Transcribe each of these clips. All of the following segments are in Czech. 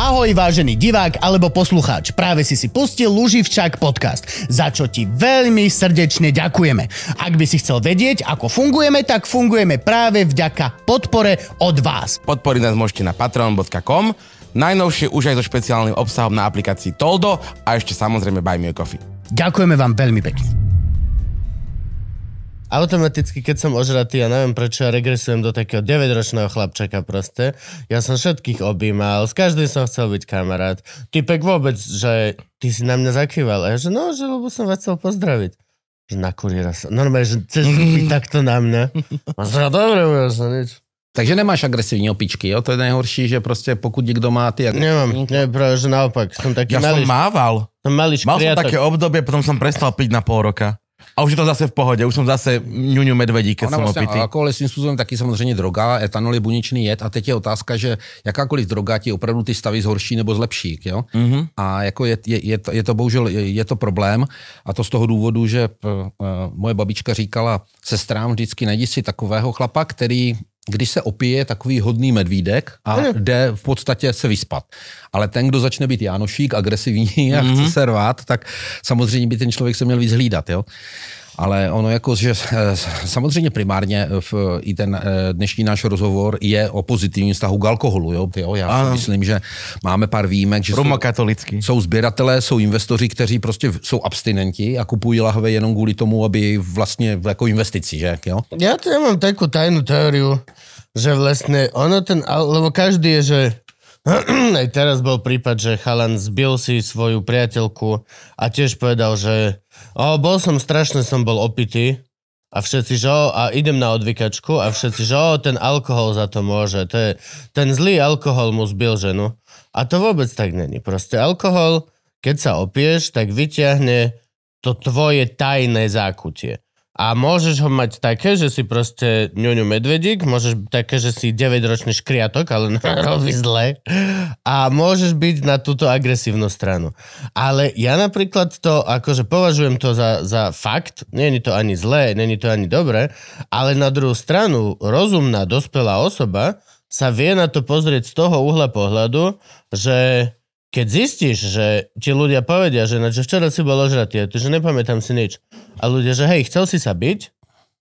Ahoj vážený divák alebo poslucháč, práve si si pustil Luživčák podcast, za čo ti veľmi srdečne ďakujeme. Ak by si chcel vedieť, ako fungujeme, tak fungujeme práve vďaka podpore od vás. Podporiť nás môžete na patreon.com, najnovšie už aj so špeciálnym obsahom na aplikácii Toldo a ešte samozrejme Buy Me a Coffee. Ďakujeme vám veľmi pekne automaticky, keď som ožratý, ja neviem prečo, ja regresujem do takého 9-ročného chlapčaka proste. Ja som všetkých objímal, s každým som chcel byť kamarát. Typek vôbec, že ty si na mňa zakýval. A ja, že no, že lebo som vás chcel pozdraviť. Že na kuriéra sa. Normálne, že chceš byť takto na mňa. A že dobre, ja som nič. Takže nemáš agresivní opičky, jo? To je nejhorší, že prostě pokud někdo má ty... Nemám, ne, práve, že naopak. Som taký ja malý, som mával. som malý Mal som škriatok. také obdobie, potom som prestal piť na pol roka. A už je to zase v pohode, už som zase ňuňu medvedí, keď Ona som vlastně, opitý. alkohol je svým způsobem taky samozřejmě droga, etanol je buněčný jed a teď je otázka, že jakákoliv droga ti opravdu ty stavy zhorší nebo zlepší. Jo? Mm-hmm. A jako je, je, je, to, je to bohužel je, je to problém a to z toho důvodu, že uh, moje babička říkala sestrám vždycky najdi si takového chlapa, který když se opije, je takový hodný medvídek a jde v podstatě se vyspat. Ale ten, kdo začne být Jánošík, agresivní a chce se rvát, tak samozřejmě by ten člověk se měl víc hlídat. Jo? Ale ono jako, že eh, samozřejmě primárně v, i ten eh, dnešní náš rozhovor je o pozitivním vztahu k alkoholu. Jo? Jo, já si Ano. myslím, že máme pár výjimek, že jsou, Romokatolický. jsou sběratelé, jsou investoři, kteří prostě jsou abstinenti a kupují lahve jenom kvůli tomu, aby vlastně jako investici, že? Jo? Tu ja mám takú tajnú teóriu, že vlastne ono ten, lebo každý je, že aj teraz bol prípad, že chalan zbil si svoju priateľku a tiež povedal, že o, bol som strašne, som bol opitý a všetci, že o, a idem na odvykačku a všetci, že o, ten alkohol za to môže, to je, ten zlý alkohol mu zbil ženu. A to vôbec tak není. Proste alkohol, keď sa opieš, tak vyťahne to tvoje tajné zákutie. A môžeš ho mať také, že si proste ňuňu medvedík, môžeš také, že si 9-ročný škriatok, ale robí zle. A môžeš byť na túto agresívnu stranu. Ale ja napríklad to, akože považujem to za, za fakt, není to ani zlé, není to ani dobré, ale na druhú stranu rozumná, dospelá osoba sa vie na to pozrieť z toho uhla pohľadu, že keď zistíš, že ti ľudia povedia, že, že včera si bol ožratý, a ty, že nepamätám si nič. A ľudia, že hej, chcel si sa byť,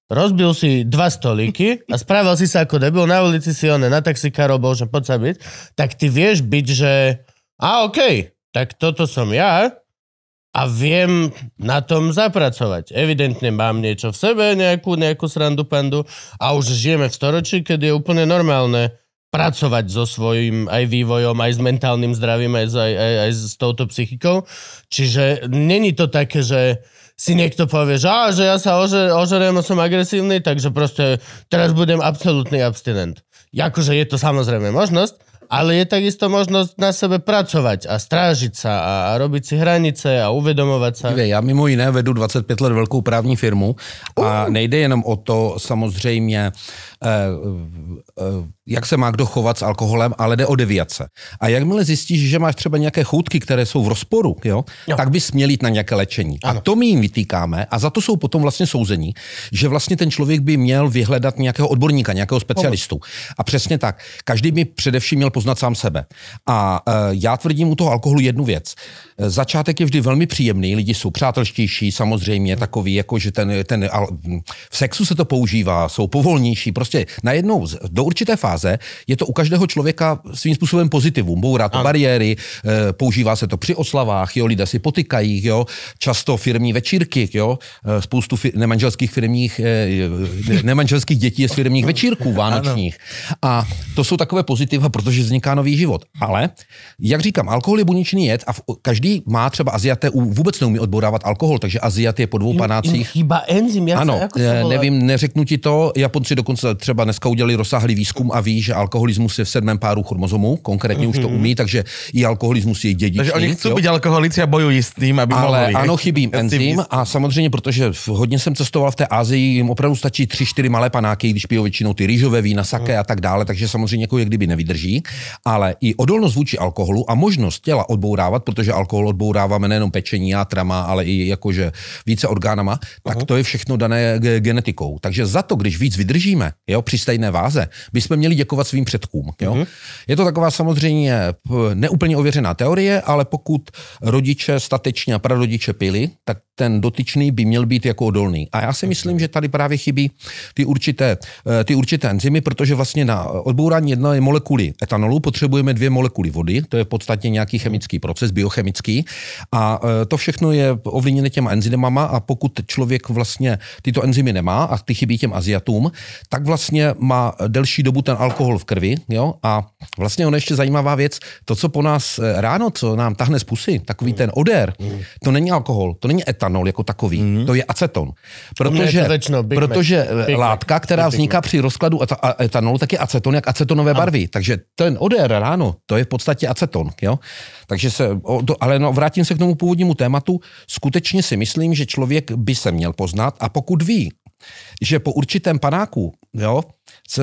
rozbil si dva stolíky a spravil si sa ako debil, na ulici si one, na taxikárov bol, že poď sa byť, tak ty vieš byť, že a okej, tak toto som ja a viem na tom zapracovať. Evidentne mám niečo v sebe, nejakú, nejakú srandu pandu a už žijeme v storočí, kedy je úplne normálne pracovať so svojím aj vývojom, aj s mentálnym zdravím, aj, s- aj, aj, aj s touto psychikou. Čiže není to také, že si niekto povie, že, á, že ja sa ože, ožerem a som agresívny, takže proste teraz budem absolútny abstinent. Jakože je to samozrejme možnosť, ale je takisto možnosť na sebe pracovať a strážiť sa a, a robiť si hranice a uvedomovať sa. Dívej, Já mimo jiné vedu 25 let velkou právní firmu a nejde jenom o to samozřejmě, jak se má kdo chovat s alkoholem, ale jde o deviace. A jakmile zjistíš, že máš třeba nějaké choutky, které jsou v rozporu, jo, Jo. tak bys měl jít na nějaké léčení. A to my jim vytýkáme a za to jsou potom vlastně souzení, že vlastně ten člověk by měl vyhledat nějakého odborníka, nějakého specialistu. A přesně tak. Každý by především měl poznat sám sebe. A eh, já tvrdím u toho alkoholu jednu věc. Začátek je vždy velmi příjemný, lidi jsou přátelštější, samozřejmě takový, jako že ten, ten al- v sexu se to používá, jsou povolnější, prostě najednou do určité fáze je to u každého člověka svým způsobem pozitivum, bourá to bariéry, eh, používá se to při oslavách, jo, lidé si potykají, jo, často firmní večírky, jo, eh, spoustu fir- nemanželských firmních, eh, ne- nemanželských dětí je z firmních večírků vánočních. A to jsou takové pozitiva, protože vzniká nový život. Ale, jak říkám, alkohol je buněčný jed a v, každý má třeba Aziaté u- vůbec neumí odborávat alkohol, takže Aziat je po dvou panácích. chýba enzym. Jak Ano, sa, ako to eh, volá? nevím, neřeknu ti to. Japonci dokonce třeba dneska udělali rozsáhlý výzkum a ví, že alkoholismus je v sedmém páru chromozomů, konkrétně už to umí, takže i alkoholismus je dědičný. Takže oni jo. byť alkoholici a bojují s tým, aby Ale mohli. ano, chybí enzym a samozřejmě, protože v- hodně jsem cestoval v té Asii, jim opravdu stačí tři, čtyři malé panáky, když pijou většinou ty rýžové vína, sake a tak dále, takže samozřejmě jako je kdyby nevydrží. Ale i odolnost vůči alkoholu a možnost těla odbourávat, protože alkohol odbouráváme nejenom pečení, játrama, ale i jakože více orgánama, tak to je všechno dané ge- genetikou. Takže za to, když víc vydržíme, jo, při stejné váze, bychom měli děkovat svým předkům. Jo? Mm-hmm. Je to taková samozřejmě neúplně ověřená teorie, ale pokud rodiče statečně a prarodiče pili, tak ten dotyčný by měl být jako odolný. A já si myslím, že tady právě chybí ty určité, eh, ty určité enzymy, protože vlastně na odbourání jedné molekuly etanolu potřebujeme dvě molekuly vody, to je v podstatě nějaký chemický proces, biochemický. A eh, to všechno je ovlivněné těma enzymama a pokud člověk vlastně tyto enzymy nemá a ty chybí těm Aziatům, tak vlastně má delší dobu ten alkohol v krvi. Jo? A vlastně on ještě zajímavá věc, to, co po nás eh, ráno, co nám tahne z pusy, takový ten odér, to není alkohol, to není etanol jako takový, mm. to je aceton. Protože, protože Big látka, která Big vzniká Mac. při rozkladu etanolu, tak je aceton, jak acetonové barvy. Takže ten odér ráno, to je v podstatě aceton. Jo? Takže se, ale no, vrátím se k tomu původnímu tématu. Skutečně si myslím, že člověk by se měl poznat a pokud ví, že po určitém panáku, jo,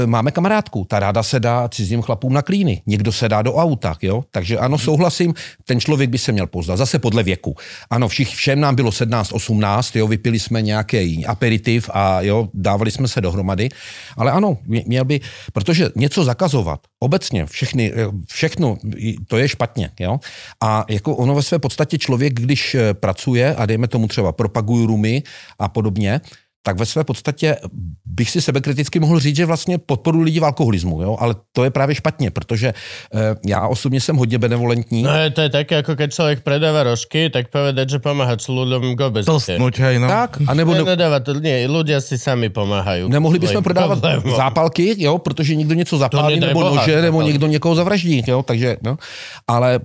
máme kamarádku, ta ráda se dá cizím chlapům na klíny, někdo se dá do auta, jo? takže ano, souhlasím, ten člověk by se měl poznat, zase podle věku. Ano, všich, všem nám bylo 17, 18, jo, vypili jsme nějaký aperitiv a jo, dávali jsme se dohromady, ale ano, měl by, protože něco zakazovat, obecně, všechny, všechno, to je špatně, jo? A jako ono ve své podstatě člověk, když eh, pracuje a dejme tomu třeba propaguju rumy a podobně, tak ve své podstatě bych si sebekriticky mohl říct, že vlastně podporu lidí v alkoholismu, jo? ale to je právě špatně, protože e, já osobně jsem hodně benevolentní. No je to je také, jako keď člověk predává rožky, tak povedať, že pomáhat s ľuďom k obezitě. hej, no. Tak, a nebo... Ne, nedáva to, nie, ľudia si sami pomáhají. Nemohli bychom prodávat problémom. zápalky, jo, protože někdo něco zapálí, nebo boha, nože, nebo někdo někoho zavraždí, jo, takže, no. Ale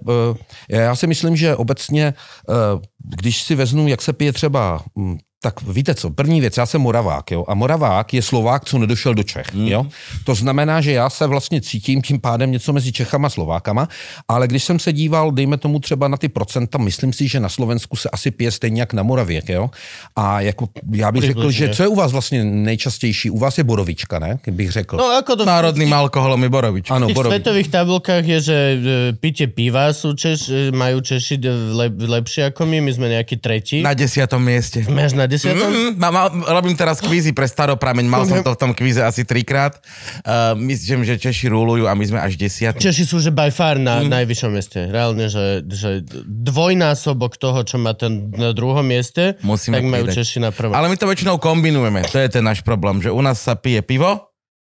e, já si myslím, že obecně, e, když si veznu, jak se pije třeba hm, tak víte co, první věc, já jsem Moravák, jo, a Moravák je Slovák, co nedošel do Čech, mm. jo. To znamená, že já se vlastně cítím tím pádem něco mezi Čechama a Slovákama, ale když jsem se díval, dejme tomu třeba na ty procenta, myslím si, že na Slovensku se asi pije stejně jak na Moravě, jo. A jako já bych řekl, že co je u vás vlastně nejčastější? U vás je borovička, ne? Bych řekl. No, jako to Národným alkoholem je borovička. Ano, v světových tabulkách je, že pitě piva jsou Češ, mají Češi lep, lepší jako my, my jsme nějaký třetí. Na desiatom místě. na desiatom? Mm, ma, ma, robím teraz kvízy pre staroprameň, mal som to v tom kvíze asi trikrát. Uh, myslím, že Češi rulujú a my sme až desiatí. Češi sú že by far na mm. najvyššom mieste. Reálne, že, že dvojnásobok toho, čo má ten na druhom mieste, Musíme tak majú Češi na prvom. Ale my to väčšinou kombinujeme. To je ten náš problém, že u nás sa pije pivo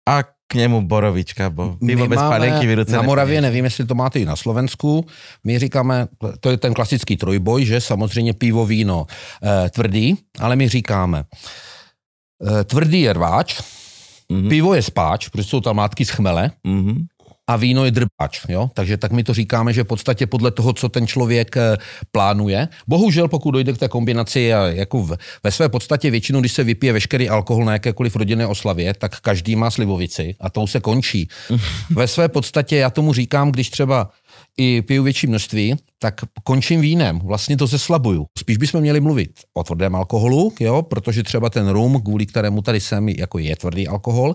a k němu borovička, bo pivo bez panenky vyruce. Na Moravě, nevím, jestli to máte i na Slovensku, my říkáme, to je ten klasický trojboj, že samozřejmě pivo, víno e, tvrdý, ale my říkáme, e, tvrdý je rváč, mm-hmm. pivo je spáč, protože jsou tam látky z chmele, mm-hmm a víno je drbač. Jo? Takže tak my to říkáme, že v podstatě podle toho, co ten člověk eh, plánuje. Bohužel, pokud dojde k té kombinaci, jako v, ve své podstatě většinou, když se vypije veškerý alkohol na jakékoliv rodinné oslavě, tak každý má slivovici a tou se končí. Ve své podstatě já tomu říkám, když třeba i piju větší množství, tak končím vínem, vlastně to zeslabuju. Spíš bychom měli mluvit o tvrdém alkoholu, jo, protože třeba ten rum, kvůli kterému tady jsem, jako je tvrdý alkohol.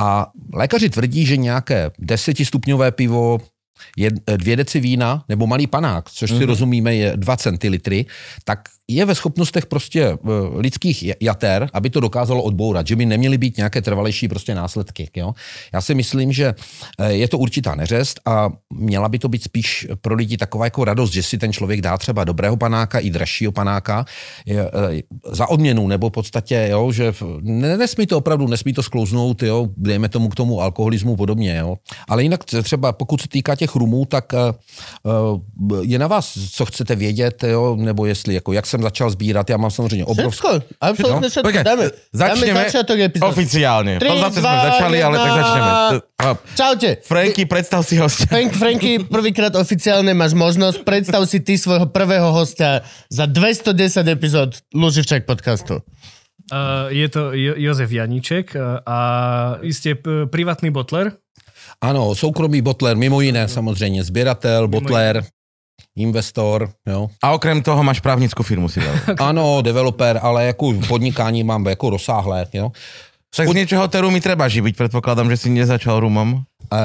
A lékaři tvrdí, že nějaké desetistupňové pivo, je, dvě deci vína nebo malý panák, což si mm-hmm. rozumíme je 2 centilitry, tak je ve schopnostech prostě eh, lidských jater, aby to dokázalo odbourat, že by neměly být nějaké trvalejší prostě následky. Jo? Já si myslím, že eh, je to určitá neřest a měla by to být spíš pro lidi taková jako radost, že si ten člověk dá třeba dobrého panáka i dražšího panáka eh, za odměnu, nebo v podstatě, jo, že nesmí to opravdu, nesmí to sklouznout, jo, dejme tomu k tomu alkoholismu podobně. Jo? Ale jinak třeba pokud se týká těch rumů, tak je na vás, co chcete vědět, jo, nebo jestli, jako, jak jsem jsem začal sbírat, já mám samozřejmě obrovské... Všetko, absolutně no? všetko. Dáme, začneme dáme oficiálně. 3, zase jsme začali, ale tak začneme. Čaute. Franky, predstav si hostia. Frank, Franky, prvýkrát oficiálne máš možnosť. Predstav si ty svojho prvého hostia za 210 epizód Luživčak podcastu. Uh, je to jo- Jozef Janíček uh, a jste p- privátny botler? Ano, soukromý botler, mimo jiné samozřejmě, sběratel, botler, investor, jo. A okrem toho máš právnickou firmu si dal. ano, developer, ale jako podnikání mám jako rozsáhlé, jo. Však z niečoho té rumy treba živiť, predpokladám, že si nezačal rumom. Eh,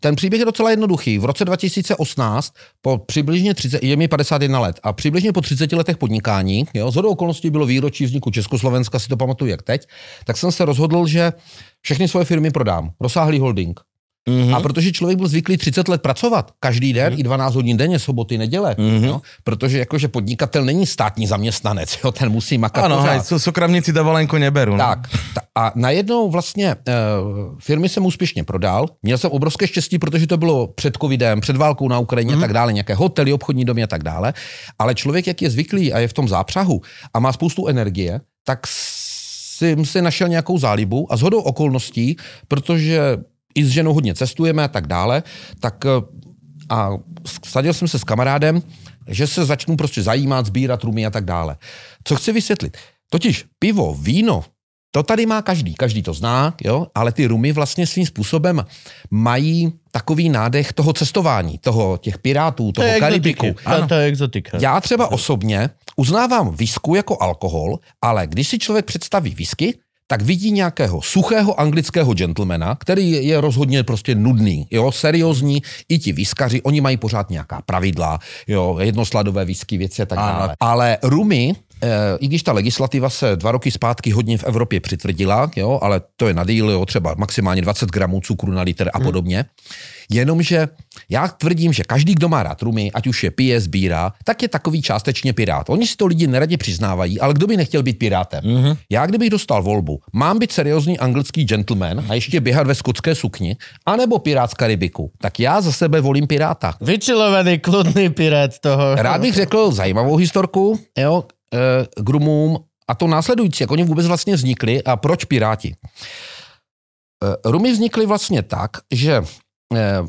Ten příběh je docela jednoduchý. V roce 2018, po přibližně 30, je mi 51 let, a přibližně po 30 letech podnikání, jo, z okolností bylo výročí vzniku Československa, si to pamatuju jak teď, tak jsem se rozhodl, že všechny svoje firmy prodám. Rozsáhlý holding. Mm-hmm. A protože člověk byl zvyklý 30 let pracovat, každý den, mm-hmm. i 12 hodin denně, soboty, neděle, mm-hmm. jo, protože jakože podnikatel není státní zaměstnanec, jo, ten musí makat Áno, pořád. aj sú- súkromníci dovolenku neberú. No. Tak, ta- a najednou vlastně uh, firmy jsem úspěšně prodal. Měl jsem obrovské štěstí, protože to bylo před covidem, před válkou na Ukrajině a tak dále, nějaké hotely, obchodní domy a tak dále. Ale člověk, jak je zvyklý a je v tom zápřahu a má spoustu energie, tak si, si našel nějakou zálibu a shodou okolností, protože i s ženou hodně cestujeme a tak dále, tak eh, a sadil jsem se s kamarádem, že se začnu prostě zajímat, sbírat rumy a tak dále. Co chci vysvětlit? Totiž pivo, víno, to tady má každý, každý to zná, jo? ale ty rumy vlastně svým způsobem mají takový nádech toho cestování, toho těch pirátů, To toho je Karibiku. To, to je exotika. Já třeba osobně uznávám visku jako alkohol, ale když si člověk představí whisky, tak vidí nějakého suchého anglického gentlemana, který je rozhodně prostě nudný, jo, seriózní, i ti viskaři, oni mají pořád nějaká pravidla, jo, jednosladové whisky, věci a tak dále. Ale rumy, eh, i když ta legislativa se dva roky zpátky hodně v Evropě přitvrdila, jo, ale to je na díl, jo, třeba maximálně 20 gramů cukru na litr a podobně, jenomže já tvrdím, že každý, kdo má rád rumy, ať už je pije, sbírá, tak je takový částečně pirát. Oni si to lidi neradě přiznávají, ale kdo by nechtěl být pirátem? Mm-hmm. Já kdybych dostal volbu, mám být seriózní anglický gentleman a ještě běhat ve skotské sukni, anebo pirát z Karibiku, tak já za sebe volím piráta. Vyčilovaný, kludný pirát toho. Rád bych řekl zajímavou historku jo, eh, k rumům a to následující, jak oni vůbec vlastně vznikli a proč piráti. Eh, Rumy vznikly vlastně tak, že eh,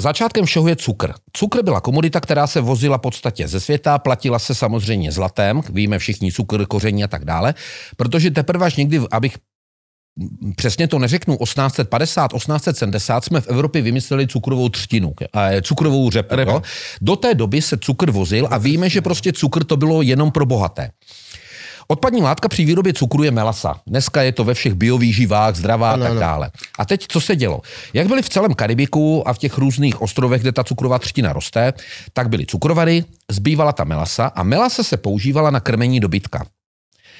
Začátkem všeho je cukr. Cukr byla komodita, která se vozila podstatě ze světa, platila se samozřejmě zlatem, víme všichni cukr, koření a tak dále, protože teprve až někdy, abych přesně to neřeknu, 1850, 1870 jsme v Evropě vymysleli cukrovou třtinu, eh, cukrovou řepu. Jo? Do té doby se cukr vozil a víme, že prostě cukr to bylo jenom pro bohaté. Odpadní látka při výrobě cukru je melasa. Dneska je to ve všech biovýživách, zdravá a tak dále. A teď, co se dělo? Jak byly v celém Karibiku a v těch různých ostrovech, kde ta cukrová třtina roste, tak byly cukrovary, zbývala ta melasa a melasa se používala na krmení dobytka.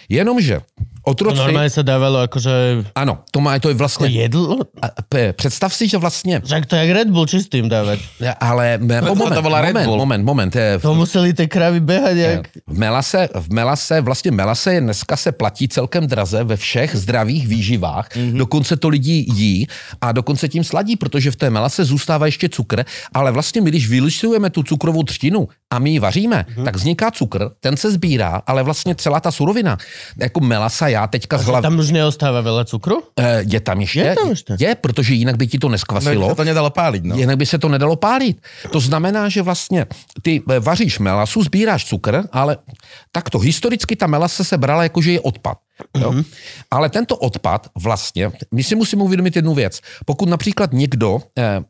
Jenomže To otroci... normálne sa dávalo akože... Ano, to, má, to je vlastně... jedlo? A, p- představ si, že vlastně... Však to je jak Red Bull čistým dávať. Ale me- to moment, Red moment, Bull. moment, moment, eh, To museli tie kravy behať jak... V melase, v melase, vlastně melase je dneska se platí celkem draze ve všech zdravých výživách. Mm-hmm. Dokonce to lidi jí a dokonce tím sladí, protože v té melase zůstává ještě cukr, ale vlastně my, když vylišujeme tu cukrovou třtinu a my ji vaříme, mm-hmm. tak vzniká cukr, ten se sbírá, ale vlastně celá ta surovina, jako melasa, já teďka z hlavy, Tam už neostáva veľa cukru? Eh, je tam ještě, Je tam ještě? je, protože jinak by ti to neskvasilo. No, to nedalo páliť, no. Jinak by se to nedalo pálit. To znamená, že vlastně ty eh, vaříš melasu, sbíráš cukr, ale takto historicky ta melasa se brala jako, že je odpad. Jo? Mm-hmm. Ale tento odpad vlastně, my si musíme uvědomit jednu věc. Pokud například někdo eh,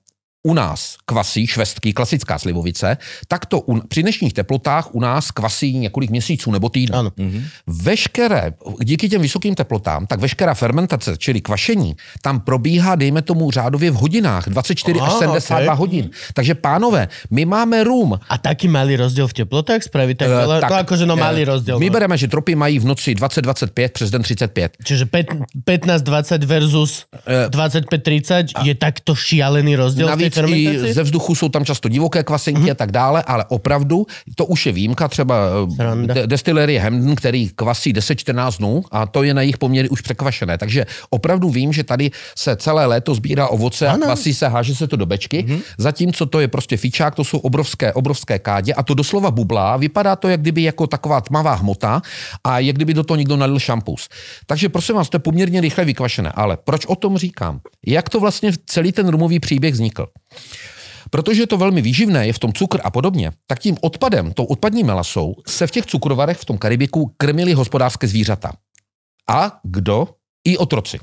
u nás kvasí švestky, klasická slivovice, tak to u, při dnešních teplotách u nás kvasí několik měsíců nebo týdnů. Ano. Mm-hmm. Veškeré, díky těm vysokým teplotám, tak veškerá fermentace, čili kvašení, tam probíhá, dejme tomu, řádově v hodinách, 24 až Aha, 72 okay. hodin. Takže pánové, my máme rum. A taký malý rozdiel v teplotách spraví tak Eh, veľa? tak, to akože no eh, malý rozdiel. My no. bereme, že tropy mají v noci 20-25, přes den 35. Čiže pet- 15-20 versus 25-30 je takto šialený rozdiel v Navíc i fermentácii? ze vzduchu jsou tam často divoké kvasenky mm-hmm. a tak dále, ale opravdu to už je výjimka, třeba eh, de- destilerie Hamden, který kvasí 10-14 dnů a to je na jejich poměry už překvašené. Takže opravdu vím, že tady se celé léto sbírá ovoce a Ano. kvasí se, háže se to do bečky, mm-hmm. zatímco to je prostě fičák, to jsou obrovské, obrovské kádě a to doslova bublá, vypadá to, jak kdyby jako taková tmavá hmota a jak kdyby do toho někdo nalil šampus. Takže prosím vás, to je poměrně rychle vykvašené. Ale proč o tom říkám? Jak to vlastně celý ten rumový příběh vznikl? Protože je to velmi výživné, je v tom cukr a podobně, tak tím odpadem, tou odpadní melasou, se v těch cukrovarech v tom Karibiku krmili hospodářské zvířata. A kdo? I otroci.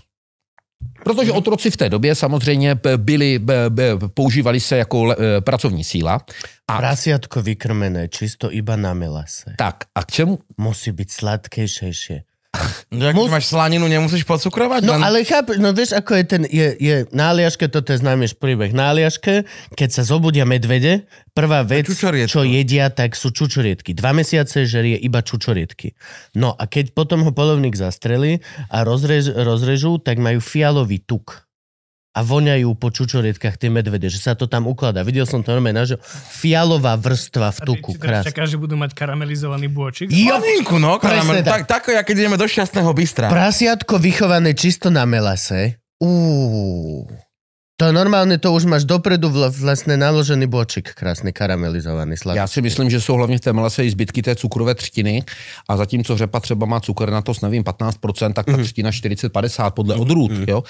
Protože otroci v té době samozřejmě byli, používali se jako le- e, pracovní síla. A Prasiatko vykrmené čisto iba na melase. tak, a k čemu? Musí byť sladkejšejšie. Že ak Mus- máš slaninu, nemusíš pocukrovať? No len... ale chápe, no vieš, ako je ten, je, je na Aliaške, toto je známy príbeh. Na Aliaške, keď sa zobudia medvede, prvá vec, čo jedia, tak sú čučoriedky. Dva mesiace žerie iba čučoriedky. No a keď potom ho polovník zastrelí a rozrež, rozrežú, tak majú fialový tuk. A voňajú po čučorietkách tie medvede, že sa to tam ukladá. Videl som to normálne, že fialová vrstva v A ty tuku. teraz Krás. čakáš, že budú mať karamelizovaný bôčik? Jo, Slaninku, no, karamel. tak. Tak, tak, ako keď ideme do šťastného bystra. Prasiatko vychované čisto na melase. Uú. To normálne, to už máš dopredu vl- vlastne naložený bočik, krásny karamelizovaný sladký. Já si myslím, že jsou hlavně v té melase i zbytky té cukrové třtiny a zatímco řepa třeba má cukrnatost, nevím, 15%, tak ta třtina 40-50 podle odrůd. Jo?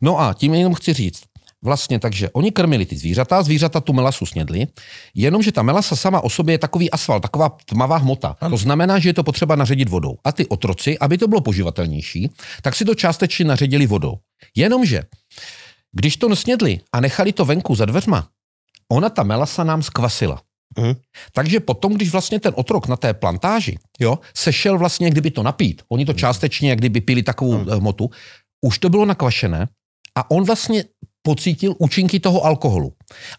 No a tím jenom chci říct, Vlastně takže oni krmili ty zvířata, zvířata tu melasu snědli, jenomže ta melasa sama o sobě je takový asfalt, taková tmavá hmota. To znamená, že je to potřeba naředit vodou. A ty otroci, aby to bylo poživatelnější, tak si to částečně naředili vodou. Jenomže, když to nesnědli a nechali to venku za dveřma, ona ta melasa nám skvasila. Mhm. Takže potom, když vlastně ten otrok na té plantáži jo, se šel vlastně, kdyby to napít, oni to částečně, jak kdyby pili takovou Mhm. hmotu, už to bylo nakvašené a on vlastně pocítil účinky toho alkoholu.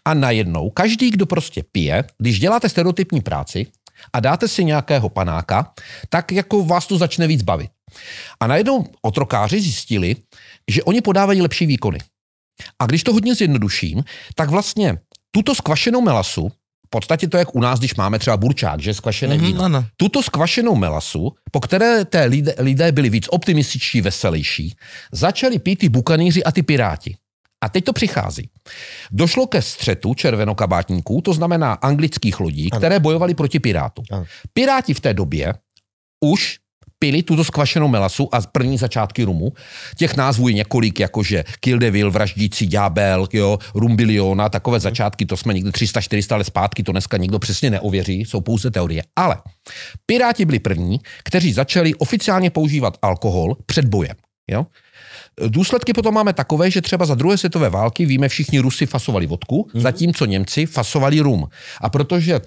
A najednou každý, kdo prostě pije, když děláte stereotypní práci a dáte si nějakého panáka, tak jako vás to začne víc bavit. A najednou otrokáři zjistili, že oni podávají lepší výkony. A když to hodně zjednoduším, tak vlastně tuto skvašenou melasu, v podstatě to jak u nás, když máme třeba burčák, že skvašené Mhm, víno, áno. tuto skvašenou melasu, po které té lidé, lidé byli víc optimističtí, veselější, začali pít ty bukaníři a ty piráti. A teď to přichází. Došlo ke střetu červenokabátníků, to znamená anglických lodí, které bojovali proti pirátům. Ano. Piráti v té době už pili tuto skvašenou melasu a první začátky rumu. Těch názvů je několik, jakože Kill Devil, Vraždící ďábel, jo, Rumbiliona, takové začátky, to jsme někdy 300-400 let zpátky, to dneska nikdo přesně neověří, jsou pouze teorie. Ale Piráti byli první, kteří začali oficiálně používat alkohol před bojem. Jo? Důsledky potom máme takové, že třeba za druhé světové války víme, všichni Rusy fasovali vodku, mm-hmm. zatímco Němci fasovali rum. A protože e,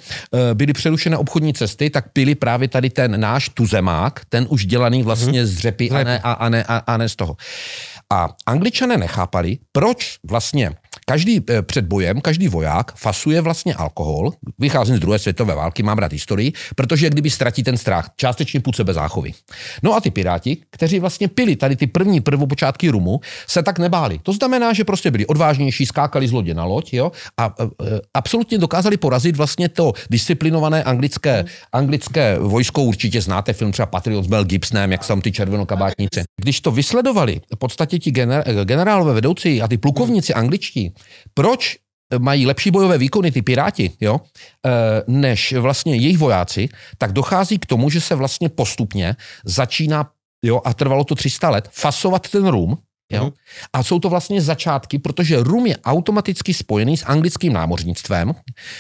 byly přerušené obchodní cesty, tak pili právě tady ten náš tuzemák, ten už dělaný vlastně mm-hmm. z řepy a ne, a, a, ne, a, a ne z toho. A angličané nechápali, proč vlastně každý eh, před bojem, každý voják fasuje vlastně alkohol. Vycházím z druhé světové války, mám rád historii, protože kdyby ztratí ten strach, částečně půd sebezáchovy. No a ty piráti, kteří vlastně pili tady ty první prvopočátky rumu, se tak nebáli. To znamená, že prostě byli odvážnější, skákali z lodě na loď jo, a e, e, absolutně dokázali porazit vlastně to disciplinované anglické, anglické vojsko. Určitě znáte film třeba Patriot s Mel Gibsonem, jak jsou ty červenokabátníci. Když to vysledovali, v podstatě ti gener- generálové vedoucí a ty plukovníci angličtí, proč mají lepší bojové výkony ty piráti, jo, eh, než vlastně jejich vojáci, tak dochází k tomu, že se vlastně postupně začíná, jo, a trvalo to 300 let, fasovat ten rum, Jo? A jsou to vlastně začátky, protože rum je automaticky spojený s anglickým námořnictvem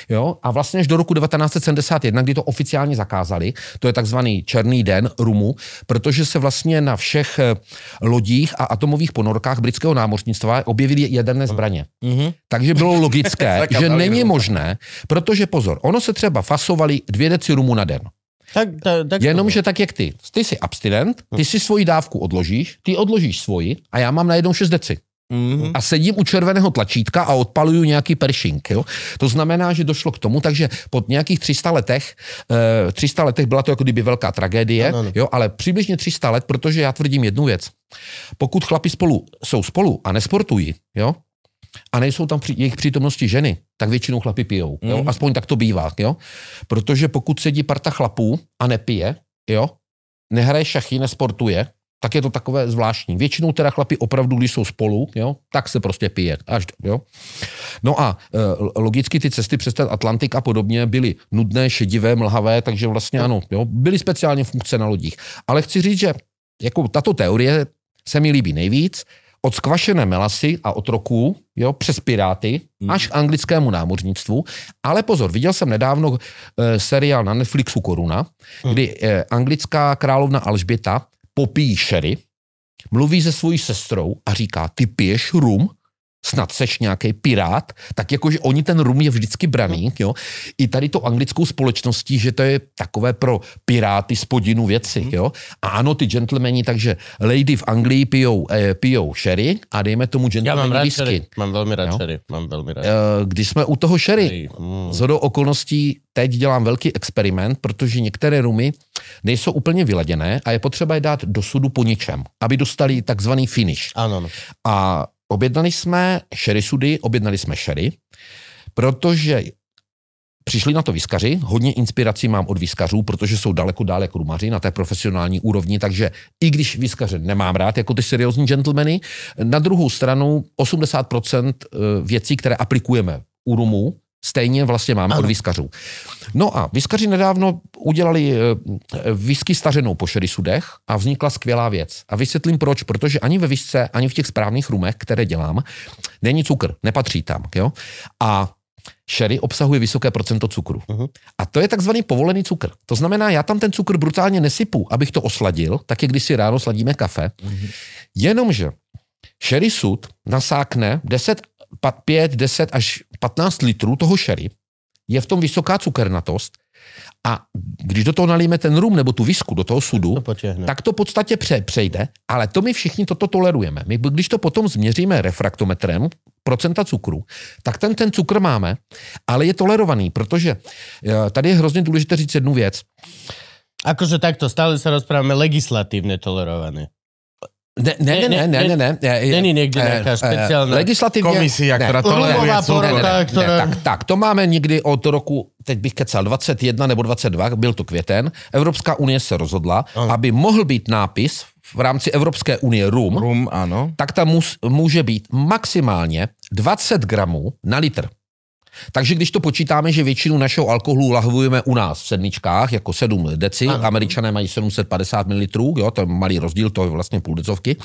jo? a vlastně až do roku 1971, kdy to oficiálně zakázali, to je takzvaný černý den rumu, protože se vlastně na všech eh, lodích a atomových ponorkách britského námořnictva objevily jaderné zbraně. Mhm. Takže bylo logické, že není možné, protože pozor, ono se třeba fasovali dvě deci rumu na den. Tak, ta, tak Jenomže tak jak ty. Ty jsi abstinent, ty si svoji dávku odložíš, ty odložíš svoji a já mám najednou 6 deci. Mhm. A sedím u červeného tlačítka a odpaluju nějaký peršink. Jo? To znamená, že došlo k tomu, takže po nějakých 300 letech, eh, 300 letech byla to jako kdyby velká tragédie, Ano, ano. jo? ale přibližně 300 let, protože já tvrdím jednu věc. Pokud chlapi spolu jsou spolu a nesportují, jo? A nejsou tam při jejich přítomnosti ženy, tak většinou chlapi pijou. Jo? Mhm. Aspoň tak to bývá. Jo? Protože pokud sedí parta chlapů a nepije, jo? nehraje šachy, nesportuje, tak je to takové zvláštní. Většinou teda chlapi opravdu, když jsou spolu, jo, tak se prostě pije. Až, jo. No a e, logicky ty cesty přes ten Atlantik a podobně byly nudné, šedivé, mlhavé, takže vlastně ano, jo, byly speciálně funkce na lodích. Ale chci říct, že jako tato teorie se mi líbí nejvíc, od skvašené melasy a otroků, jo, přes piráty, až k anglickému námořnictvu. Ale pozor, viděl jsem nedávno e, seriál na Netflixu Koruna, kdy e, anglická královna Alžběta popíjí sherry, mluví se svojí sestrou a říká, ty piješ rum? Snad seš nějaký pirát, tak jakože oni ten rum je vždycky braný, jo. I tady to anglickou společností, že to je takové pro piráty spodinu věci, jo. A ano, ty gentlemani, takže lady v Anglii pijou, eh, pijou sherry a dejme tomu gentlemani rád whisky. sherry. Mám veľmi rád Jo. sherry. Mám veľmi rád. Eh, Když jsme u toho sherry, mm. z hodou okolností teď dělám velký experiment, protože některé rumy nejsou úplně vyladěné a je potřeba je dát do sudu po ničem, aby dostali takzvaný finish. Áno, no. A objednali jsme sherry sudy, objednali jsme sherry, protože Přišli na to viskaři, hodně inspirací mám od viskařů, protože jsou daleko dál jako rumaři na té profesionální úrovni, takže i když viskaře nemám rád jako ty seriózní gentlemany, na druhou stranu 80% věcí, které aplikujeme u rumů, stejně vlastně máme ano. od viskařů. No a viskaři nedávno udělali eh, whisky stařenou po sherry sudech a vznikla skvělá věc. A vysvětlím proč, protože ani ve visce, ani v těch správných rumech, které dělám, není cukr, nepatří tam. Jo? A sherry obsahuje vysoké procento cukru. Uh-huh. A to je takzvaný povolený cukr. To znamená, já tam ten cukr brutálně nesypu, abych to osladil, tak je když si ráno sladíme kafe. Uh-huh. Jenomže sherry sud nasákne 10, 5, 10 až 15 litrů toho sherry, je v tom vysoká cukernatost a když do toho nalíme ten rum nebo tu visku do toho sudu, To tak to v podstatě pře- přejde, ale to my všichni toto tolerujeme. My, když to potom změříme refraktometrem, procenta cukru, tak ten, ten cukr máme, ale je tolerovaný, protože eh, tady je hrozně důležité říct jednu věc. Akože takto, stále sa rozprávame legislatívne tolerované. Ne, ne, ne, ne, ne, ne, ne. ne Není niekde nejaká špeciálna legislativně, Komisia, ne. toleruje Rumová cukor. porota, ne, ktorá... tak, tak, to máme někdy od roku, teď bych kecal, 21 nebo 22, byl to květen. Evropská unie se rozhodla, Ano. aby mohl být nápis v rámci Evropské unie rum, Rum, áno. tak tam může být maximálně 20 gramů na litr. Takže když to počítáme, že většinu našeho alkoholu lahvujeme u nás v sedmičkách, jako 7 deci, ano. američané mají 750 ml, jo, to je malý rozdíl, to je vlastně půl decovky,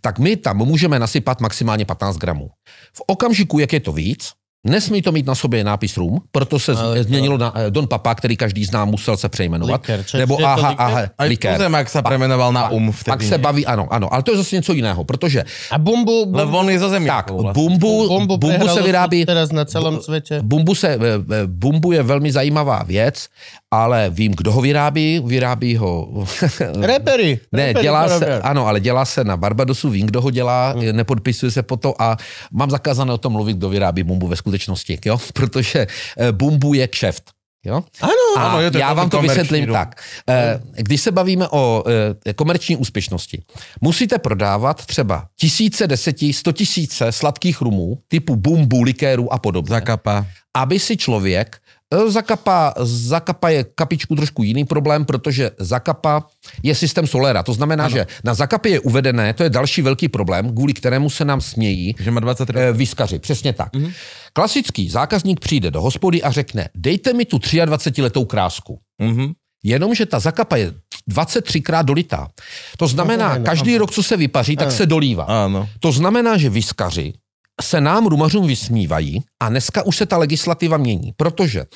tak my tam můžeme nasypat maximálně 15 gramů. V okamžiku, jak je to víc, Nesmí to mít na sobě nápis rum, proto se Ale to- změnilo na eh, Don Papa, který každý zná, musel se přejmenovat. Likér, čo- nebo aha, aha, Aj likér. Tuzemák sa premenoval na um vtedy. Pak se baví, ano, ano, ale to je zase něco jiného, protože A bumbu, bumbu, on je zo tak, zemiakov vlastne. bumbu, bumbu, bumbu se vyrábí, teraz na celom svete. Bumbu, se, e, e, bumbu je velmi zajímavá věc, ale vím, kdo ho vyrábí. Vyrábí ho... Repery. ne, repery dělá se, ano, ale dělá se na Barbadosu, vím, kdo ho dělá, Hmm. nepodpisuje se po to a mám zakázané o tom mluvit, kdo vyrábí bumbu ve skutečnosti, jo? protože e, bumbu je kšeft. Jo? Áno, A Ano, je to já vám to vysvětlím rum. tak. Eh, Když se bavíme o eh, komerční úspěšnosti, musíte prodávat třeba tisíce, deseti, sto tisíce sladkých rumů typu bumbu, likéru a podobně, Zakapa. aby si člověk eh, Zakapa, zakapa je kapičku trošku jiný problém, protože Zakapa je systém Solera. To znamená, ano. že na Zakapě je uvedené, to je další velký problém, kvůli kterému se nám smějí Že má 23. eh, výskaři, přesně tak. Mm-hmm. Klasický zákazník přijde do hospody a řekne, dejte mi tu 23-letou krásku. Mhm. Jenomže ta zakapa je 23krát dolitá. To znamená, No, každý rok, co se vypaří, tak se dolívá. Áno. To znamená, že vyskaři se nám rumařům vysmívají a dneska už se ta legislativa mění, protože e,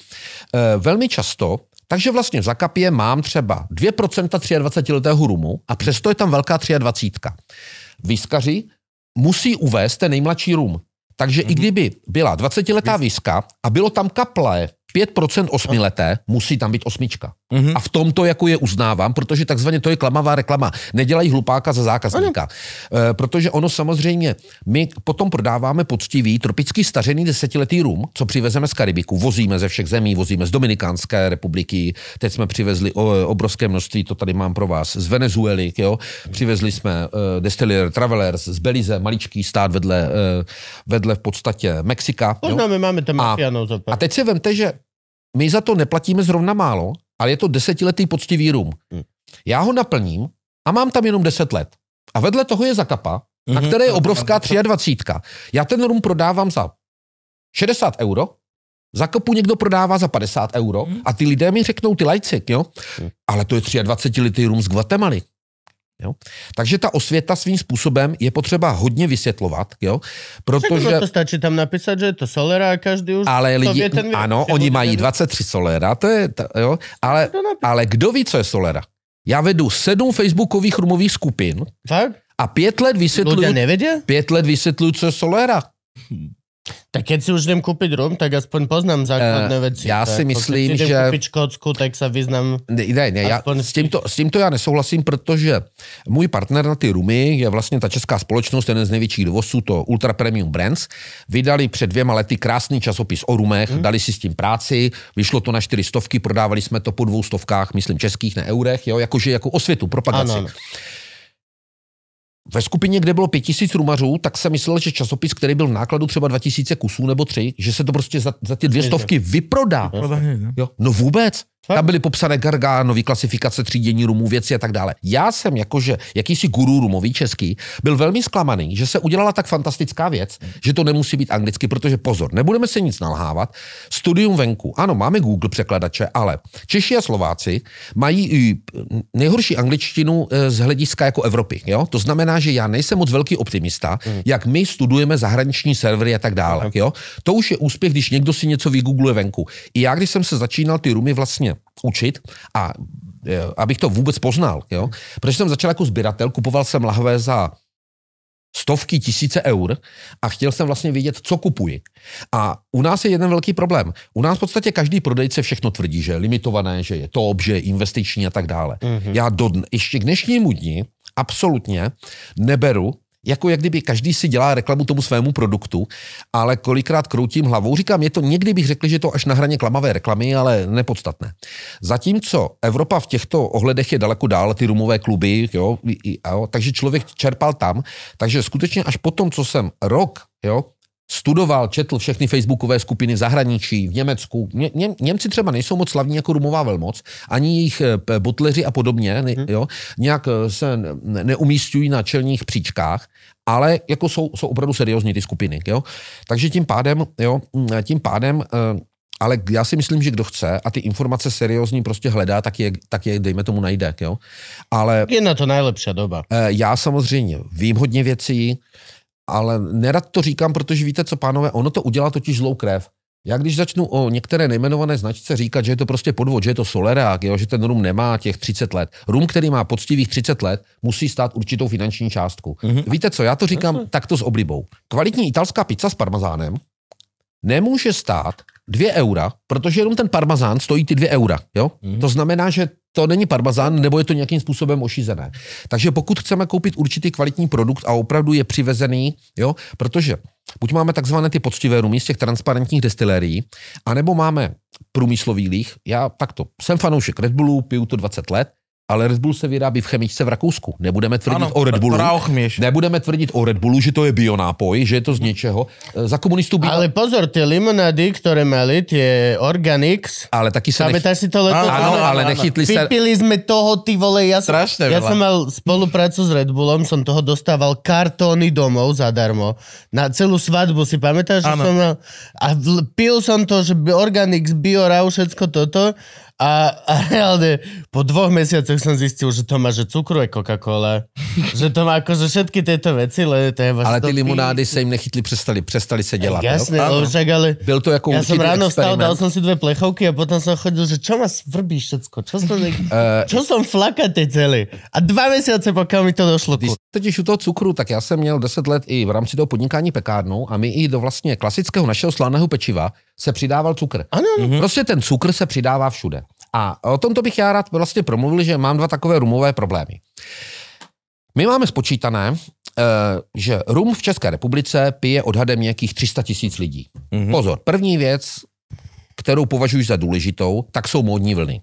velmi často takže vlastně v Zakapě mám třeba 2% 23-letého rumu a přesto je tam velká 23. Výskaři musí uvést ten nejmladší rum. Takže mm-hmm. i kdyby byla 20-letá viska a bylo tam kaple 5% osmileté, musí tam být osmička. Mm-hmm. A v tom to jako je uznávám, protože takzvaně to je klamavá reklama. Nedělají hlupáka za zákazníka. E, protože ono samozřejmě, my potom prodáváme poctivý tropický stařený desetiletý rum, co přivezeme z Karibiku. Vozíme ze všech zemí, vozíme z Dominikánské republiky, teď jsme přivezli o, obrovské množství, to tady mám pro vás, z Venezuely, jo. Přivezli jsme uh, Destiller Travelers z Belize, maličký stát vedle, uh, vedle v podstatě Mexika. jo. Máme tam A- A teď si vemte, že my za to neplatíme zrovna málo, ale je to desetiletý poctivý rum. Hm. Já ho naplním a mám tam jenom 10 let. A vedle toho je zakapa, na Mhm. které je obrovská 23. Já ten rum prodávám za 60 euro, zakapu někdo prodává za 50 euro a ty lidé mi řeknou, ty lajci, jo, ale to je 23 litý rum z Guatemaly. Jo? Takže ta osvěta svým způsobem je potřeba hodně vysvětlovat, jo? protože... Protože... to stačí tam napísať, že je to Solera a každý už Ale to lidi, vie ten ano, oni mají ten- 23 Solera, to je, to, jo, ale, ale kdo ví, co je Solera? Já vedu sedm facebookových rumových skupin Fakt? a pět let vysvětluju, pět let vysvětluju, co je Solera. Tak keď si už idem kúpiť rum, tak aspoň poznám základné Eh, veci. já Tak si myslím, idem že- kúpiť škótsku, tak sa vyznám... Ne, ne, ne já, s, tímto, s tímto já nesouhlasím, protože můj partner na ty rumy je vlastně ta česká společnost, jeden z největších dovozců, to Ultra Premium Brands. Vydali před dvěma lety krásný časopis o rumech, hmm. dali si s tím práci, vyšlo to na čtyři stovky, prodávali jsme to po dvou stovkách, myslím českých, ne eurech, jo, jakože jako osvětu, propagaci. Ano, ano. Ve skupině, kde bylo 5000 rumařů, tak jsem myslel, že časopis, který byl v nákladu třeba 2000 kusů nebo tři, že se to prostě za, za ty dvě stovky vyprodá. Jo, no vůbec. Tam byly popsané gargánové klasifikace, třídění rumů, věci a tak dále. Já jsem jakože jakýsi guru rumový český byl velmi zklamaný, že se udělala tak fantastická věc, že to nemusí být anglicky, protože pozor, nebudeme se nic nalhávat. Studium venku. Ano, máme Google překladače, ale Češi a Slováci mají i nejhorší angličtinu eh, z hlediska jako Evropy. Jo? To znamená, že já nejsem moc velký optimista, jak my studujeme zahraniční servery a tak dále. Jo? To už je úspěch, když někdo si něco vygoogluje venku. I já, když jsem se začínal ty rumy vlastně učit a eh, abych to vůbec poznal, jo? protože jsem začal jako sběratel, kupoval jsem lahve za stovky, tisíce eur a chtěl jsem vlastně vědět, co kupuji. A u nás je jeden velký problém. U nás v podstatě každý prodejce všechno tvrdí, že je limitované, že je top, že je investiční a tak dále. Mm-hmm. Já do, dn- ještě k dnešnímu dni absolutně neberu jako jak kdyby každý si dělá reklamu tomu svému produktu, ale kolikrát kroutím hlavou. Říkám, je to někdy bych řekl, že to až na hraně klamavé reklamy, ale nepodstatné. Zatímco Evropa v těchto ohledech je daleko dál, ty rumové kluby, jo, i- i- jo, takže člověk čerpal tam, takže skutečně až potom, co jsem rok, jo, studoval, četl všechny facebookové skupiny v zahraničí, v Německu. Ně, ně, Němci třeba nejsou moc slavní jako rumová velmoc, ani jejich eh, butleři a podobně, ne, jo, nějak eh, se ne- neumístují na čelních příčkách, ale jako jsou, jsou opravdu seriózní ty skupiny. Jo. Takže tím pádem, jo, mm, tím pádem eh, ale já si myslím, že kdo chce a ty informace seriózní prostě hledá, tak je, tak je dejme tomu najde. Jo. Ale Je na to najlepšia doba. Já samozřejmě vím hodně věcí, ale nerad to říkám, protože víte co, pánové, ono to udělá totiž zlou krev. Já když začnu o některé nejmenované značce říkat, že je to prostě podvod, že je to solerák, jo, že ten rum nemá těch 30 let. Rum, který má poctivých 30 let, musí stát určitou finanční částku. Mm-hmm. Víte co, já to říkám takto s oblibou. Kvalitní italská pizza s parmazánem nemůže stát 2 eura, protože jenom ten parmazán stojí ty 2 eura. Jo? Mm. To znamená, že to není parmazán, nebo je to nějakým způsobem ošízené. Takže pokud chceme koupit určitý kvalitní produkt a opravdu je přivezený, jo, protože buď máme takzvané ty poctivé rumy z těch transparentních destilérií, anebo máme průmyslový líh. Já takto jsem fanoušek Red Bullu, piju to 20 let, ale Red Bull se vyrábí v chemičce v Rakousku. Nebudeme tvrdit Ano, o Red Bullu. Nebudeme tvrdit o Red Bullu, že to je bionápoj, že je to z něčeho. E, Za komunistů býval, ale, pozor, tie limonády, ktoré mali, tie Organix, ale taky se nech... si to leto? Ano, áno, ale nechytli se... Vypili sme toho, ty vole, Strašne ja veľa. som mal spoluprácu s Red Bullom, som toho dostával kartóny domov zadarmo. Na celú svadbu si pamätáš, že som mal, a pil som to, že Organix, Biorau, všetko toto a, a reálne po dvoch mesiacoch som zistil, že to má, že cukru je Coca-Cola, že to má akože všetky tieto veci, ale to je vlastne Ale ty limonády se jim nechytli, přestali, přestali se dělat. Jasné, lebo však ale... Byl to jako Ja som určitý ráno vstal, dal som si dve plechovky a potom som chodil, že čo ma svrbí všetko, čo som, Eh, čo som flakatý celý. A dva mesiace, pokiaľ mi to došlo. Když totiž u toho cukru, tak já jsem měl 10 let i v rámci toho podnikání pekárnou a my i do vlastně klasického našeho slaného pečiva se přidával cukr. Ano, ano. Prostě ten cukr se přidává všude. A o tomto bych já rád vlastně promluvil, že mám dva takové rumové problémy. My máme spočítané, eh, že rum v České republice pije odhadem nějakých 300 tisíc lidí. Mm-hmm. Pozor, první věc, kterou považuji za důležitou, tak jsou módní vlny.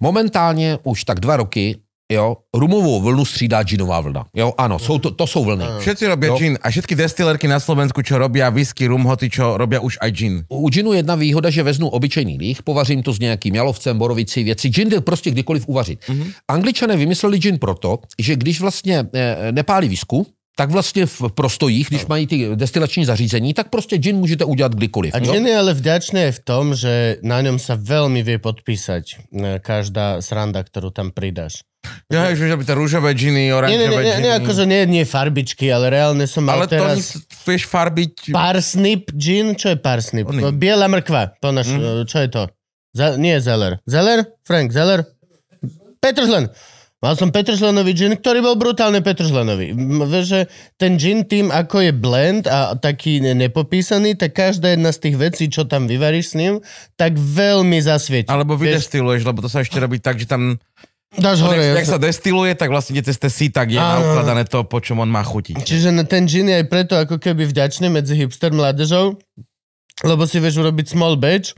Momentálně už tak dva roky, jo, rumovou vlnu střídá džinová vlna. Jo, ano, jsou to, to jsou vlny. Všetci robia Jo. gin a všetky destilerky na Slovensku, čo robia whisky, rum, hoty, čo robia už aj gin. U džinu je jedna výhoda, že veznu obyčejný líh, povařím to s nějakým jalovcem, borovicí, věci. Gin jde prostě kdykoliv uvařit. Mm-hmm. Angličané vymysleli gin proto, že když vlastně eh, nepálí visku, tak vlastně v prostojích, když mají ty destilační zařízení, tak prostě gin můžete udělat kdykoliv. A jo? Gin je ale vďačný aj v tom, že na ňom sa veľmi vie podpísať e, každá sranda, ktorú tam pridáš. Ja, že by to rúžové Nie, džiny, nie, oranžové nie, nie, džiny. nie akože nie, nie farbičky, ale reálne som mal Ale to teraz... nic, vieš farbiť... Parsnip gin? Čo je parsnip? Oný. Biela mrkva. Po naš, mm. Čo je to? Ze, nie Zeller. Zeller? Frank, Zeller? Petržlen. Mal som petržlenový gin, ktorý bol brutálne petržlenový. Vieš, že ten gin tým, ako je blend a taký ne- nepopísaný, tak každá jedna z tých vecí, čo tam vyvaríš s ním, tak veľmi zasvieti. Alebo vydestiluješ, lebo to sa ešte robí tak, že tam, dáš hore. jak, jak sa destiluje, tak vlastne cez tie si tak je Áno. naukladané to, po čom on má chutiť. Čiže na ten gin je aj preto ako keby vďačný medzi hipster mládežou, lebo si vieš urobiť small batch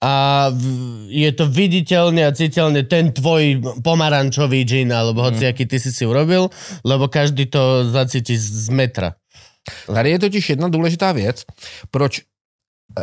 a v- je to viditeľne a citeľne ten tvoj pomarančový gin, alebo hoci aký ty si si urobil, lebo každý to zacíti z z metra. Tady je totiž jedna důležitá věc, proč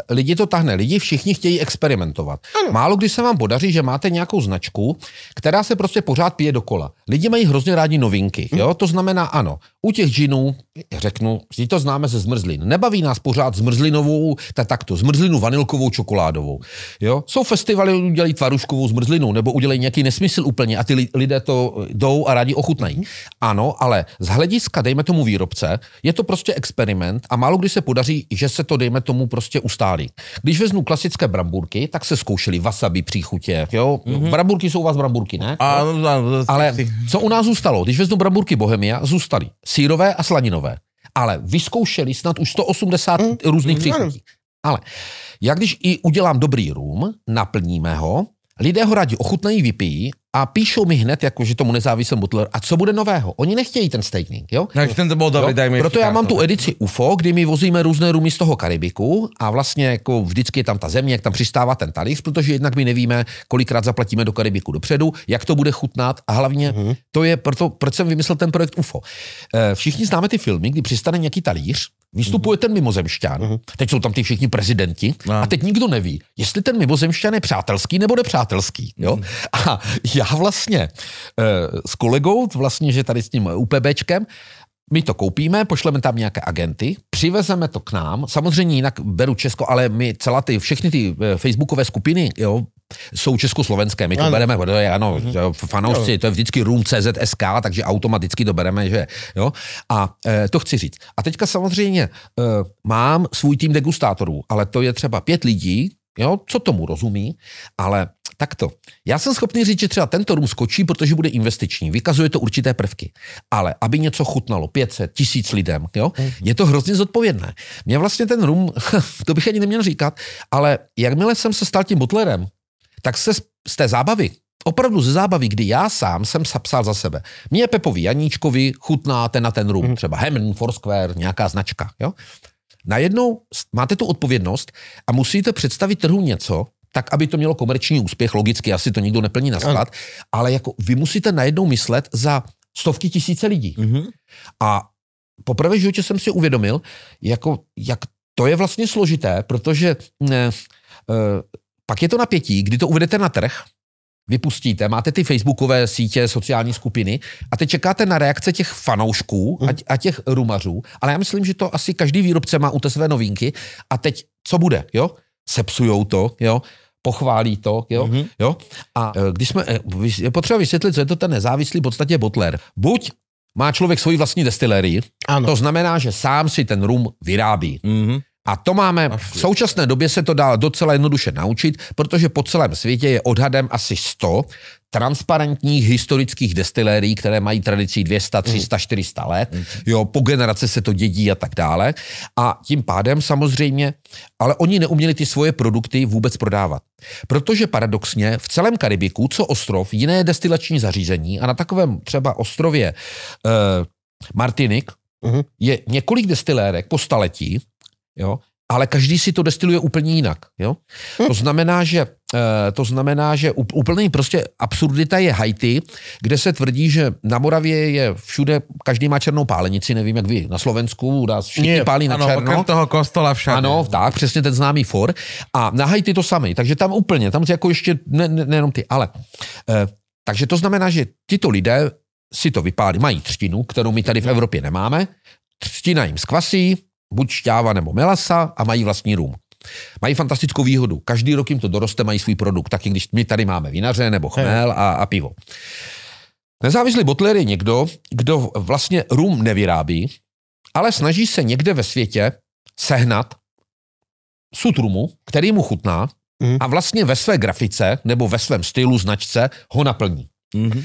lidi to tahne. Lidi všichni chtějí experimentovat. Ano. Málo kdy se vám podaří, že máte nějakou značku, která se prostě pořád pije dokola. Lidi mají hrozně rádi novinky. Jo? To znamená, ano, u těch džinů, řeknu, vždy to známe ze zmrzlin. Nebaví nás pořád zmrzlinovou, ta takto, zmrzlinu vanilkovou, čokoládovou. Jo? Jsou festivaly, udělají tvaruškovou zmrzlinu, nebo udělají nějaký nesmysl úplně a ty li- lidé to jdou a rádi ochutnají. Ano, ale z hlediska, dejme tomu výrobce, je to prostě experiment a málo kdy se podaří, že se to, dejme tomu, prostě ustálí. Když vezmu klasické brambůrky, tak se zkoušely wasabi příchutě. Jo? Mm-hmm. Brambůrky jsou u vás brambůrky, ne? A, Ale co u nás zůstalo? Když vezmu brambůrky Bohemia, zůstaly sírové a slaninové. Ale vyzkoušeli snad už 180 mm. různých příchutí. Ale já když i udělám dobrý rum, naplníme ho, lidé ho rádi ochutnají, vypijí a píšou mi hned, jako že tomu nezávislý butler, a co bude nového? Oni nechtějí ten steakning, jo? takže ten to bol dobrý, Jo? dajme Proto já mám tu kartové. edici UFO, kdy my vozíme různé rumy z toho Karibiku a vlastně jako vždycky je tam ta země, jak tam přistává ten talíř, protože jednak my nevíme, kolikrát zaplatíme do Karibiku dopředu, jak to bude chutnat a hlavně Mhm. mm-hmm. to je proto, proč jsem vymyslel ten projekt UFO. Eh, Všichni známe ty filmy, kdy přistane nějaký talíř, vystupuje ten mimozemšťan, mm-hmm. teď jsou tam ty všichni prezidenti No. a teď nikdo neví, jestli ten mimozemšťan je přátelský nebo nepřátelský. Jo? A já vlastně eh, s kolegou, vlastně, že tady s tím UPBčkem, my to koupíme, pošleme tam nějaké agenty, přivezeme to k nám, samozřejmě jinak beru Česko, ale my celá ty, všechny ty eh, facebookové skupiny, jo, jsou československé, my to Ano. bereme, ano, mm-hmm. fanoušci, to je vždycky room CZSK, takže automaticky to bereme, že jo. A e, to chci říct. A teďka samozřejmě e, mám svůj tým degustátorů, ale to je třeba pět lidí, jo, co tomu rozumí, ale takto. Já jsem schopný říct, že třeba tento rum skočí, protože bude investiční, vykazuje to určité prvky. Ale aby něco chutnalo 500, tisíc lidem, jo, je to hrozně zodpovědné. Mě vlastně ten rum, to bych ani neměl říkat, ale jakmile jsem se stal tím butlerem, tak se z, té zábavy, opravdu ze zábavy, kdy já sám jsem sa- psal za sebe. Mně Pepovi Janíčkovi chutná ten na ten rum, třeba Hemn, Foursquare, nějaká značka. Jo? Najednou máte tu odpovědnost a musíte představit trhu něco, tak, aby to mělo komerční úspěch, logicky, asi to nikdo neplní na sklad, ale jako vy musíte najednou myslet za stovky tisíce lidí. Mhm. A poprvé v životě jsem si uvědomil, jako, jak to je vlastně složité, protože ne, e, pak je to napětí, kdy to uvedete na trh, vypustíte, máte ty facebookové sítě, sociální skupiny a teď čekáte na reakce těch fanoušků a, a těch rumařů, ale já myslím, že to asi každý výrobce má u té své novinky a teď co bude, jo? Sepsujou to, jo? Pochválí to, jo? Mm-hmm. jo? A e, když jsme, e, je potřeba vysvětlit, co je to ten nezávislý v podstatě botler. Buď má člověk svoji vlastní destilérii, Áno. to znamená, že sám si ten rum vyrábí. Mhm. A to máme, v současné době se to dá docela jednoduše naučit, protože po celém světě je odhadem asi 100 transparentních historických destilérií, které mají tradici 200, 300, 400 let. Jo, po generace se to dědí a tak dále. A tím pádem samozřejmě, ale oni neuměli ty svoje produkty vůbec prodávat. Protože paradoxně v celém Karibiku, co ostrov, jiné destilační zařízení a na takovém třeba ostrově eh, Martinik Mhm. je několik destilérek po staletí, jo, ale každý si to destiluje úplně jinak. Jo? To znamená, že eh, to znamená, že úp- úplný prostě absurdita je Haiti, kde se tvrdí, že na Moravě je všude, každý má černou pálenici, nevím jak vy, na Slovensku, u nás všichni Nie, pálí na Áno, černo. toho kostola všade. Ano, tak, přesně ten známý for. A na Haiti to samé, takže tam úplně, tam jako ještě, ne, ne, nejenom ty, ale. Eh, takže to znamená, že tito lidé si to vypálí, mají třtinu, kterou my tady v Evropě nemáme, třtina jim skvasí, buď šťáva nebo melasa a mají vlastní rum. Mají fantastickou výhodu. Každý rok jim to doroste, mají svůj produkt. Taky když my tady máme vinaře nebo chmel a, a pivo. Nezávislý botler je někdo, kdo vlastně rum nevyrábí, ale snaží se někde ve světě sehnat sud rumu, který mu chutná Mhm. a vlastně ve své grafice nebo ve svém stylu, značce ho naplní. Mhm.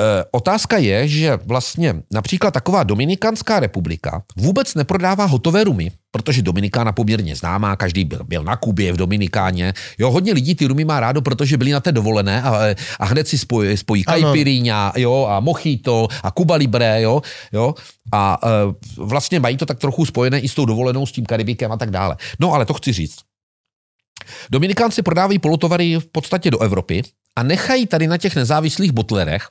E, otázka je, že vlastně například taková Dominikánská republika vůbec neprodává hotové rumy, protože Dominikána poměrně známá, každý byl, byl na Kubě, v Dominikáně. Jo, hodně lidí ty rumy má rádo, protože byli na té dovolené a, a hned si spojí, spojí caipirinha, jo, a mojito a Cuba Libre, jo, jo. A e, vlastně mají to tak trochu spojené i s tou dovolenou, s tím Karibikem a tak dále. No ale to chci říct. Dominikánci prodávají polotovary v podstatě do Evropy a nechají tady na těch nezávislých botlerech,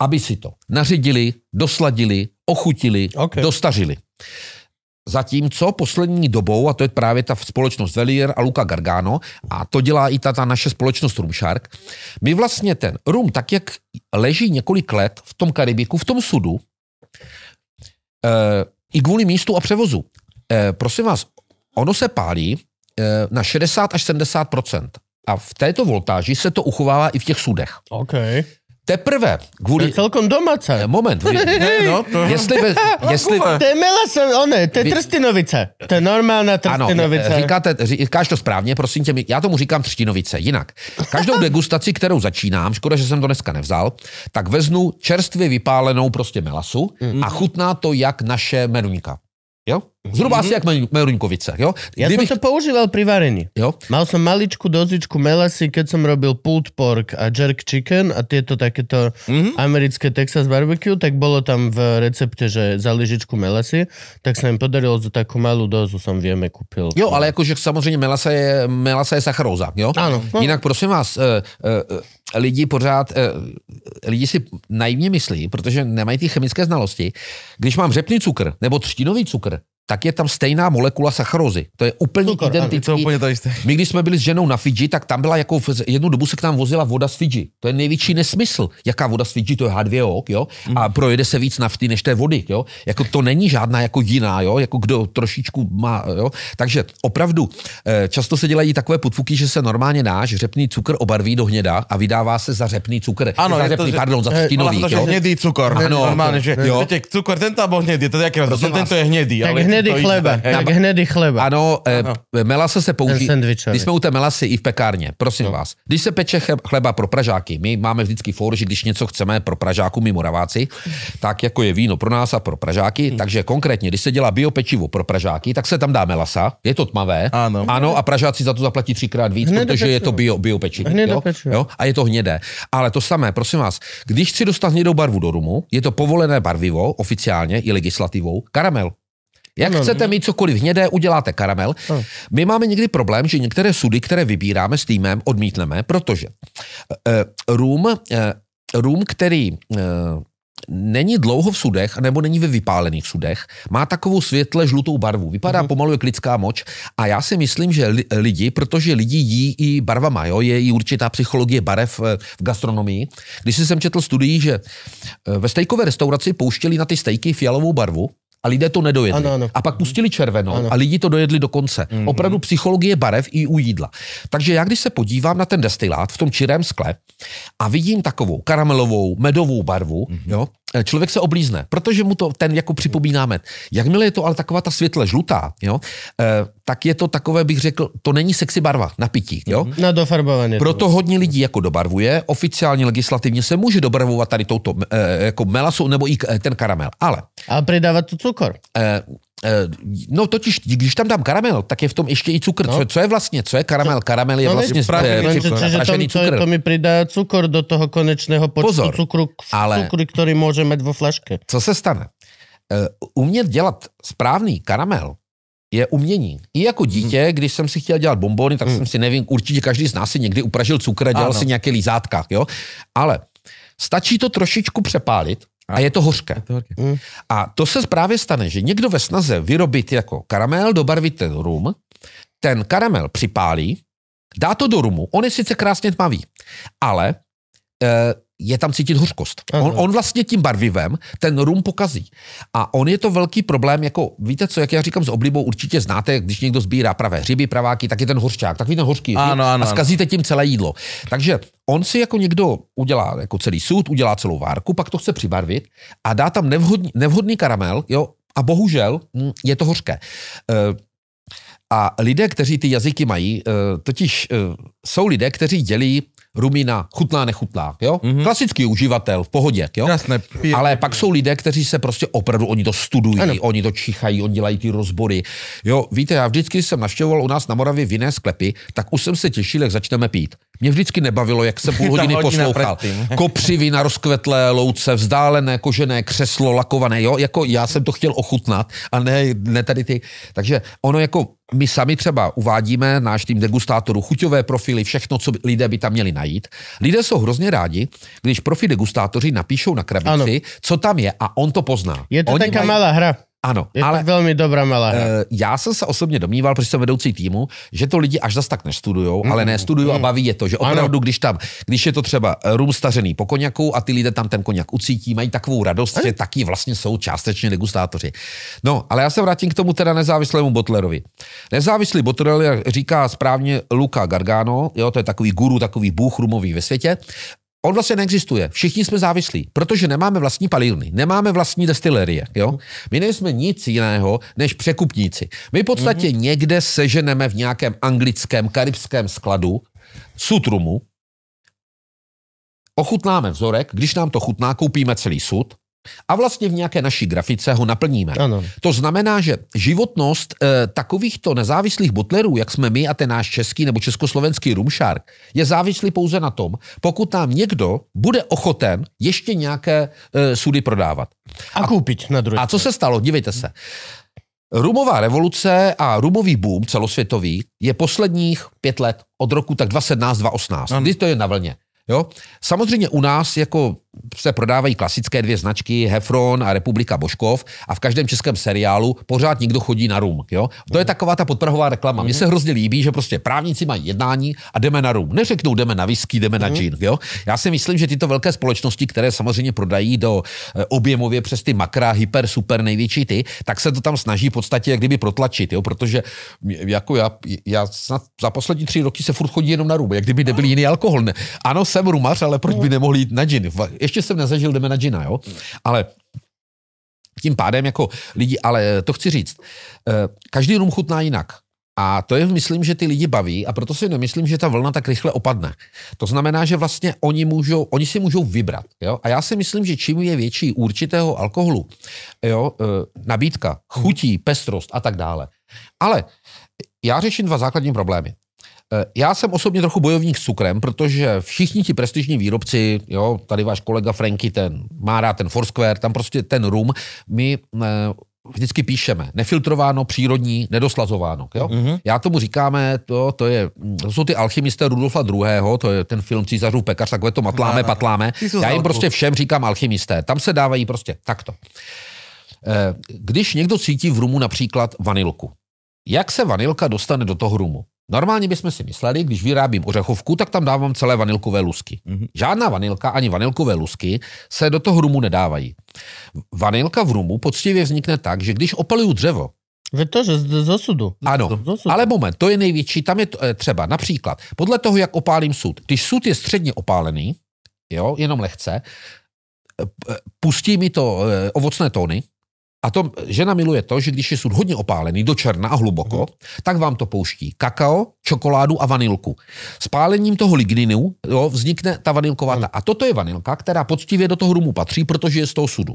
aby si to naředili, dosladili, ochutili, Okay. dostařili. Zatímco poslední dobou, a to je právě ta společnost Velier a Luca Gargano, a to dělá i ta, ta naše společnost Rum Shark, my vlastně ten rum, tak jak leží několik let v tom Karibiku, v tom sudu, e, i kvůli místu a převozu. E, prosím vás, ono se pálí e, na 60 až 70 a v této voltáži se to uchovává i v těch sudech. OK. Teprve To kvůli... je celkom domáca. Moment, vy, No, to... jestli, ve, jestli, To je melasa, one, to je Vy- trstinovice. To je normálna Ano, trstinovice. říkáte, říkáš to správně, prosím tě, já tomu říkám třtinovice. Jinak, každou degustaci, kterou začínám, škoda, že jsem to dneska nevzal, tak veznu čerstvě vypálenou prostě melasu a chutná to jak naše menuňka. Jo? Zhruba asi jak men- meruňkovice. Jo? Ja Kdybych- som to používal pri varení. jo? Mal som maličku dozičku melasy, keď som robil pulled pork a jerk chicken a tieto takéto mm-hmm. americké Texas barbecue, tak bolo tam v recepte, že za lyžičku melasy, tak sa im podarilo za takú malú dozu som vieme kúpil. Jo, ale jakože samozřejmě melasa je, melasa je sacharóza, jo? Ano. No. Jinak prosím vás, eh, eh, lidi pořád, eh, lidi si naivně myslí, protože nemají ty chemické znalosti, když mám řepný cukr nebo třtinový cukr, tak je tam stejná molekula sacharózy. To je úplně Cukor, ano. Je identický. to úplně to. My, když jsme byli s ženou na Fidži, tak tam byla jako, v- jednu dobu se k nám vozila voda z Fidži. To je největší nesmysl. Jaká voda z Fidži, to je H2O, jo? A projede se víc nafty než té vody, jo? Jako to není žádná jako jiná, jo? Jako kdo trošičku má, jo? Takže opravdu eh, často se dělají takové podfuky, že se normálně náš řepný cukr obarví do hněda a vydává se za řepný cukr. Ano, za je to, řepný, že- pardon, za Hej, třtinový, to, jo? hnedý cukor. Áno, normálne, že jo. viete, cukor tento alebo hnedý, to je aký rozdiel. Prosím Tento je hnedý. Tak ale isté, chleba, hej. tak hnedý chleba. Ano, eh, melasa se používá. Když jsme u té melasy i v pekárně, prosím no. vás. Když se peče chle- chleba pro Pražáky, my máme vždycky for, že když něco chceme pro Pražáku, my Moraváci, tak jako je víno pro nás a pro Pražáky, hmm. takže konkrétně, když se dělá biopečivo pro Pražáky, tak se tam dá melasa, je to tmavé. Ano. Ano, a Pražáci za to zaplatí třikrát víc, Hnedé protože je to pečivo. bio, biopečivo. Hnedé jo? pečivo. Jo? A je to hnědé. Ale to samé, prosím vás, když chci dostat hnědou barvu do rumu, je to povolené barvivo, oficiálně i legislativou, karamel. Jak Ano. chcete mít cokoliv hnědé, uděláte karamel. Ano. My máme někdy problém, že některé sudy, které vybíráme s týmem, odmítneme, protože uh, rum, uh, rum, který uh, není dlouho v sudech, nebo není ve vypálených sudech, má takovou světle žlutou barvu. Vypadá mm-hmm. pomalu jak lidská moč a já si myslím, že li, lidi, protože lidi jí i barvama, jo, je i určitá psychologie barev eh, v gastronomii. Když jsem četl studii, že eh, ve stejkové restauraci pouštěli na ty stejky fialovou barvu, a lidé to nedojedli. Ano, ano. A pak pustili červenou Ano. a lidi to dojedli do konce. Mm-hmm. Opravdu psychologie barev i u jídla. Takže já když se podívám na ten destilát v tom čirém skle a vidím takovou karamelovou, medovou barvu, mm-hmm. jo, člověk se oblízne, protože mu to ten jako připomíná med. Jakmile je to ale taková ta světle žlutá, jo, eh, tak je to takové, bych řekl, to není sexy barva na pití, jo. Na dofarbovanie. Proto hodně lidí jako dobarvuje, oficiálně legislativně se může dobarvovat tady touto eh, jako melasou nebo i ten karamel. Ale A pridáva tu cukor. Eh, no totiž, když tam dám karamel, tak je v tom ještě i cukr. No. Co, co je vlastně? Co je karamel? Karamel je No, vlastně pražený eh, Lenže, cukor. čiže to, to, cukr. to mi pridá cukor do toho konečného počtu Pozor, cukru, ale- cukru, ktorý môže mať vo flaške. Co se stane? Eh, umět dělat správný karamel je umění. I jako dítě, když jsem si chtěl dělat bombony, tak jsem si nevím, určitě každý z nás si někdy upražil cukr a dělal Ano. si nějaké lízátka, jo? Ale stačí to trošičku přepálit a je to hořké. A to se právě stane, že někdo ve snaze vyrobit jako karamel, dobarvit ten rum, ten karamel připálí, dá to do rumu, on je sice krásně tmavý, ale e, je tam cítit hořkost. On, on vlastně tím barvivem ten rum pokazí. A on je to velký problém, jako víte co, jak já říkám s oblibou, určitě znáte, když někdo sbírá pravé hřiby, praváky, tak je ten hořčák, takový ten hořký Ano, ano, a zkazíte tím celé jídlo. Takže on si jako někdo udělá jako celý sud, udělá celou várku, pak to chce přibarvit a dá tam nevhodný, nevhodný karamel, jo, a bohužel hm, je to hořké. Eh, A lidé, kteří ty jazyky mají, eh, totiž eh, jsou lidé, kteří dělí rumina, chutná, nechutná, jo? Mm-hmm. Klasický uživatel, v pohodě, jo? Jasné, pije- Ale pak jsou lidé, kteří se prostě opravdu, oni to studují, Ano. oni to čichají, oni dělají ty rozbory. Jo, víte, já vždycky jsem navštěvoval u nás na Moravě vinné sklepy, tak už jsem se těšil, jak začneme pít. Mě vždycky nebavilo, jak se půl hodiny poslouchal. předtím. Kopřivy na rozkvetlé louce, vzdálené kožené křeslo, lakované, jo, jako já jsem to chtěl ochutnat a ne, ne tady ty. Takže ono jako my sami třeba uvádíme, náš tým degustátorů, chuťové profily, všechno, co lidé by tam měli najít. Lidé jsou hrozně rádi, když profi degustátoři napíšou na krabici, Ano. co tam je a on to pozná. Je to Oni taká mají- malá hra. Ano, Je ale to veľmi dobrá malá. Eh, Já jsem se osobně domníval, protože jsem vedoucí týmu, že to lidi až zas tak nestudujou, ale ne studují a baví je to, že opravdu, když tam, když je to třeba eh, rum stařený po koněku a ty lidé tam ten koněk ucítí, mají takovou radost, že taky vlastně jsou částečně degustátoři. No, ale já se vrátím k tomu teda nezávislému botlerovi. Nezávislý botler, jak říká správně Luca Gargano, jo, to je takový guru, takový bůh rumový ve světě, On vlastně neexistuje. Všichni jsme závislí, protože nemáme vlastní palírny, nemáme vlastní destilerie. Jo? My nejsme nic jiného než překupníci. My v podstatě mm-hmm. někde seženeme v nějakém anglickém, karibském skladu sutrumu, ochutnáme vzorek, když nám to chutná, koupíme celý sud a vlastně v nějaké naší grafice ho naplníme. Ano. To znamená, že životnost e, takovýchto nezávislých botlerů, jak jsme my a ten náš český nebo československý Rumshark, je závislý pouze na tom, pokud nám někdo bude ochoten ještě nějaké e, sudy prodávat. A kúpiť na druhé. A co se stalo? Dívejte se. Rumová revoluce a rumový boom celosvětový je posledních pět let od roku tak 2017-2018, kdy to je na vlně. Jo? Samozřejmě u nás jako se prodávají klasické dvě značky Hefron a Republika Božkov a v každém českém seriálu pořád někdo chodí na rum. Jo? To je taková ta podprahová reklama. Mně se hrozně líbí, že prostě právníci mají jednání a jdeme na rum. Neřeknou jdeme na whisky, jdeme na gin. Jo? Já si myslím, že tyto velké společnosti, které samozřejmě prodají do eh, objemově přes ty makra, hyper, super, největší ty, tak se to tam snaží v podstatě jak kdyby protlačit, jo? protože jako já, já snad za poslední tři roky se furt chodí jenom na rum, jak kdyby nebyl jiný alkohol. Ne. Ano, jsem rumař, ale proč by nemohl jít na gin? Ještě jsem nezažil, jdeme na gina, jo? Ale tím pádem jako lidi, ale to chci říct, eh, každý rum chutná jinak. A to je, myslím, že ty lidi baví a proto si nemyslím, že ta vlna tak rychle opadne. To znamená, že vlastně oni, můžou, oni si můžou vybrat. Jo? A já si myslím, že čím je větší určitého alkoholu, jo, eh, nabídka, chutí, pestrost a tak dále. Ale já řeším dva základní problémy. Eh, Já jsem osobně trochu bojovník s cukrem, protože všichni ti prestižní výrobci, jo, tady váš kolega Franky, ten má rád ten Foursquare, tam prostě ten rum, my eh, vždycky píšeme, nefiltrováno, přírodní, nedoslazováno. Jo? Mm-hmm. Já tomu říkáme, to, to, je, to jsou ty alchymisté Rudolfa II., to je ten film Císařův pekař, takhle to matláme, Ano. patláme. Já jim prostě všem říkám alchymisté. Tam se dávají prostě takto. Eh, Když někdo cítí v rumu například vanilku, jak se vanilka dostane do toho rumu? Normálně bychom si mysleli, když vyrábím ořechovku, tak tam dávám celé vanilkové lusky. Mm-hmm. Žádná vanilka ani vanilkové lusky se do toho rumu nedávají. Vanilka v rumu poctivě vznikne tak, že když opaluju dřevo, Veď to, že z, z osudu. ano, Z osudu. ale moment, to je největší, tam je to, eh, třeba například, podle toho, jak opálím sud. Když sud je středně opálený, jo, jenom lehce, eh, pustí mi to eh, ovocné tóny, a to žena miluje to, že když je sud hodně opálený do černa a hluboko, Mhm. tak vám to pouští kakao, čokoládu a vanilku. Spálením toho ligninu jo, vznikne ta vanilková. Ta- A toto je vanilka, která poctivě do toho rumu patří, protože je z toho sudu.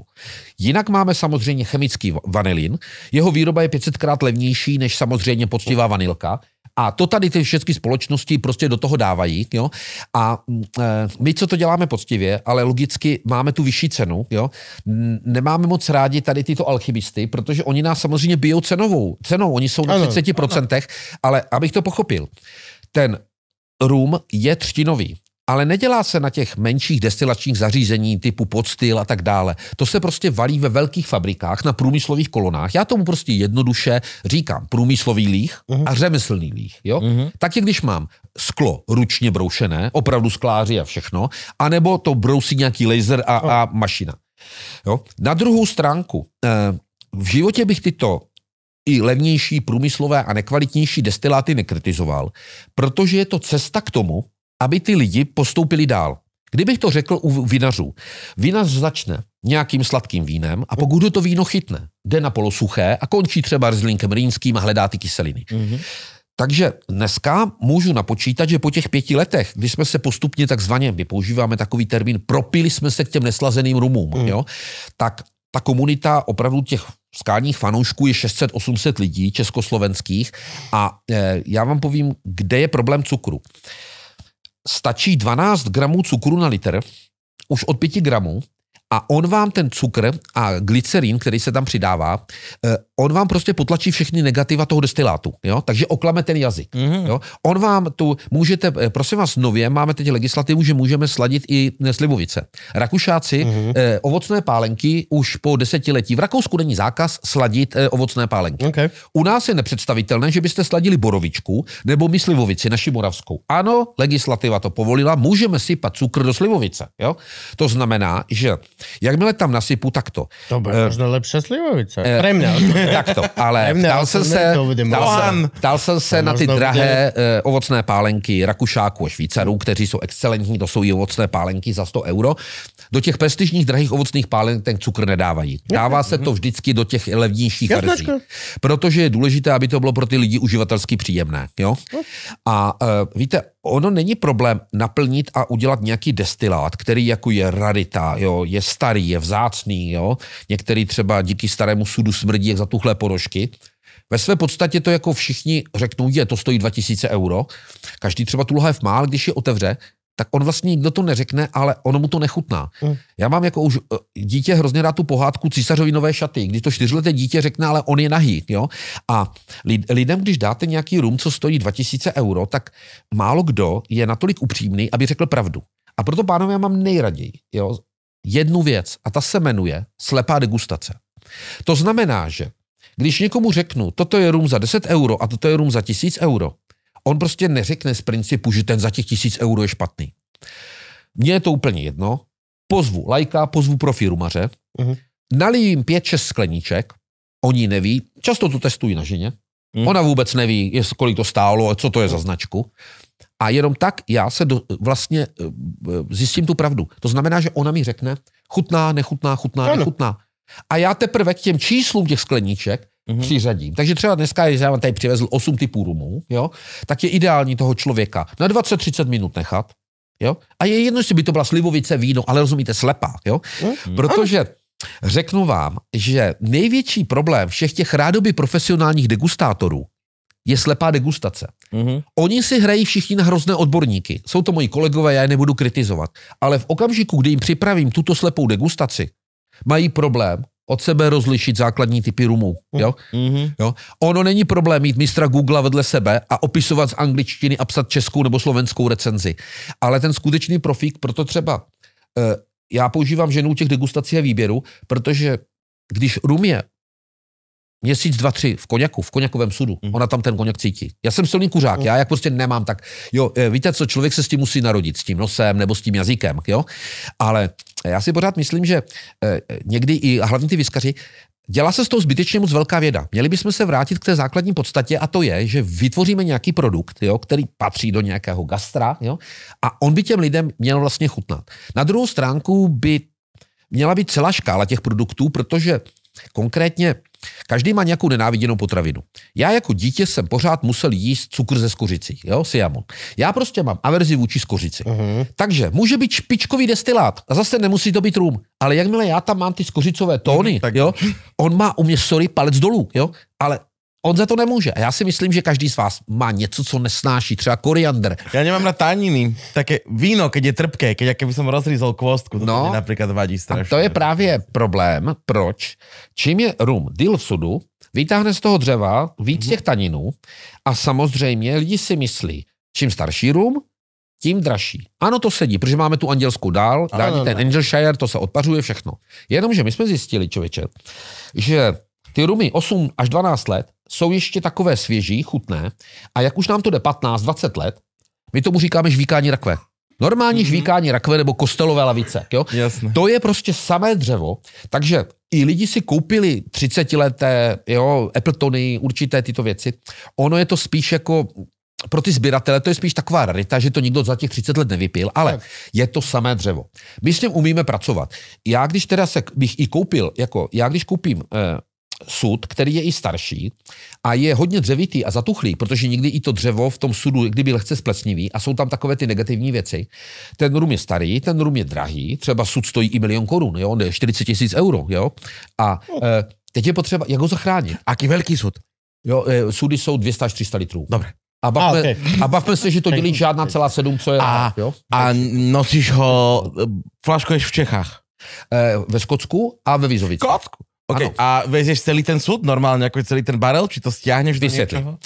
Jinak máme samozřejmě chemický va- vanilin. Jeho výroba je 500 krát levnější než samozřejmě poctivá vanilka. A to tady ty všechny společnosti prostě do toho dávají. Jo? A eh, my, co to děláme poctivě, ale logicky máme tu vyšší cenu, jo? Nemáme moc rádi tady tyto alchymisty, protože oni nás samozřejmě bijou cenovou. Cenou, oni jsou na Ano, 30%, ale abych to pochopil, ten rum je třtinový. Ale nedělá se na těch menších destilačních zařízení typu podstyl a tak dále. To se prostě valí ve velkých fabrikách na průmyslových kolonách. Já tomu prostě jednoduše říkám průmyslový líh a řemeslný líh. Jo? Tak je, když mám sklo ručně broušené, opravdu skláři a všechno, anebo to brousí nějaký laser a, a mašina. Jo? Na druhou stránku, eh, v životě bych tyto i levnější průmyslové a nekvalitnější destiláty nekritizoval, protože je to cesta k tomu, aby ty lidi postoupili dál. Kdybych to řekl u vinařů, vinař začne nějakým sladkým vínem a pokud to víno chytne, jde na polosuché a končí třeba zlinkem rýnským a hledá ty kyseliny. Mm-hmm. Takže dneska můžu napočítat, že po těch pěti letech, kdy jsme se postupně takzvaně, my používáme takový termín, propili jsme se k těm neslazeným rumům, mm. jo, tak ta komunita opravdu těch skálních fanoušků je 600-800 lidí československých a e, já vám povím, kde je problém cukru. Stačí 12 gramů cukru na litr, už od 5 gramů, a on vám ten cukr a glycerin, který se tam přidává, eh, on vám prostě potlačí všechny negativa toho destilátu, jo? takže oklame ten jazyk. Mm-hmm. Jo? On vám tu, můžete, eh, prosím vás, nově máme teď legislativu, že můžeme sladit i eh, slivovice. Rakušáci mm-hmm. eh, ovocné pálenky už po desetiletí, v Rakousku není zákaz sladit eh, ovocné pálenky. Okay. U nás je nepředstavitelné, že byste sladili borovičku nebo my slivovici, naši moravskou. Ano, legislativa to povolila, můžeme sypat cukr do slivovice. Jo? To znamená, že Jakmile tam nasypu, tak to. To bude uh, možno lepšie slivovice. Uh, Pre mňa. Takto, ale ptal jsem se, ptal, jsem, ptal jsem se na ty drahé uh, ovocné pálenky Rakušáků a Švýcarů, kteří jsou excelentní, to jsou i ovocné pálenky za 100 euro. Do těch prestižních drahých ovocných pálenek ten cukr nedávají. Dává se to vždycky do těch levnějších verzí. Protože je důležité, aby to bylo pro ty lidi uživatelsky příjemné. Jo? A uh, víte, ono není problém naplnit a udělat nějaký destilát, který jako je rarita, jo, je starý, je vzácný, jo. Některý třeba díky starému sudu smrdí jak zatuchlé ponožky. Ve své podstatě to jako všichni řeknou, je, to stojí 2000 euro. Každý třeba tu lahev má, ale když je otevře, tak on vlastně nikdo to neřekne, ale ono mu to nechutná. Mm. Já mám jako už eh, dítě hrozně rád tu pohádku císařovi nové šaty, kdy to čtyřleté dítě řekne, ale on je nahý. Jo? A lidem, když dáte nějaký rum, co stojí 2000 euro, tak málo kdo je natolik upřímný, aby řekl pravdu. A proto, pánové, já mám nejraději jo? jednu věc a ta se jmenuje slepá degustace. To znamená, že když někomu řeknu, toto je rum za 10 euro a toto je rum za 1000 euro, On prostě neřekne z principu, že ten za těch tisíc euro je špatný. Mně je to úplně jedno. Pozvu lajka, pozvu profi rumaře, uh-huh. naliju jim pět, šest skleníček, oni neví, často to testují na ženě, uh-huh. ona vůbec neví, jest, kolik to stálo, co to je za značku. A jenom tak já se do, vlastně eh, zjistím tu pravdu. To znamená, že ona mi řekne, chutná, nechutná, chutná, ano. nechutná. A já teprve k těm číslům těch skleníček mm-hmm. přiřadím. Takže třeba dneska, když já vám tady přivezl 8 typů rumů, jo, tak je ideální toho člověka na 20-30 minut nechat, jo, a je jedno, jestli by to byla slivovice, víno, ale rozumíte, slepá, jo, mm-hmm. protože řeknu vám, že největší problém všech těch rádoby profesionálních degustátorů je slepá degustace. Mm-hmm. Oni si hrají všichni na hrozné odborníky. Jsou to moji kolegové, já je nebudu kritizovat. Ale v okamžiku, kdy jim připravím tuto slepou degustaci, mají problém, od sebe rozlišit základní typy rumů. Jo? Mm-hmm. Jo? Ono není problém mít mistra Google vedle sebe a opisovat z angličtiny a psat českou nebo slovenskou recenzi. Ale ten skutečný profík, proto třeba eh, já používám ženu těch degustací a výběru, protože když rum je měsíc, dva, tři v koněku, v koněkovém sudu. Mm. Ona tam ten koněk cítí. Já jsem silný kuřák, mm. já jak prostě nemám tak, jo, eh, víte co, člověk se s tím musí narodit, s tím nosem nebo s tím jazykem, jo, ale já si pořád myslím, že eh, někdy i, a hlavně ty vyskaři, Dělá se z toho zbytečně moc velká věda. Měli bychom se vrátit k té základní podstatě a to je, že vytvoříme nějaký produkt, jo, který patří do nějakého gastra jo, a on by těm lidem měl vlastně chutnat. Na druhou stránku by měla být celá škála těch produktů, protože konkrétně Každý má nějakou nenáviděnou potravinu. Já jako dítě jsem pořád musel jíst cukr ze skořicí, jo, siamon. Já prostě mám averzi vůči skořici. Uh-huh. Takže může být špičkový destilát a zase nemusí to být rum. Ale jakmile já tam mám ty skořicové tóny, uh-huh, tak... jo, on má u mě, sorry, palec dolů, jo, ale On za to nemůže. A já si myslím, že každý z vás má něco, co nesnáší, třeba koriander. Já nemám na taniny. Také víno, keď je trpké, keď keby som rozřízol kvostku, to no, například vadí strašně. To je právě problém, proč. Čím je rum deal v sudu, vytáhne z toho dřeva víc mm-hmm. těch taninů a samozřejmě lidi si myslí, čím starší rum, tím dražší. Ano, to sedí, protože máme tu andělskou dál, dál ten Angelshire, to se odpařuje všechno. Jenomže my jsme zjistili, člověče, že ty rumy 8 až 12 let jsou ještě takové svěží, chutné a jak už nám to jde 15-20 let, my tomu říkáme žvíkání rakve. Normální mm-hmm. žvíkání rakve nebo kostelové lavice. Jo? Jasne. To je prostě samé dřevo, takže i lidi si koupili 30 leté jo, Appletony, určité tyto věci. Ono je to spíš jako pro ty sběratele to je spíš taková rarita, že to nikdo za těch 30 let nevypil, ale tak. je to samé dřevo. My s tím umíme pracovat. Já když teda se bych i koupil, jako já když koupím eh, sud, který je i starší a je hodně dřevitý a zatuchlý, protože někdy i to dřevo v tom sudu, kdyby lehce splecnivý a jsou tam takové ty negativní věci. Ten rum je starý, ten rum je drahý, třeba sud stojí i milion korun, jo, ne 40 tisíc euro, jo. A e, teď je potřeba, jak ho zachránit. Aký veľký súd? Jo, e, sudy jsou 200 až 300 litrů. Dobre. A bavme, A, okej. a bavme se, že to dělí žádná celá sedm, co je, A, jo. a nosíš ho, flaškuješ v Čechách? E, ve Skotsku a ve Vizovici. Kocku. Okay. Ano. A vezieš celý ten súd normálne, ako celý ten barel? Či to stiahneš do Vysvětli. niečoho?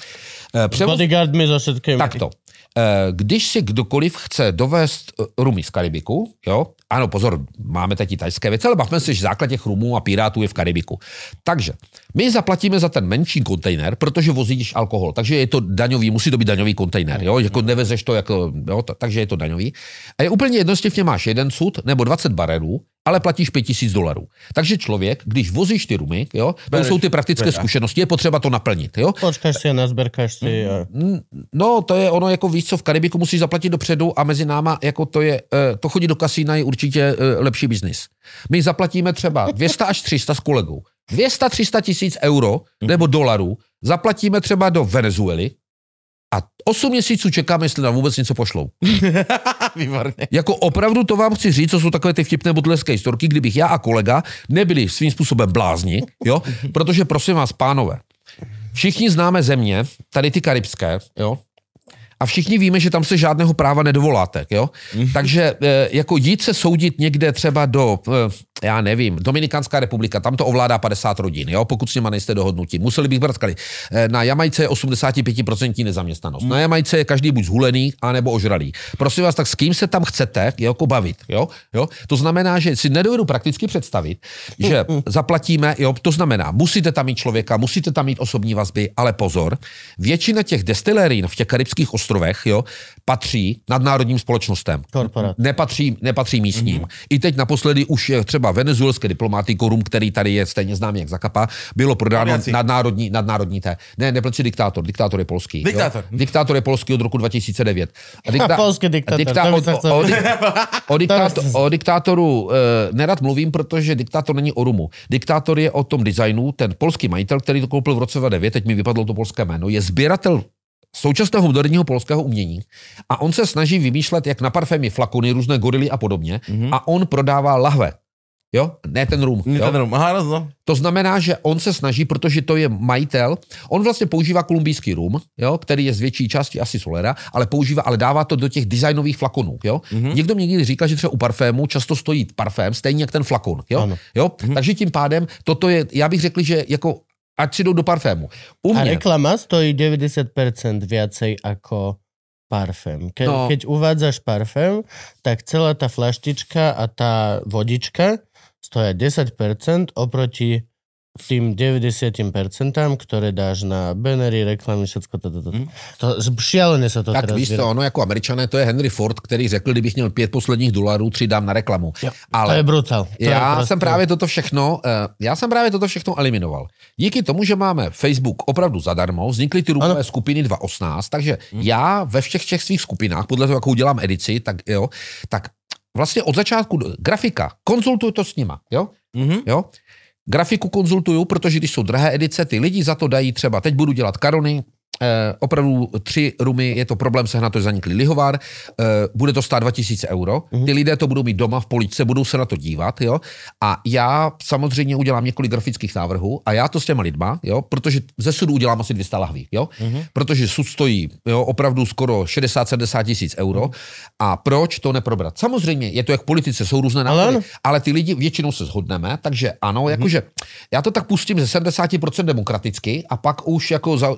E, převoz, Bodyguardmi so všetkými. takto. E, když si kdokoliv chce dovést e, rumy z Karibiku, jo, ano, pozor, máme teď i tajské věci, ale bavme se, že základ těch rumů a pirátů je v Karibiku. Takže my zaplatíme za ten menší kontejner, protože vozíš alkohol, takže je to daňový, musí to být daňový kontejner, jo, jako nevezeš to jako, jo, takže je to daňový. A je úplně jednostivně máš jeden sud nebo 20 barelů, ale platíš 5000 dolarů. Takže člověk, když vozíš ty rumy, jo, to Bereš jsou ty praktické veľa. zkušenosti, je potřeba to naplnit, jo. Počkáš si a nazberkáš si. A... Mm, No, to je ono, jako víš co, v Karibiku musíš zaplatit dopředu a mezi náma, jako to je, eh, to chodí do kasína je určitě eh, lepší biznis. My zaplatíme třeba 200 až 300 s kolegou. 200-300 tisíc euro nebo dolarů zaplatíme třeba do Venezuely a 8 měsíců čekáme, jestli nám vůbec něco pošlou. Výborne. Jako opravdu to vám chci říct, co jsou takové ty vtipné botleské historky, kdybych já a kolega nebyli svým způsobem blázni, jo? Protože prosím vás, pánové, všichni známe země, tady ty karibské, jo? A všichni víme, že tam se žádného práva nedovoláte, jo? Takže eh, jako jít se soudit někde třeba do, eh, já nevím, Dominikánská republika, tam to ovládá 50 rodin, jo? Pokud s nima nejste dohodnutí. Museli bych brát skali. Eh, Na Jamajce je 85% nezaměstnanost. Na Jamajce je každý buď zhulený, anebo ožralý. Prosím vás, tak s kým se tam chcete jako bavit, jo? jo? To znamená, že si nedovedu prakticky představit, že zaplatíme, jo, to znamená, musíte tam mít člověka, musíte tam mít osobní vazby, ale pozor, většina těch destilérín v těch karibských ostrovech, jo, patří nadnárodním společnostem. Korporát. Nepatří, nepatří místním. Mm-hmm. I teď naposledy už je třeba venezuelské diplomatikum, který tady je stejně známý jak Zakapa, bylo prodáno nadnárodní, nadnárodní té. Ne, neplatí diktátor, diktátor je polský. Diktátor. Jo? Diktátor je polský od roku 2009. A Polský diktátor, o, diktátor, diktátoru e, nerad mluvím, protože diktátor není o rumu. Diktátor je o tom designu, ten polský majitel, který to koupil v roce 2009, teď mi vypadlo to polské jméno, je sběratel současného moderního polského umění a on se snaží vymýšlet, jak na parfémy flakony, různé gorily a podobně mm-hmm. a on prodává lahve. Jo? Ne ten rum. Jo? ten rum. Aha, no. To znamená, že on se snaží, protože to je majitel, on vlastně používá kolumbijský rum, jo, který je z větší části asi solera, ale používá, ale dává to do těch designových flakonů. Jo? Mm-hmm. Někdo mě někdy říkal, že třeba u parfému často stojí parfém stejně jak ten flakon. Jo? Ano. Jo? Mm-hmm. Takže tím pádem toto je, já bych řekl, že jako ať si jdou do parfému. U A mě, reklama stojí 90% viacej ako parfém. Ke, No. Keď uvádzaš parfém, tak celá tá flaštička a tá vodička stoja 10% oproti tým 90%, ktoré dáš na bannery, reklamy, všetko toto. To, to. Mm. to, šialene sa to tak teraz víš to, ono jako američané, to je Henry Ford, který řekl, kdybych měl pět posledních dolarů, tři dám na reklamu. Jo, Ale To je brutál. To je já prostě- jsem právě toto všechno, eh, já jsem právě toto všechno eliminoval. Díky tomu, že máme Facebook opravdu zadarmo, vznikly ty rumové skupiny 2.18, takže já ve všech těch svých skupinách, podle toho, jakou dělám edici, tak jo, tak vlastně od začátku grafika, konzultuj to s nima, jo, Mhm. jo. Grafiku konzultuju, protože když jsou drahé edice, ty lidi za to dají třeba, teď budu dělat karony, Eh, opravdu tři rumy, je to problém sehnat, to zaniklý lihovár, eh, bude to stát 2000 euro, ty lidé to budou mít doma v poličce, budou se na to dívat, jo, a já samozřejmě udělám několik grafických návrhů a já to s těma lidma, jo, protože ze sudu udělám asi 200 lahví, jo, protože sud stojí, jo, opravdu skoro 60-70 tisíc euro. A proč to neprobrat? Samozřejmě, je to jak v politice, jsou různé Ale názory, ano. ale ty lidi většinou se shodneme, takže ano, jakože já to tak pustím ze 70% demokraticky a pak už jako za,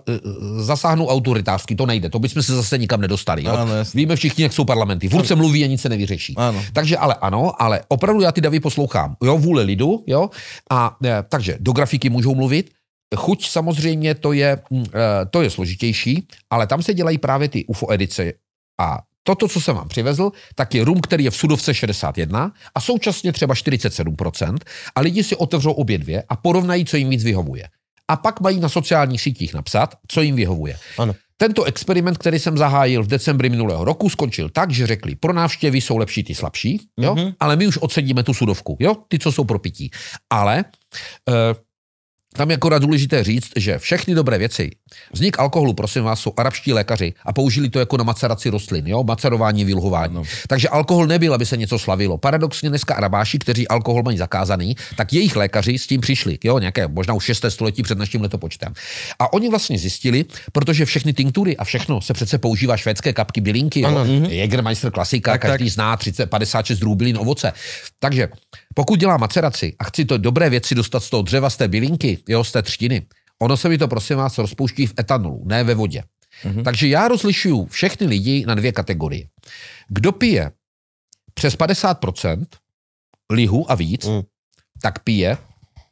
zasáhnu autoritářsky, to nejde, to bychom se zase nikam nedostali. Jo? Ano. Víme všichni, jak jsou parlamenty, furt se mluví a nic se nevyřeší. Ano. Takže ale ano, ale opravdu já ty davy poslouchám. Jo, vůle lidu, jo, a eh, takže do grafiky můžou mluvit, Chuť samozřejmě to je, mm, eh, to je složitější, ale tam se dělají právě ty UFO edice a Toto, co jsem vám přivezl, tak je rum, který je v sudovce 61 a současně třeba 47% a lidi si otevřou obě dvě a porovnají, co jim víc vyhovuje. A pak mají na sociálních sítích napsat, co jim vyhovuje. Ano. Tento experiment, který jsem zahájil v decembri minulého roku, skončil tak, že řekli, pro návštěvy jsou lepší ty slabší, jo? Mhm. Mm-hmm. ale my už odsedíme tu sudovku, jo? ty, co jsou pro pití. Ale e, tam je akorát důležité říct, že všechny dobré věci, vznik alkoholu, prosím vás, jsou arabští lékaři a použili to jako na maceraci rostlin, jo? macerování, vylhování. No. Takže alkohol nebyl, aby se něco slavilo. Paradoxně dneska Arabáši, kteří alkohol mají zakázaný, tak jejich lékaři s tím přišli, jo? nějaké možná už 6. století před naším letopočtem. A oni vlastně zjistili, protože všechny tinktury a všechno se přece používá švédské kapky bylinky, jo? Jägermeister klasika, tak, každý tak. zná 30, 56 druhů bylin ovoce. Takže pokud dělám maceraci a chci to dobré věci dostat z toho dřeva, z té bylinky, jo, z té třtiny, ono se mi to prosím vás rozpouští v etanolu, ne ve vodě. Mm-hmm. Takže já rozlišuju všechny lidi na dvě kategorie. Kdo pije přes 50% lihu a víc, mm. tak pije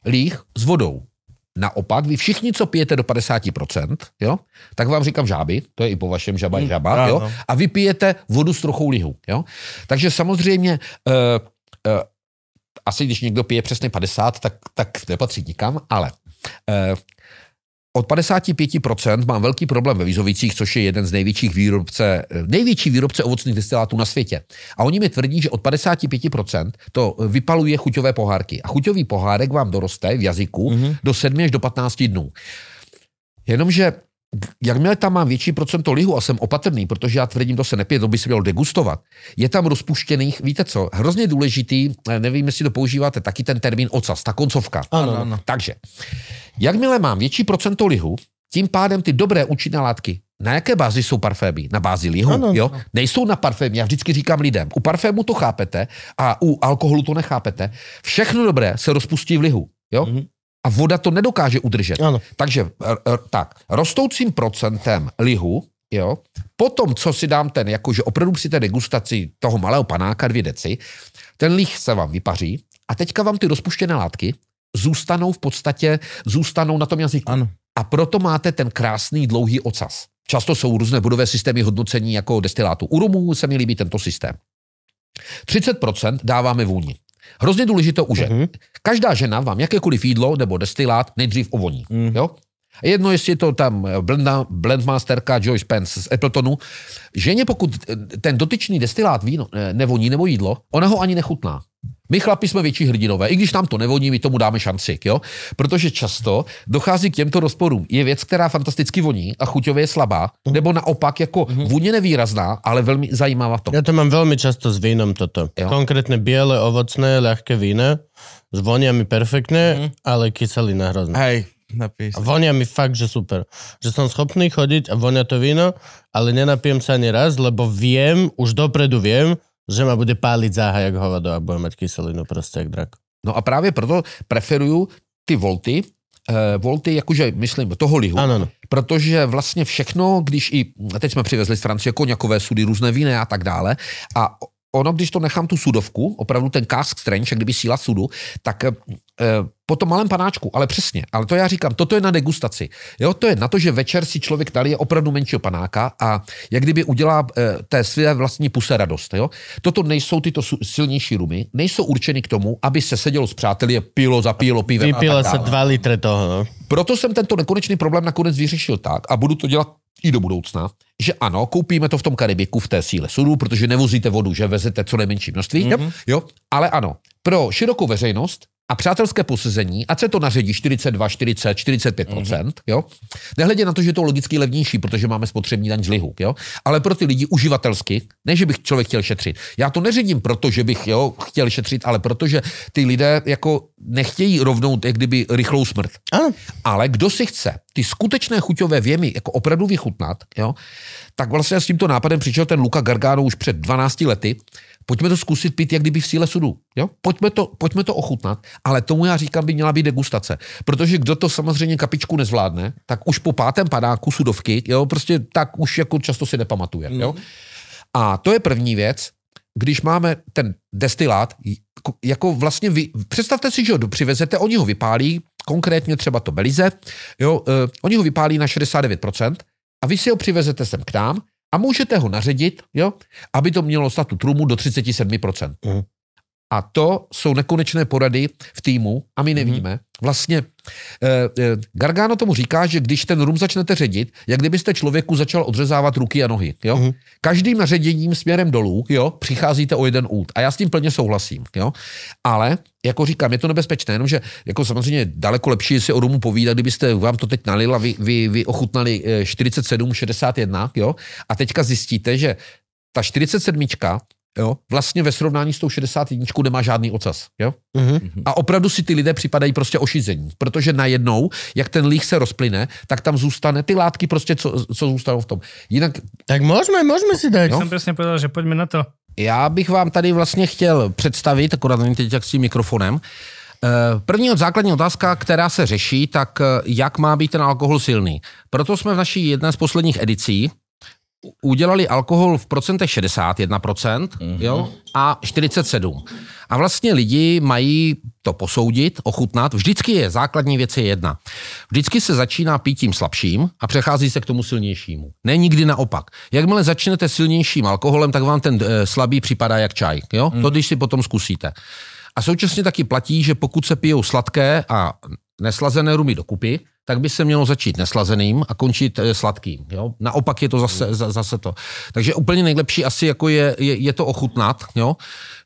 líh s vodou. Naopak, vy všichni, co pijete do 50%, jo, tak vám říkám žáby, to je i po vašem žaba mm. žaba, jo, a vy pijete vodu s trochou lihu. Jo. Takže samozřejmě uh, uh, asi když někdo pije přesně 50, tak, tak nepatří nikam, ale eh, od 55% mám velký problém ve Vízovicích, což je jeden z největších výrobce, eh, největší výrobce ovocných destilátů na světě. A oni mi tvrdí, že od 55% to vypaluje chuťové pohárky. A chuťový pohárek vám doroste v jazyku mm-hmm. do 7 až do 15 dnů. Jenomže jakmile tam mám větší procento lihu a jsem opatrný, protože já tvrdím, to se nepije, to by se mělo degustovat, je tam rozpuštěných, víte co, hrozně důležitý, eh, nevím, jestli to používáte, taky ten termín ocas, ta koncovka. Ano, ano. Takže, jakmile mám větší procento lihu, tím pádem ty dobré účinné látky, na jaké bázi jsou parfémy? Na bázi lihu, ano, jo? Ano. Nejsou na parfémy, já vždycky říkám lidem, u parfému to chápete a u alkoholu to nechápete. Všechno dobré se rozpustí v lihu, jo? Mm-hmm a voda to nedokáže udržet. Ano. Takže tak, rostoucím procentem lihu, jo, potom, co si dám ten, jakože opravdu při té degustaci toho malého panáka dvě deci, ten lih se vám vypaří a teďka vám ty rozpuštěné látky zůstanou v podstatě, zůstanou na tom jazyku. Ano. A proto máte ten krásný dlouhý ocas. Často jsou různé budové systémy hodnocení jako destilátu. U rumů se mi líbí tento systém. 30% dáváme vůni. Hrozně důležité u žen. Mm-hmm. Každá žena vám jakékoliv jídlo nebo destilát nejdřív ovoní. Mm. Jo? Jedno, jestli je to tam blenda, blendmasterka Joyce Pence z Appletonu, ženě pokud ten dotyčný destilát víno nevoní nebo jídlo, ona ho ani nechutná. My chlapi jsme větší hrdinové, i když nám to nevoní, my tomu dáme šanci, jo? Protože často dochází k těmto rozporům. Je věc, která fantasticky voní a chuťově je slabá, nebo naopak jako vůně nevýrazná, ale velmi zajímavá to. Já to mám velmi často s vínem toto. Jo? Konkrétně bílé, ovocné, lehké víno, s voniami perfektné, uh-huh. ale kyselina hrozná. Hej, napíš. A vonia mi fakt, že super. Že som schopný chodiť a vonia to víno, ale nenapijem sa ani raz, lebo viem, už dopredu viem, že ma bude páliť záha jak hovado a bude mať kyselinu prostě jak drak. No a právě proto preferuju ty volty, eh, volty, jakože myslím, toho lihu. Ano, ano. Protože vlastně všechno, když i, teď jsme přivezli z Francie koněkové sudy, různé víny a tak dále, a ono, když to nechám tu sudovku, opravdu ten cask jak kdyby síla sudu, tak e, po tom malém panáčku, ale přesně, ale to já říkám, toto je na degustaci. Jo, to je na to, že večer si člověk je opravdu menšího panáka a jak kdyby udělá e, té své vlastní puse radost. Jo? Toto nejsou tyto silnější rumy, nejsou určeny k tomu, aby se sedělo s přáteli a pilo, zapílo pivem Vypilo se dva litry toho. No. Proto jsem tento nekonečný problém nakonec vyřešil tak a budu to dělat i do budoucna, že ano, koupíme to v tom Karibiku v té síle sudu, protože nevozíte vodu, že vezete co nejmenší množství, mm-hmm. jo, ale ano, pro širokou veřejnost a přátelské posezení, ať se to naředí 42, 40, 45 mm-hmm. jo. Nehledě na to, že je to logicky levnější, protože máme spotřební daň z lihu, jo. Ale pro ty lidi uživatelsky, ne, že bych člověk chtěl šetřit. Já to neředím proto, že bych jo, chtěl šetřit, ale protože ty lidé jako nechtějí rovnou, jak kdyby rychlou smrt. Ano. Ale kdo si chce ty skutečné chuťové věmy jako opravdu vychutnat, jo, tak vlastně s tímto nápadem přišel ten Luca Gargano už před 12 lety, Pojďme to zkusit pít, jak kdyby v síle sudu. Jo? Pojďme, to, pojďme to ochutnat, ale tomu já říkám, by měla být degustace. Protože kdo to samozřejmě kapičku nezvládne, tak už po pátém padáku sudovky, jo, prostě tak už jako často si nepamatuje. Jo? Mm. A to je první věc, když máme ten destilát, jako vlastně vy, představte si, že ho přivezete, oni ho vypálí, konkrétně třeba to Belize, jo, uh, oni ho vypálí na 69% a vy si ho přivezete sem k nám a můžete ho naředit, jo, aby to mělo stát tu trumu do 37%. Mm. A to jsou nekonečné porady v týmu a my nevíme. Vlastně eh, eh, Gargano tomu říká, že když ten rum začnete ředit, jak kdybyste člověku začal odřezávat ruky a nohy. Jo? Každým ředěním směrem dolů jo, přicházíte o jeden út. A já s tím plně souhlasím. Jo? Ale, jako říkám, je to nebezpečné, jenomže jako samozřejmě daleko lepší je si o rumu povídat, kdybyste vám to teď nalil a vy, vy, vy ochutnali eh, 47, 61, jo? a teďka zjistíte, že ta 47 jo, vlastně ve srovnání s tou 61 nemá žádný ocas. Jo? Mhm. A opravdu si ty lidé připadají prostě ošizení, protože najednou, jak ten líh se rozplyne, tak tam zůstane ty látky prostě, co, co zůstanou v tom. Jinak Tak môžeme, môžeme si dať. No. Som presne povedal, že poďme na to. já bych vám tady vlastně chtěl představit, akorát není teď jak s tím mikrofonem, Eh, První od základní otázka, která se řeší, tak eh, jak má být ten alkohol silný. Proto jsme v naší jedné z posledních edicí udělali alkohol v procentech 61% jo, a 47. A vlastně lidi mají to posoudit, ochutnat. Vždycky je základní věc je jedna. Vždycky se začíná pít tím slabším a přechází se k tomu silnějšímu. Ne nikdy naopak. Jakmile začnete silnějším alkoholem, tak vám ten e, slabý připadá jak čaj. Jo? To, když si potom zkusíte. A současně taky platí, že pokud se pijou sladké a neslazené rumy dokupy, tak by se mělo začít neslazeným a končit eh, sladkým. Jo? Naopak je to zase, za- zase to. Takže úplně nejlepší asi jako je, je, je to ochutnat, jo?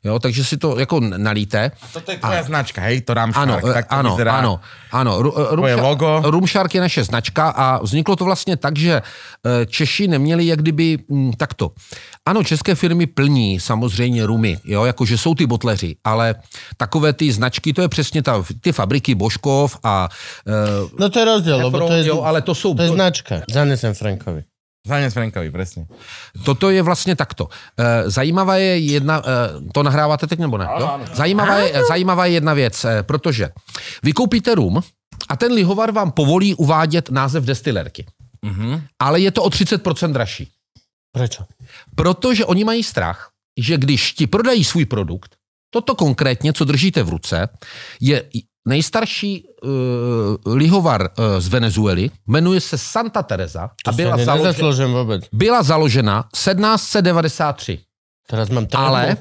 Jo, takže si to jako nalíte. Toto je tvoja značka, hej, to Ramshark. Ano, eh, tak to ano, vyzerá. ano, ano. Ru- eh, Tvoje Rumša- logo. Rumshark je naše značka a vzniklo to vlastně tak, že Češi neměli jak kdyby hm, takto. Ano, české firmy plní samozřejmě rumy, jo, jakože jsou ty botleři, ale takové ty značky, to je přesně ta, ty fabriky Božkov a uh, No to je rozdiel, lebo to je, jo, ale to jsou... to je značka. Zanesem Frankovi. Zanec Frankovi, presne. Toto je vlastně takto. Eh, Zajímavá je jedna, eh, to nahráváte teď nebo ne? Jo? Zajímavá, je, zajímavá je jedna věc, eh, protože vy koupíte rum a ten lihovar vám povolí uvádět název destilerky. Ale je to o 30% dražší. Prečo? Protože oni mají strach, že když ti prodají svůj produkt, toto konkrétně, co držíte v ruce, je nejstarší uh, lihovar uh, z Venezuely, jmenuje se Santa Teresa a byla, založena, byla založena 1793. Teraz mám. Ale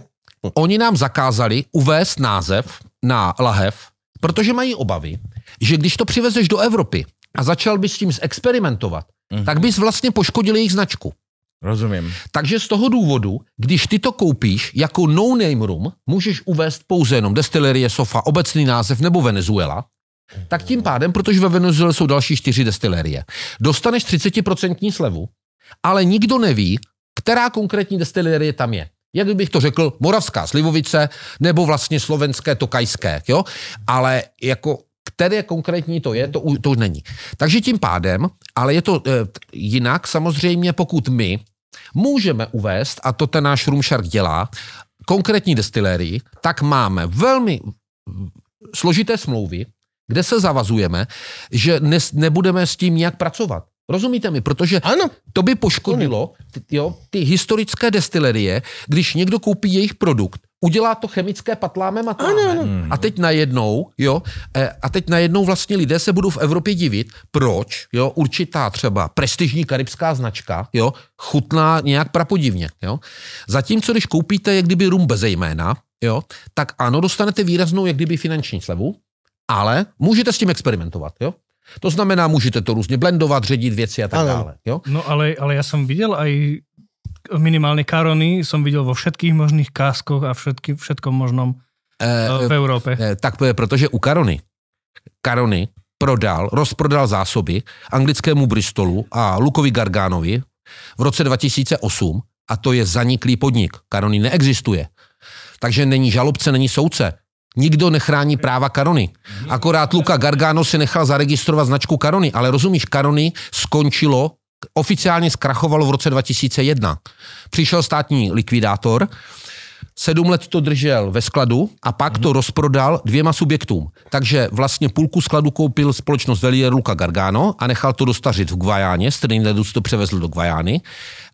oni nám zakázali uvést název na lahev, protože mají obavy, že když to přivezeš do Evropy a začal bys s tím experimentovat, Mhm. tak bys vlastně poškodil jejich značku. Rozumiem. Takže z toho důvodu, když ty to koupíš jako no-name rum, můžeš uvést pouze jenom destilerie Sofa, obecný název nebo Venezuela, tak tím pádem, protože ve Venezuele jsou další čtyři destilerie, dostaneš 30% slevu, ale nikdo neví, která konkrétní destilerie tam je. Jak bych to řekl, Moravská Slivovice nebo vlastně slovenské Tokajské, jo? Ale jako které konkrétní to je, to, to už není. Takže tím pádem, ale je to e, jinak samozřejmě, pokud my můžeme uvést, a to ten náš Rumshark dělá, konkrétní destilérii, tak máme velmi složité smlouvy, kde se zavazujeme, že nes, nebudeme s tím nějak pracovat. Rozumíte mi? Protože Áno. to by poškodilo ty, jo, ty historické destilerie, když někdo koupí jejich produkt, udělá to chemické patláme matláme. A teď najednou, jo, eh, a teď najednou vlastně lidé se budou v Evropě divit, proč, jo, určitá třeba prestižní karibská značka, jo, chutná nějak prapodivně, jo. Zatímco, když koupíte jak kdyby rum bez jména, jo, tak ano, dostanete výraznou jak kdyby finanční slevu, ale můžete s tím experimentovat, jo. To znamená, můžete to různě blendovat, ředit věci a tak Ano. dále. Jo? No ale, ale ja som videl aj minimálne karony, som videl vo všetkých možných káskoch a všetky, všetkom možnom Eh, e, v Európe. Eh, tak to je, protože u Karony, Karony prodal, rozprodal zásoby anglickému Bristolu a Lukovi Gargánovi v roce 2008 a to je zaniklý podnik. Karony neexistuje. Takže není žalobce, není soudce. Nikdo nechrání práva Karony. Akorát Luka Gargano si nechal zaregistrovat značku Karony, ale rozumíš, Karony skončilo, oficiálně zkrachovalo v roce 2001. Přišel státní likvidátor, sedm let to držel ve skladu a pak to rozprodal dvěma subjektům. Takže vlastně půlku skladu koupil společnost Velier Luca Gargano a nechal to dostařit v Guajáně, z Trinidadu to převezl do Guajány.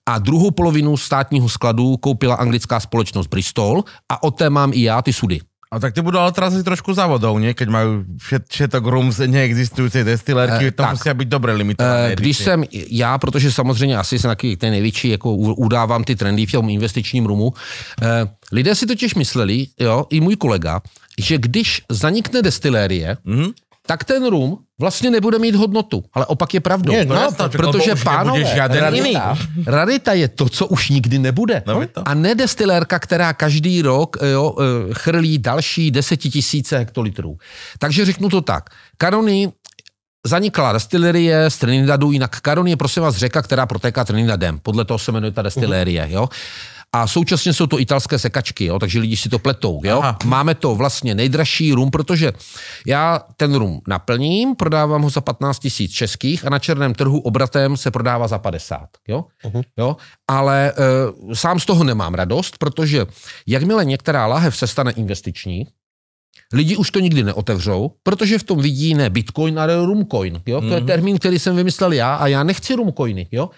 A druhou polovinu státního skladu koupila anglická společnost Bristol a o té mám i já ty sudy. A tak ty budú ale teraz asi trošku závodov, nie? Keď majú všet, všetok rum z neexistujúcej destilérky, Eh, to tak. musia byť dobre limitované. Eh, Když jsem já, protože samozřejmě asi jsem taky ten největší, jako udávám ty trendy v tom investičním rumu, eh, Lidé si totiž mysleli, jo, i můj kolega, že když zanikne destilérie, Mhm. Tak ten rum vlastně nebude mít hodnotu. Ale opak je pravdou. Nie, no, jasno, čo- protože pánové, iný. rarita, rarita je to, co už nikdy nebude. No, je. A ne destilérka, která každý rok jo, eh, chrlí další desetitisíce hektolitrů. Takže řeknu to tak. Karony zanikla destilerie z Trinidadu, jinak Karony je prosím vás řeka, která protéká Trinidadem. Podle toho se jmenuje ta destilerie. Jo? A současně jsou to italské sekačky, jo? takže lidi si to pletou. Jo? Aha. Máme to vlastně nejdražší rum, protože já ten rum naplním, prodávám ho za 15 tisíc českých a na černém trhu obratem se prodává za 50. Jo? Uh-huh. Jo? Ale e, sám z toho nemám radost, protože jakmile některá lahev se stane investiční, Lidi už to nikdy neotevřou, protože v tom vidí ne bitcoin, ale rumcoin. Jo? To je termín, který jsem vymyslel já a já nechci rumcoiny. Jo?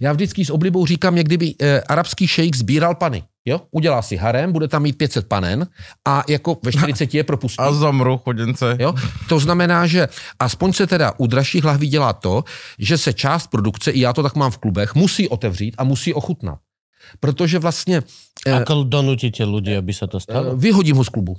Já vždycky s oblibou říkám, jak kdyby eh, arabský šejk sbíral pany. Jo? Udělá si harem, bude tam mít 500 panen a jako ve 40 je propustí. A zomru, chudence. Jo? To znamená, že aspoň se teda u dražších lahví dělá to, že se část produkce, i já to tak mám v klubech, musí otevřít a musí ochutnat. Protože vlastně eh, Ako donutíte ľudí, aby sa to eh, stalo? vyhodím ho z klubu.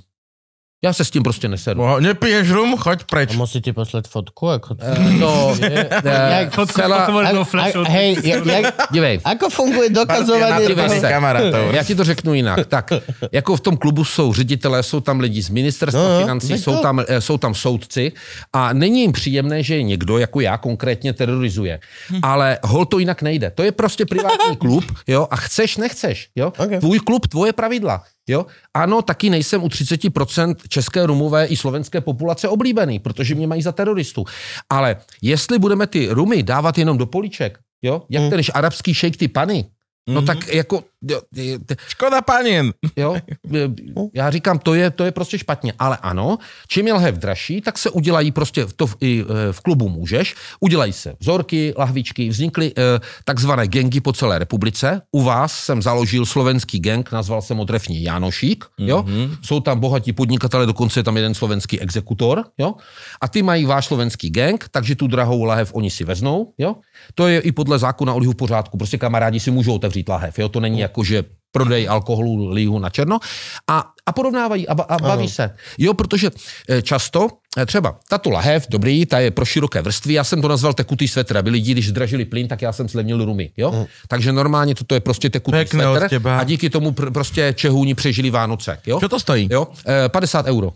Já se s tím prostě neseru. Bo Nepiješ rum, choď preč. A musíte poslať fotku? Ako... Eh, No, Jak- eh, celá, Otvorenou A, hej, jak, jak, dívej, ako funguje natrvaných toho? kamarátov. Já ti to řeknu jinak. Tak, jako v tom klubu jsou ředitelé, jsou tam lidi z ministerstva No, no, financí, jsou to. tam, eh, jsou tam soudci a není jim příjemné, že je někdo, jako já konkrétně, terorizuje. Hm. Ale hol to jinak nejde. To je prostě privátní klub, jo, a chceš, nechceš, jo. Ok. Tvůj klub, tvoje pravidla. Jo? Ano, taky nejsem u 30% české rumové i slovenské populace oblíbený, protože mě mají za teroristu. Ale jestli budeme ty rumy dávat jenom do políček, jo? jak Hmm. ten arabský šejk ty pany, no Mhm. tak jako, jo, je- Škoda panien. jo, je- já říkám, to je, to je prostě špatně. Ale ano, čím je lahev dražší, tak se udělají prostě, to v, i e, v klubu můžeš, udělají se vzorky, lahvičky, vznikly e, takzvané gengy po celé republice. U vás jsem založil slovenský gang, nazval jsem ho trefně Janošík, jo. Mhm. Jsou tam bohatí podnikatelé, dokonce je tam jeden slovenský exekutor, jo. A ty mají váš slovenský gang, takže tu drahou lahev oni si veznou, jo. To je i podle zákona o lihu v pořádku. Prostě kamarádi si můžou otevřít lahev, jo. To není jako, že prodej alkoholu lihu na černo a, a porovnávají a, a baví se. Jo, protože eh, často eh, třeba tato lahev, dobrý, ta je pro široké vrstvy, já jsem to nazval tekutý svetr, aby lidi, když zdražili plyn, tak já jsem slevnil rumy, jo. Takže normálně toto je prostě tekutý Pekné od svetr a díky tomu pr- prostě Čehůni přežili Vánoce, jo. Čo to stojí? Jo, eh, 50 euro.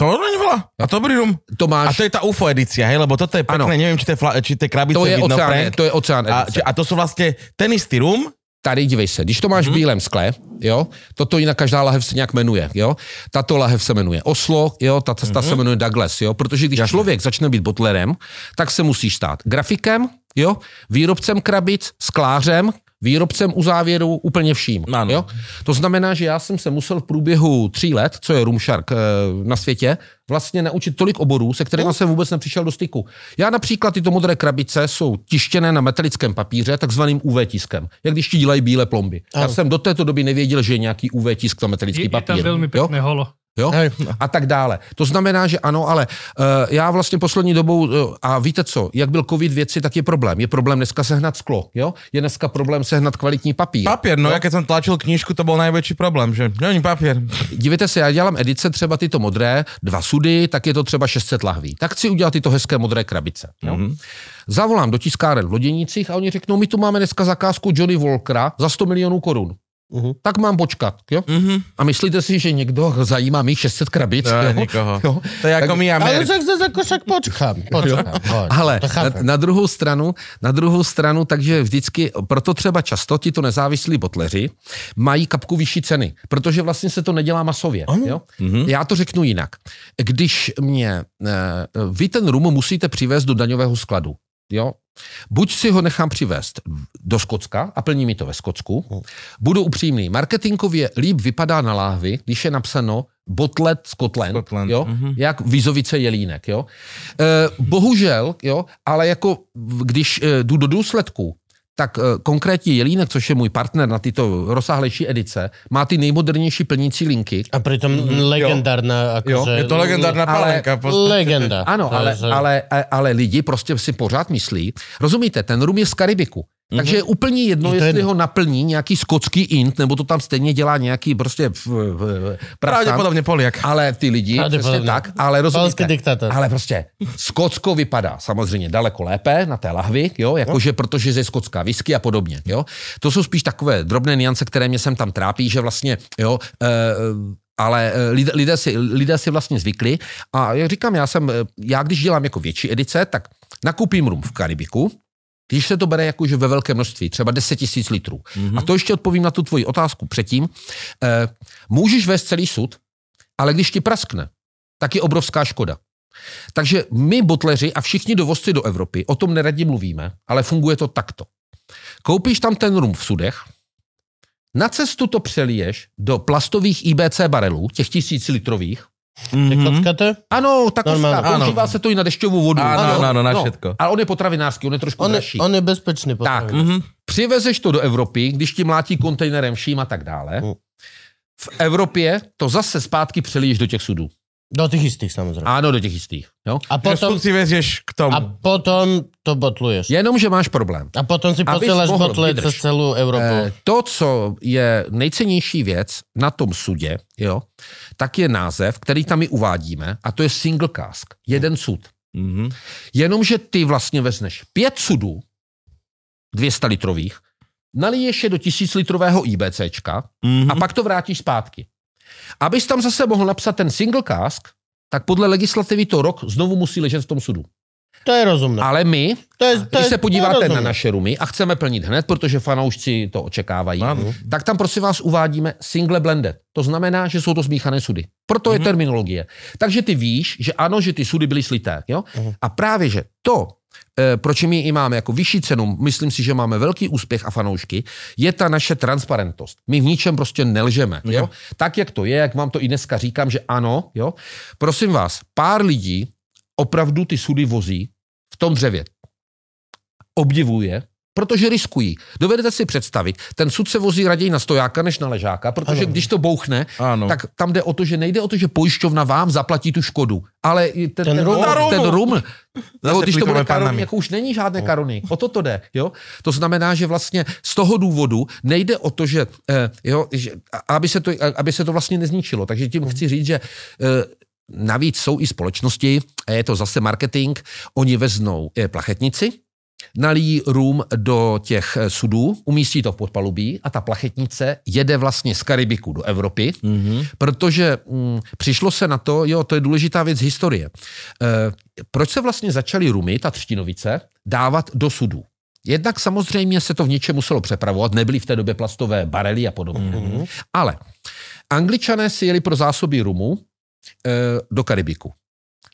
To není veľa. A dobrý rum. To A máš, to je tá UFO edícia, hej? Lebo toto je pekné, Ano. neviem, či tie, fla, či tie krabice to je vidno, oceán, Frank. to je oceán. A, edice. či, a to sú vlastne ten istý rum, Tady dívej se, když to máš v bílém skle, jo, toto jinak každá lahev se nějak jmenuje, jo, tato lahev se jmenuje Oslo, jo, ta, ta se jmenuje Douglas, jo, protože když člověk začne být botlerem, tak se musí stát grafikem, jo, výrobcem krabic, sklářem, výrobcem u závěru, úplně vším. Ano. Jo? To znamená, že já jsem se musel v průběhu tří let, co je Roomshark eh, na světě, vlastně naučit tolik oborů, se kterými jsem vůbec nepřišel do styku. Já například tyto modré krabice jsou tištěné na metalickém papíře, takzvaným UV tiskem, jak když ti dělají bílé plomby. Já jsem do této doby nevěděl, že je nějaký UV tisk na metalický Je, je papír. tam veľmi jo? pekné holo. Jo? A tak dále. To znamená, že ano, ale uh, já vlastně poslední dobou, uh, a víte co, jak byl covid věci, tak je problém. Je problém dneska sehnat sklo, jo? Je dneska problém sehnat kvalitní papír. papier, no ja keď som tlačil knížku, to bol najväčší problém, že není papier. Dívejte se, já dělám edice třeba tyto modré, dva sudy, tak je to třeba 600 lahví. Tak chci udělat tyto hezké modré krabice. Jo? Mm-hmm. Zavolám do tiskáren v Loděnicích a oni řeknou, my tu máme dneska zakázku Johnny Walkera za 100 milionů korun. Mhm. Tak mám počkat. Jo? Mhm. A myslíte si, že někdo zajímá mých 600 krabic? To je jo? nikoho. Jo? To je ako my a Ale zase ako však počkám. počkám Ale to na, na druhou stranu, na druhou stranu, takže vždycky, proto třeba často tito nezávislí botleři mají kapku vyšší ceny, protože vlastně se to nedělá masově. Jo? Mm-hmm. Já to řeknu jinak. Když mě, eh, vy ten rum musíte přivést do daňového skladu, jo? Buď si ho nechám přivést do Skotska a plní mi to ve Skotsku. Budu upřímný. Marketingově líp vypadá na láhvi, když je napsáno Botlet Scotland, Scotland, jo? mhm. jak Vizovice Jelínek. Jo? E, bohužel, jo, ale jako když e, jdu do důsledku, tak e, konkrétně Jelínek, což je můj partner na tyto rozsáhlejší edice, má ty nejmodernější plnící linky. A pritom legendárna, akože... Je to legendárna Ale- palenka. Legenda. Ano, ale, Takže- ale, ale lidi prostě si pořád myslí, rozumíte, ten rum je z Karibiku. Takže je úplně jedno, Je jestli jedno. ho naplní nějaký skotský int, nebo to tam stejně dělá nějaký prostě v, v, v, Pravděpodobně Poliak. ale ty lidi, přesně tak, ale rozumíte. Ale prostě Skotsko vypadá samozřejmě daleko lépe na té lahvi, jo, jakože protože je skotská whisky a podobně, jo. To jsou spíš takové drobné niance, které mě sem tam trápí, že vlastně, jo, e, ale eh, lidé, lidé, si, lidé si vlastně zvykli a jak říkám, já jsem, eh, já když dělám jako větší edice, tak nakoupím rum v Karibiku, když se to bere jakože ve velké množství, třeba 10 tisíc litrů. Mm-hmm. A to ještě odpovím na tu tvoji otázku předtím. E, můžeš vést celý sud, ale když ti praskne, tak je obrovská škoda. Takže my, botleři a všichni dovozci do Evropy, o tom neradě mluvíme, ale funguje to takto. Koupíš tam ten rum v sudech, na cestu to přeliješ do plastových IBC barelů, těch tisíc litrových. Je kockaté? Ano, tak používá se to i na dešťovou vodu. Ano, ano, ano, na no. všetko. Ale on je potravinářský, on je trošku On, je- dražší. on je bezpečný. Tak. Mhm. přivezeš to do Evropy, když ti mlátí kontejnerem vším a tak dále. Mm. V Evropě to zase zpátky přelíš do těch sudů. Do těch istých samozřejmě. Ano, do těch jistých. Jo? A Potom... si vezieš k tomu. a potom to botluješ. Jenomže máš problém. A potom si posíláš botle přes celou Evropu. Eh, to, co je nejcennější věc na tom sudě, jo, tak je název, který tam my uvádíme, a to je single cask, jeden sud. Mhm. Jenomže ty vlastně vezmeš pět sudů, 200 litrových, naliješ je do tisíclitrového IBCčka Mhm. a pak to vrátíš zpátky. Abys tam zase mohl napsat ten single cask, tak podle legislativy to rok znovu musí ležet v tom sudu. To je rozumné. Ale my, To je, to když je, se podíváte na naše rumy a chceme plnit hned, protože fanoušci to očekávají, Ano. tak tam prosím vás uvádíme single blended. To znamená, že jsou to smíchané sudy. Proto je Mhm. terminologie. Takže ty víš, že ano, že ty sudy byly slité. Jo? Mhm. A právě, že to, proč my i máme jako vyšší cenu, myslím si, že máme velký úspěch a fanoušky, je ta naše transparentnost. My v ničem prostě nelžeme. Jo? Tak, jak to je, jak vám to i dneska říkám, že ano, jo? prosím vás, pár lidí opravdu ty sudy vozí v tom dřevě. Obdivuje, protože riskují. Dovedete si představit, ten sud se vozí raději na stojáka než na ležáka, protože Ano. když to bouchne, Ano. tak tam jde o to, že nejde o to, že pojišťovna vám zaplatí tu škodu, ale ten, Ten ten, rum. ten rum jo, když to bude panami. jako už není žádné karony, o to to jde. Jo? To znamená, že vlastně z toho důvodu nejde o to, že, eh, jo, že aby, se to, aby se to vlastně nezničilo. Takže tím chci říct, že eh, navíc jsou i společnosti, a je to zase marketing, oni veznou eh, plachetnici, nalijí rum do těch eh, sudů, umístí to v podpalubí a ta plachetnice jede vlastně z Karibiku do Evropy, Mhm. protože mm, přišlo se na to, jo, to je důležitá věc historie. E, proč se vlastně začaly rumy, ta třtinovice, dávat do sudů? Jednak samozřejmě se to v něčem muselo přepravovat, nebyly v té době plastové barely a podobně. Mm-hmm. Ale angličané si jeli pro zásoby rumu e, do Karibiku.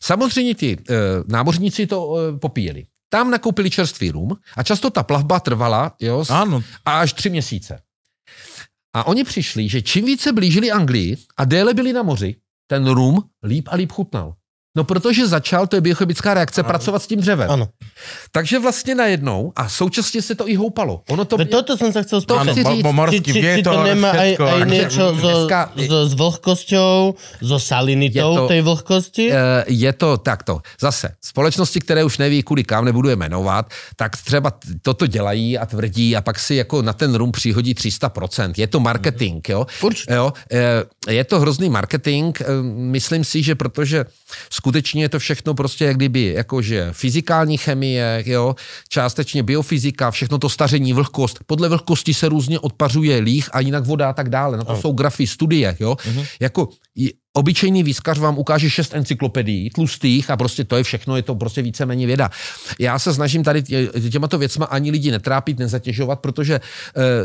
Samozřejmě ti e, námořníci to e, popíjeli. Tam nakoupili čerstvý rum a často ta plavba trvala jo, Áno. až tři měsíce. A oni přišli, že čím více blížili Anglii a déle byli na moři, ten rum líp a líp chutnal. No protože začal, to je biochemická reakce, ano. pracovat s tím dřevem. Áno. Takže vlastně najednou, a současně se to i houpalo. Ono to... Veď toto som sa chcel To spýtať. bo, říct. bo Či, morský či, či to vietor, nemá aj, aj niečo so, dneska- so, s vlhkosťou, so salinitou Je to- tej vlhkosti? Eh, je to takto. Zase, společnosti, které už neví, kudy kam nebudu je jmenovat, tak třeba toto dělají a tvrdí a pak si jako na ten rum přihodí 300%. Je to marketing, jo? Určitě. jo? eh, Je to hrozný marketing. eh, Myslím si, že protože skutečně je to všechno prostě jak kdyby jakože fyzikální chemie, jo? částečně biofyzika, všechno to staření, vlhkost. Podle vlhkosti se různě odpařuje líh a jinak voda a tak dále. Na to jsou grafy, studie. Jo? Jako i- obyčejný výzkař vám ukáže šest encyklopedií tlustých a prostě to je všechno, je to prostě víceméně věda. Já se snažím tady tě, těmato věcma ani lidi netrápit, nezatěžovat, protože e,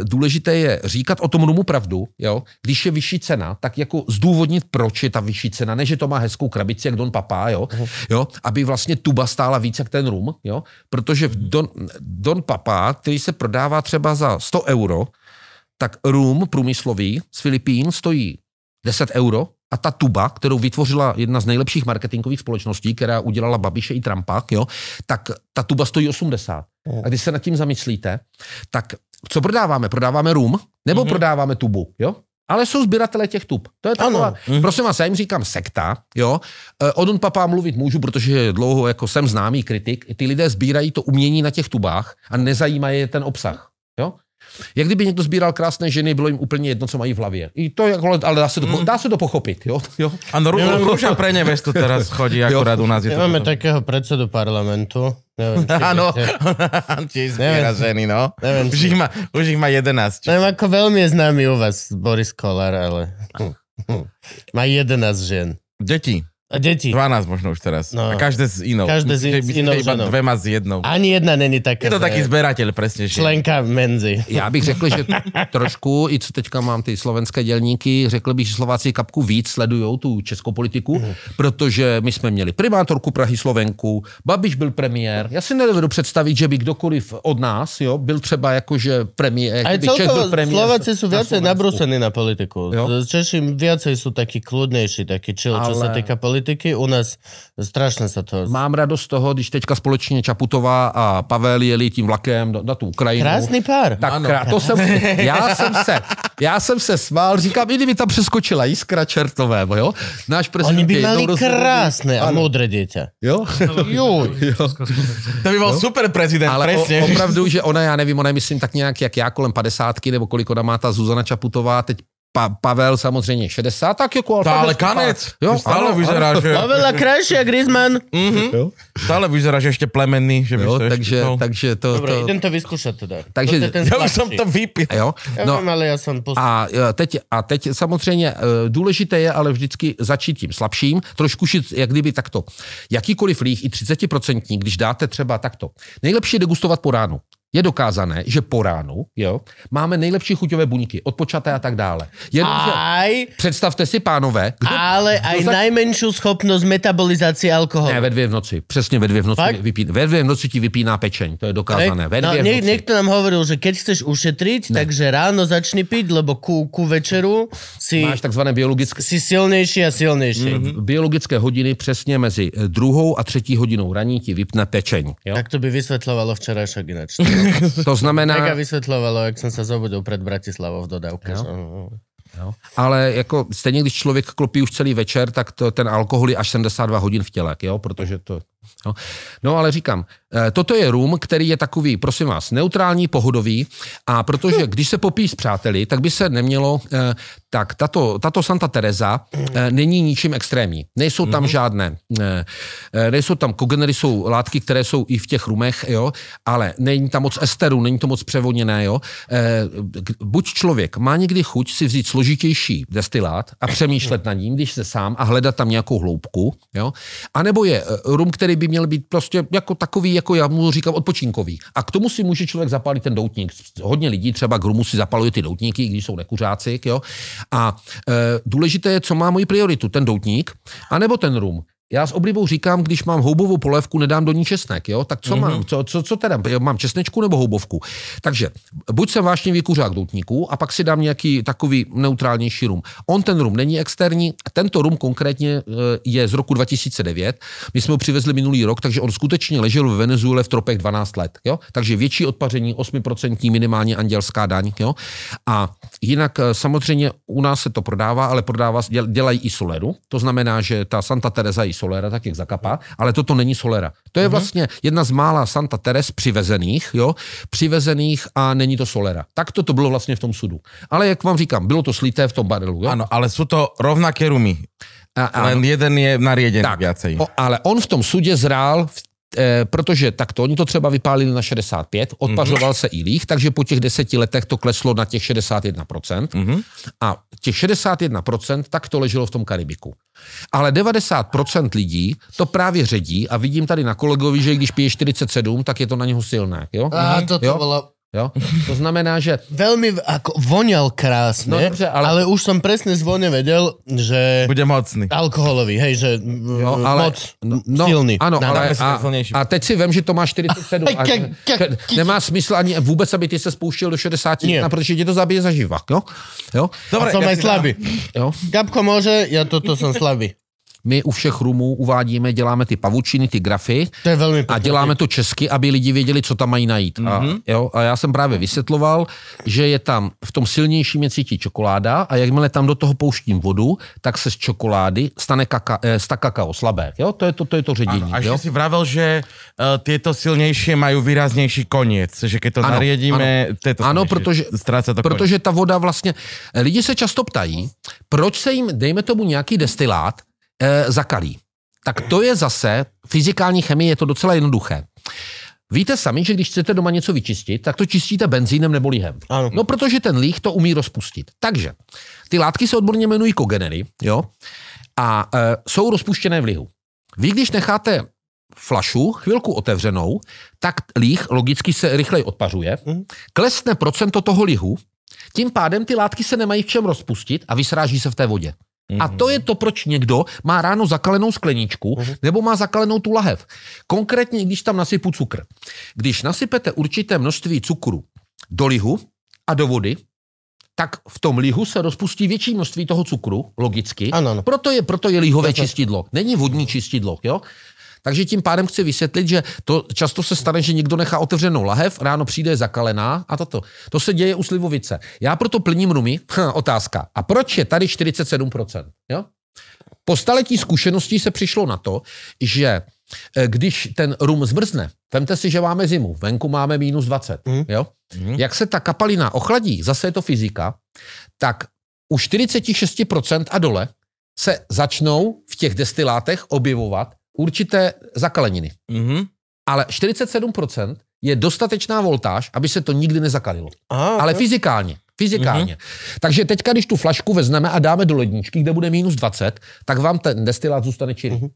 důležité je říkat o tom rumu pravdu, jo? když je vyšší cena, tak jako zdůvodnit, proč je ta vyšší cena, ne, že to má hezkou krabici, jak Don Papa, jo? jo? aby vlastně tuba stála víc jak ten rum, jo? protože Don, Don Papa, který se prodává třeba za 100 euro, tak rum průmyslový z Filipín stojí 10 euro a ta tuba, kterou vytvořila jedna z nejlepších marketingových společností, která udělala Babiše i Trumpa, jo, tak ta tuba stojí 80. A když se nad tím zamyslíte, tak co prodáváme? Prodáváme rum nebo mm-hmm. prodáváme tubu? Jo? ale jsou sběratelé těch tub. To je taková, Ano. ano. prosím vás, já jim říkám sekta, jo. Eh, O Don Papa mluvit můžu, protože dlouho jako jsem známý kritik. Ty lidé sbírají to umění na těch tubách a nezajímá je ten obsah, jo. Jak kdyby někdo sbíral krásné ženy, bylo jim úplně jedno, co mají v hlavě. I to, jako, ale dá se to, Mm. dá se to pochopit, jo. jo? Áno, Rú- Rúža pre nevestu teraz chodí akurát u nás. Je to Máme toto. takého predsedu parlamentu. Neviem, či Áno, tiež zbiera ženy, no. Neviem, Už či- ich má, už ich má 11. či- Neviem, ako veľmi je známy u vás Boris Kolár, ale má 11 žien. Deti. A deti. 12 možno už teraz. No. A každé s inou. Každé s- inou iba ženou. dve má s jednou. Ani jedna není taká. Je to taký zberateľ, presne. že- Členka menzy. Já bych řekl, že trošku, i co teďka mám ty slovenské dělníky, řekl bych, že Slováci kapku víc sledují tu českou politiku, Mhm. protože my jsme měli primátorku Prahy Slovenku, Babiš byl premiér. Já si nedovedu představit, že by kdokoliv od nás jo, byl třeba jakože premiér. Byl celkovo premiér Slováci sú na viacej Slovensku. nabrúsení na politiku. Jo. Češi viacej sú takí kľudnejší, takí chill, čo sa Ale- týka politiky. U nás strašne sa to... Mám radost z toho, když teďka společně Čaputová a Pavel jeli tím vlakem do- na tu Ukrajinu. Krásny pár. Tak Ano. krá, to jsem, já jsem se, já jsem se smál, říkám, i kdyby tam přeskočila Jiskra Čertového, jo? Náš prezident Oni by rozhodnutý- krásne a Ano. múdre dieťa. Jo? Juj. To by bol super prezident, Ale o, opravdu, že ona, já nevím, ona je myslím tak nějak, jak já, kolem padesátky, nebo kolik ona má ta Zuzana Čaputová, teď pa, Pavel samozřejmě 60, tak jako... To ale kanec. Jo, stále ano, vyzerá, že... Oveľa krajšie a Griezmann. Jo, Stále vyzerá, že ešte plemenný. Že by jo to takže, bol. takže to... Dobre, to idem to vyskúšať teda. Takže- je ten Ja už som to vypil. jo, no, viem, ale ja som pust... A teď, a teď samozřejmě e, důležité je ale vždycky začít tím slabším, trošku šit, jak kdyby takto. Jakýkoliv líh, i 30%, když dáte třeba takto. Nejlepší je degustovat po ránu. Je dokázané, že po ránu jo, máme nejlepší chuťové buňky, odpočaté a tak dále. Jenomže, Aj, představte si, pánové, kdo ale aj za- najmenšiu schopnosť metabolizácie alkoholu. Ne, ve dvě v noci. Přesně ve dvě v noci, vypí, ve dvě v noci ti vypíná pečeň. To je dokázané. Ve No, dvě v nie, noci. niekto nám hovoril, že keď chceš ušetriť, takže ráno začni piť, lebo ku, ku večeru si, Máš takzvané biologické si silnejší a silnejší. Mm-hmm. v biologické hodiny přesně mezi druhou a třetí hodinou raní ti vypne pečeň. Jo? Tak to by vysvetľovalo včerajšok ináč. To znamená, Mega vysvetľovalo, jak som sa zobudil pred Bratislavou v že- no, Jo. Ale jako stejně, když člověk klopí už celý večer, tak to, ten alkohol je až 72 hodin v těle, jo, protože to... Jo. No ale říkám, toto je rum, který je takový, prosím vás, neutrální, pohodový a protože když se popíjí s přáteli, tak by se nemělo, eh, tak tato, tato Santa Teresa eh, není ničím extrémní. Nejsou tam žádné, eh, eh, nejsou tam kogenery, jsou látky, které jsou i v těch rumech, jo, ale není tam moc esteru, není to moc převodněné, jo. Eh, Buď člověk má někdy chuť si vzít složitější destilát a přemýšlet nad ním, když se sám a hledat tam nějakou hloubku, jo. A nebo je eh, rum, který by měl být prostě jako takový, jako já mu říkám, odpočinkový. A k tomu si může člověk zapálit ten doutník. Hodně lidí třeba k rumu si zapaluje ty doutníky, i když jsou nekuřáci, jo. A e, důležité je, co má moji prioritu, ten doutník, anebo ten rum. Já s oblibou říkám, když mám houbovou polévku, nedám do ní česnek, jo? Tak co mm-hmm. mám? Co, co, co teda? Mám česnečku nebo houbovku? Takže buď jsem vášnivý kuřák doutníků a pak si dám nějaký takový neutrálnější rum. On ten rum není externí, tento rum konkrétně e, je z roku 2009. My jsme ho přivezli minulý rok, takže on skutečně ležel v Venezuele v tropech 12 let. Jo? Takže větší odpaření, 8% minimálně andělská daň. Jo? A jinak e, samozřejmě u nás se to prodává, ale prodává, děl- dělají i soleru. To znamená, že ta Santa Teresa je solera, tak jak zakapá, ale toto není solera. To je vlastně jedna z mála Santa Teres přivezených, jo, přivezených a není to solera. Tak to to bylo vlastně v tom sudu. Ale jak vám říkám, bylo to slité v tom barelu. Jo? Áno, ale sú to rovnaké rumy. A, a, Len jeden je nariedený tak, viacej. o, ale on v tom sudě zrál, v, eh, protože takto, oni to třeba vypálili na 65, odpařoval se i líh, takže po těch deseti letech to kleslo na těch 61%. Mhm. A těch 61% tak to leželo v tom Karibiku. Ale 90% lidí to právě ředí a vidím tady na kolegovi, že když pije 47, tak je to na něho silné. Jo? Á, toto jo? bolo Jo? To znamená, že veľmi ako voňal krásne, No dobře, ale- ale... už som presne z vone vedel, že Bude mocný. alkoholový, hej, že jo, ale, moc no, silný. Ano, Na- ale a, a teď si vem, že to má 47. A, nemá smysl ani vůbec, aby ty se spouštěl do 60, Nie. protože tě to zabije zaživa. Jo? Jo? A som ja aj slabý. Jo? Gabko môže, ja toto som slabý. My u všech rumů uvádíme, děláme ty pavučiny, ty grafy To je veľmi a děláme to česky, aby lidi věděli, co tam mají najít. Mm-hmm. A, jo, a já jsem právě vysvětloval, že je tam v tom silnějším je cítí čokoláda a jakmile tam do toho pouštím vodu, tak se z čokolády stane kaka, eh, sta kakao slabé. Jo? To je to, to, je to ředění. Áno, a jo? ešte si vravel, že uh, tieto silnejšie majú výraznejší koniec, že keď to Ano, nariedíme, to je to Ano, protože, to protože ta voda vlastně, lidi se často ptají, proč se jim, dejme tomu nějaký destilát, eh, zakalí. Tak to je zase, fyzikální chemie je to docela jednoduché. Víte sami, že když chcete doma něco vyčistit, tak to čistíte benzínem nebo lihem. Ano. No, protože ten líh to umí rozpustit. Takže ty látky se odborně jmenují kogenery, jo, a e, jsou rozpuštěné v lihu. Vy, když necháte flašu chvilku otevřenou, tak líh logicky se rychleji odpařuje, klesne procento toho lihu, tím pádem ty látky se nemají v čem rozpustit a vysráží se v té vodě. A to je to, proč někdo má ráno zakalenou skleničku nebo má zakalenou tu lahev. Konkrétně, když tam nasypu cukr. Když nasypete určité množství cukru do lihu a do vody, tak v tom lihu se rozpustí větší množství toho cukru, logicky. Ano, ano. Proto je, proto je lihové Jasně. čistidlo. Není vodní čistidlo, jo? Takže tím pádem chci vysvětlit, že to často se stane, že někdo nechá otevřenou lahev, ráno přijde zakalená a toto. To se děje u slivovice. Já proto plním rumy. Ha, otázka. A proč je tady 47%? Jo? Po staletí zkušeností se přišlo na to, že eh, když ten rum zmrzne, vemte si, že máme zimu, venku máme minus 20, Mhm. jo? jak se ta kapalina ochladí, zase je to fyzika, tak u 46% a dole se začnou v těch destilátech objevovat určité zakaleniny. Mhm. Ale 47% je dostatečná voltáž, aby se to nikdy nezakalilo. Aha, Ale fyzikálně. Fyzikálně. Mm-hmm. Takže teďka, když tu flašku vezmeme a dáme do ledničky, kde bude minus 20, tak vám ten destilát zůstane čirý. Mhm. Mm-hmm.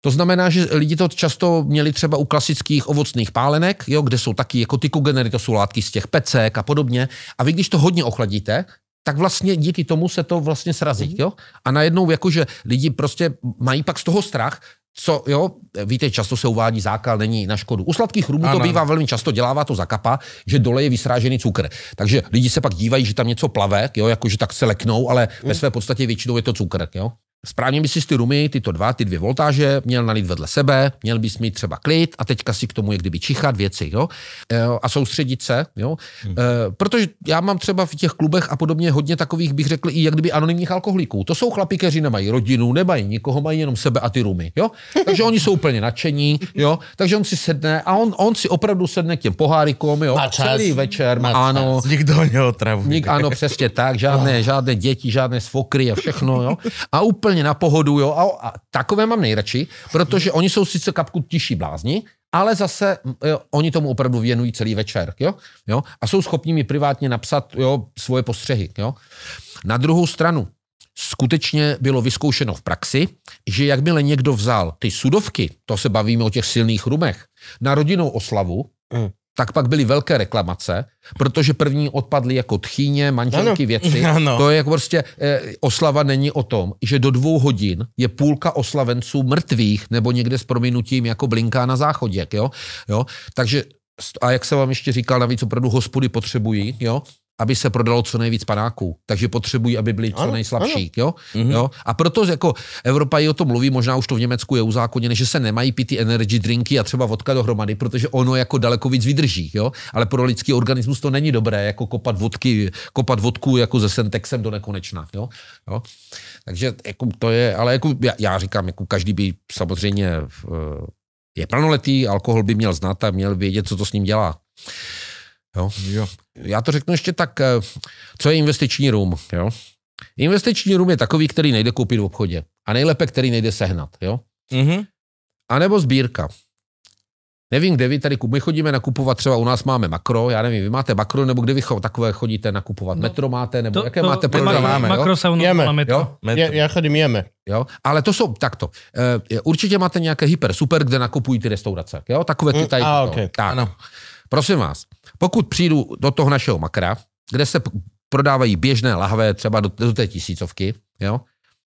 To znamená, že lidi to často měli třeba u klasických ovocných pálenek, jo, kde jsou taky jako tykogenery, to jsou látky z těch pecek a podobně. A vy, když to hodně ochladíte, tak vlastně díky tomu se to vlastně srazí. Jo? A najednou jakože lidi prostě mají pak z toho strach, co, jo, víte, často se uvádí zákal, není na škodu. U sladkých rumů to bývá velmi často, dělává to zakapa, že dole je vysrážený cukr. Takže lidi se pak dívají, že tam něco plave, jo, jakože tak se leknou, ale ve své podstatě většinou je to cukr. Jo. Správně by si ty rumy, tyto dva, ty dvě voltáže, měl nalít vedle sebe, měl bys mít třeba klid a teďka si k tomu jak kdyby čichat věci, jo, e, a soustředit se, jo, e, protože já mám třeba v těch klubech a podobně hodně takových, bych řekl, i jak kdyby anonymních alkoholiků. To jsou chlapi, kteří nemají rodinu, nemají nikoho, mají jenom sebe a ty rumy, jo, takže oni jsou úplně nadšení, jo, takže on si sedne a on, on si opravdu sedne k těm pohárikům, jo, Má čas. celý večer, Má ano, Nikto ho neotravuje. Nik, ano, přesně tak, žádné, žádné děti, žádné svokry a všechno, jo. A úplně na pohodu, jo. A, a takové mám nejradši, protože oni jsou sice kapku tiší blázni, ale zase jo, oni tomu opravdu věnují celý večer, jo. jo? A jsou schopni mi privátně napsat, jo, svoje postřehy, jo. Na druhou stranu, skutečně bylo vyzkoušeno v praxi, že jakmile někdo vzal ty sudovky, to se bavíme o těch silných rumech, na rodinnou oslavu, Mm. Tak pak byly velké reklamace, protože první odpadly jako tchýně, manželky, Ano. věci. Ano. To je jako prostě, eh, oslava není o tom, že do dvou hodin je půlka oslavenců mrtvých nebo někde s prominutím jako blinká na záchodě, jo? jo? Takže, a jak jsem vám ještě říkal, navíc opravdu hospody potřebují, jo? Aby se prodalo co nejvíc panáků. Takže potřebují, aby byli co Ano, nejslabší. Jo? Jo? A proto jako Evropa i o tom mluví, možná už to v Německu je uzákoněné, že se nemají pít ty energy drinky a třeba vodka dohromady, protože ono jako daleko víc vydrží. Jo? Ale pro lidský organismus to není dobré, jako kopat vodky, kopat vodku jako ze Sentexem do nekonečna. Jo? Jo? Takže jako to je, ale jako já, já říkám, jako každý by samozřejmě eh, je plnoletý, alkohol by měl znát a měl vědět, co to s ním dělá. Jo? Jo. Já to řeknu ještě tak, eh, co je investiční rum. Jo? Investiční rum je takový, který nejde koupit v obchodě. A nejlépe, který nejde sehnat. Jo? Mhm. A nebo sbírka. Nevím, kde vy tady, my chodíme nakupovat, třeba u nás máme makro, já nevím, vy máte makro, nebo kde vy cho- takové chodíte nakupovat? Metro máte, nebo jaké máte to máme, jo? Makro sa u nás Jeme, metro. Jo? Metro. Ja, ja chodím jeme. Jo? Ale to jsou takto. E, určitě máte nějaké hyper, super, kde nakupují ty restaurace. Jo? Takové ty Mm, tady. a, to. okay. Tak. Ano. Prosím vás, pokud přijdu do toho našeho makra, kde se prodávají běžné lahve třeba do, do té tisícovky, jo?